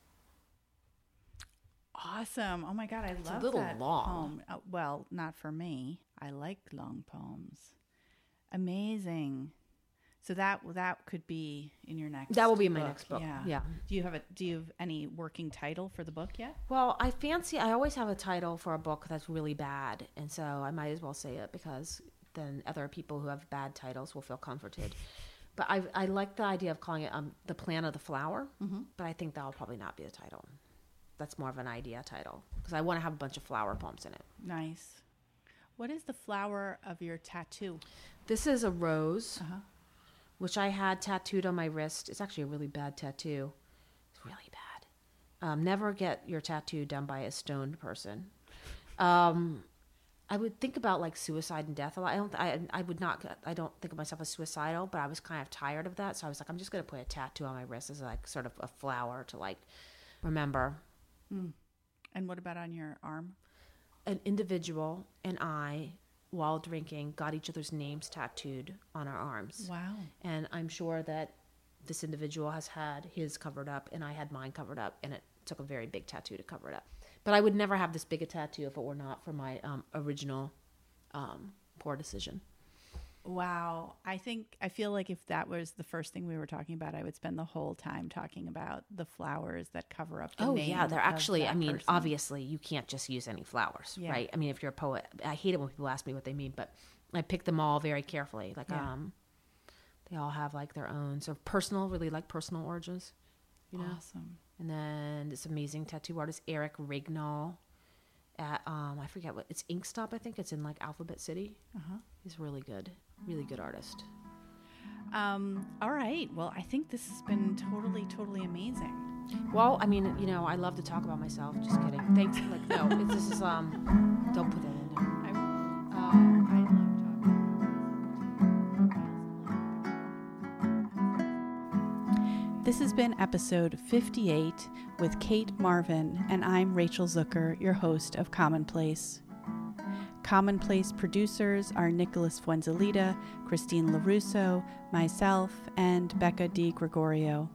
Awesome. Oh my God, I It's a love little that long. poem. Uh, well, not for me. I like long poems. Amazing. So that that could be in your next. That will be in my next book. Yeah. Yeah. Do you have a Do you have any working title for the book yet? Well, I fancy, I always have a title for a book that's really bad. And so I might as well say it because then other people who have bad titles will feel comforted. But I, I like the idea of calling it um, The Plan of the Flower, Mm-hmm. but I think that will probably not be the title. That's more of an idea title because I want to have a bunch of flower poems in it. Nice. What is the flower of your tattoo? This is a rose, Uh-huh. Which I had tattooed on my wrist. It's actually a really bad tattoo. It's really bad. Um, never get your tattoo done by a stoned person. Um, I would think about like suicide and death a lot. I don't. I I would not. I don't think of myself as suicidal, but I was kind of tired of that. So I was like, I'm just gonna put a tattoo on my wrist as like sort of a flower to like remember. Mm. And what about on your arm? An individual and I, while drinking, got each other's names tattooed on our arms. Wow. And I'm sure that this individual has had his covered up, and I had mine covered up, and it took a very big tattoo to cover it up. But I would never have this big a tattoo if it were not for my um, original um, poor decision. Wow. I think, I feel like if that was the first thing we were talking about, I would spend the whole time talking about the flowers that cover up the oh, yeah. They're actually, I mean, person. obviously, you can't just use any flowers, Yeah. right? I mean, if you're a poet, I hate it when people ask me what they mean, but I pick them all very carefully. Like, Yeah. um, they all have like their own sort of personal, really like personal origins, you know? Awesome. And then this amazing tattoo artist, Eric Rignall, at um, I forget what it's Inkstop. I think it's in like Alphabet City. Uh-huh. He's really good, really good artist. Um, all right. Well, I think this has been totally, totally amazing. Well, I mean, you know, I love to talk about myself. Just kidding. Thanks. Like, no, it's, this is um, don't put that This has been episode 58 with Cate Marvin, and I'm Rachel Zucker, your host of Commonplace. Commonplace producers are Nicholas Fuenzalida, Christine LaRusso, myself, and Becca Di Gregorio.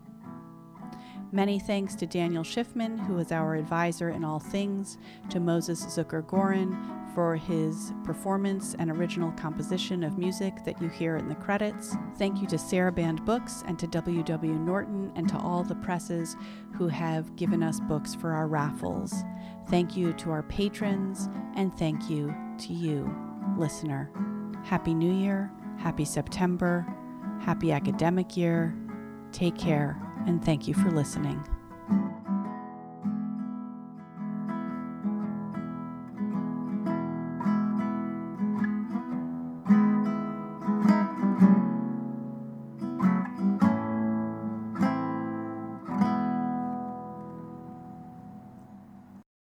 Many thanks to Daniel Schiffman, who is our advisor in all things, to Moses Zucker Gorin for his performance and original composition of music that you hear in the credits. Thank you to Sarabande Books and to W.W. Norton and to all the presses who have given us books for our raffles. Thank you to our patrons, and thank you to you, listener. Happy New Year, happy September, happy academic year. Take care, and thank you for listening.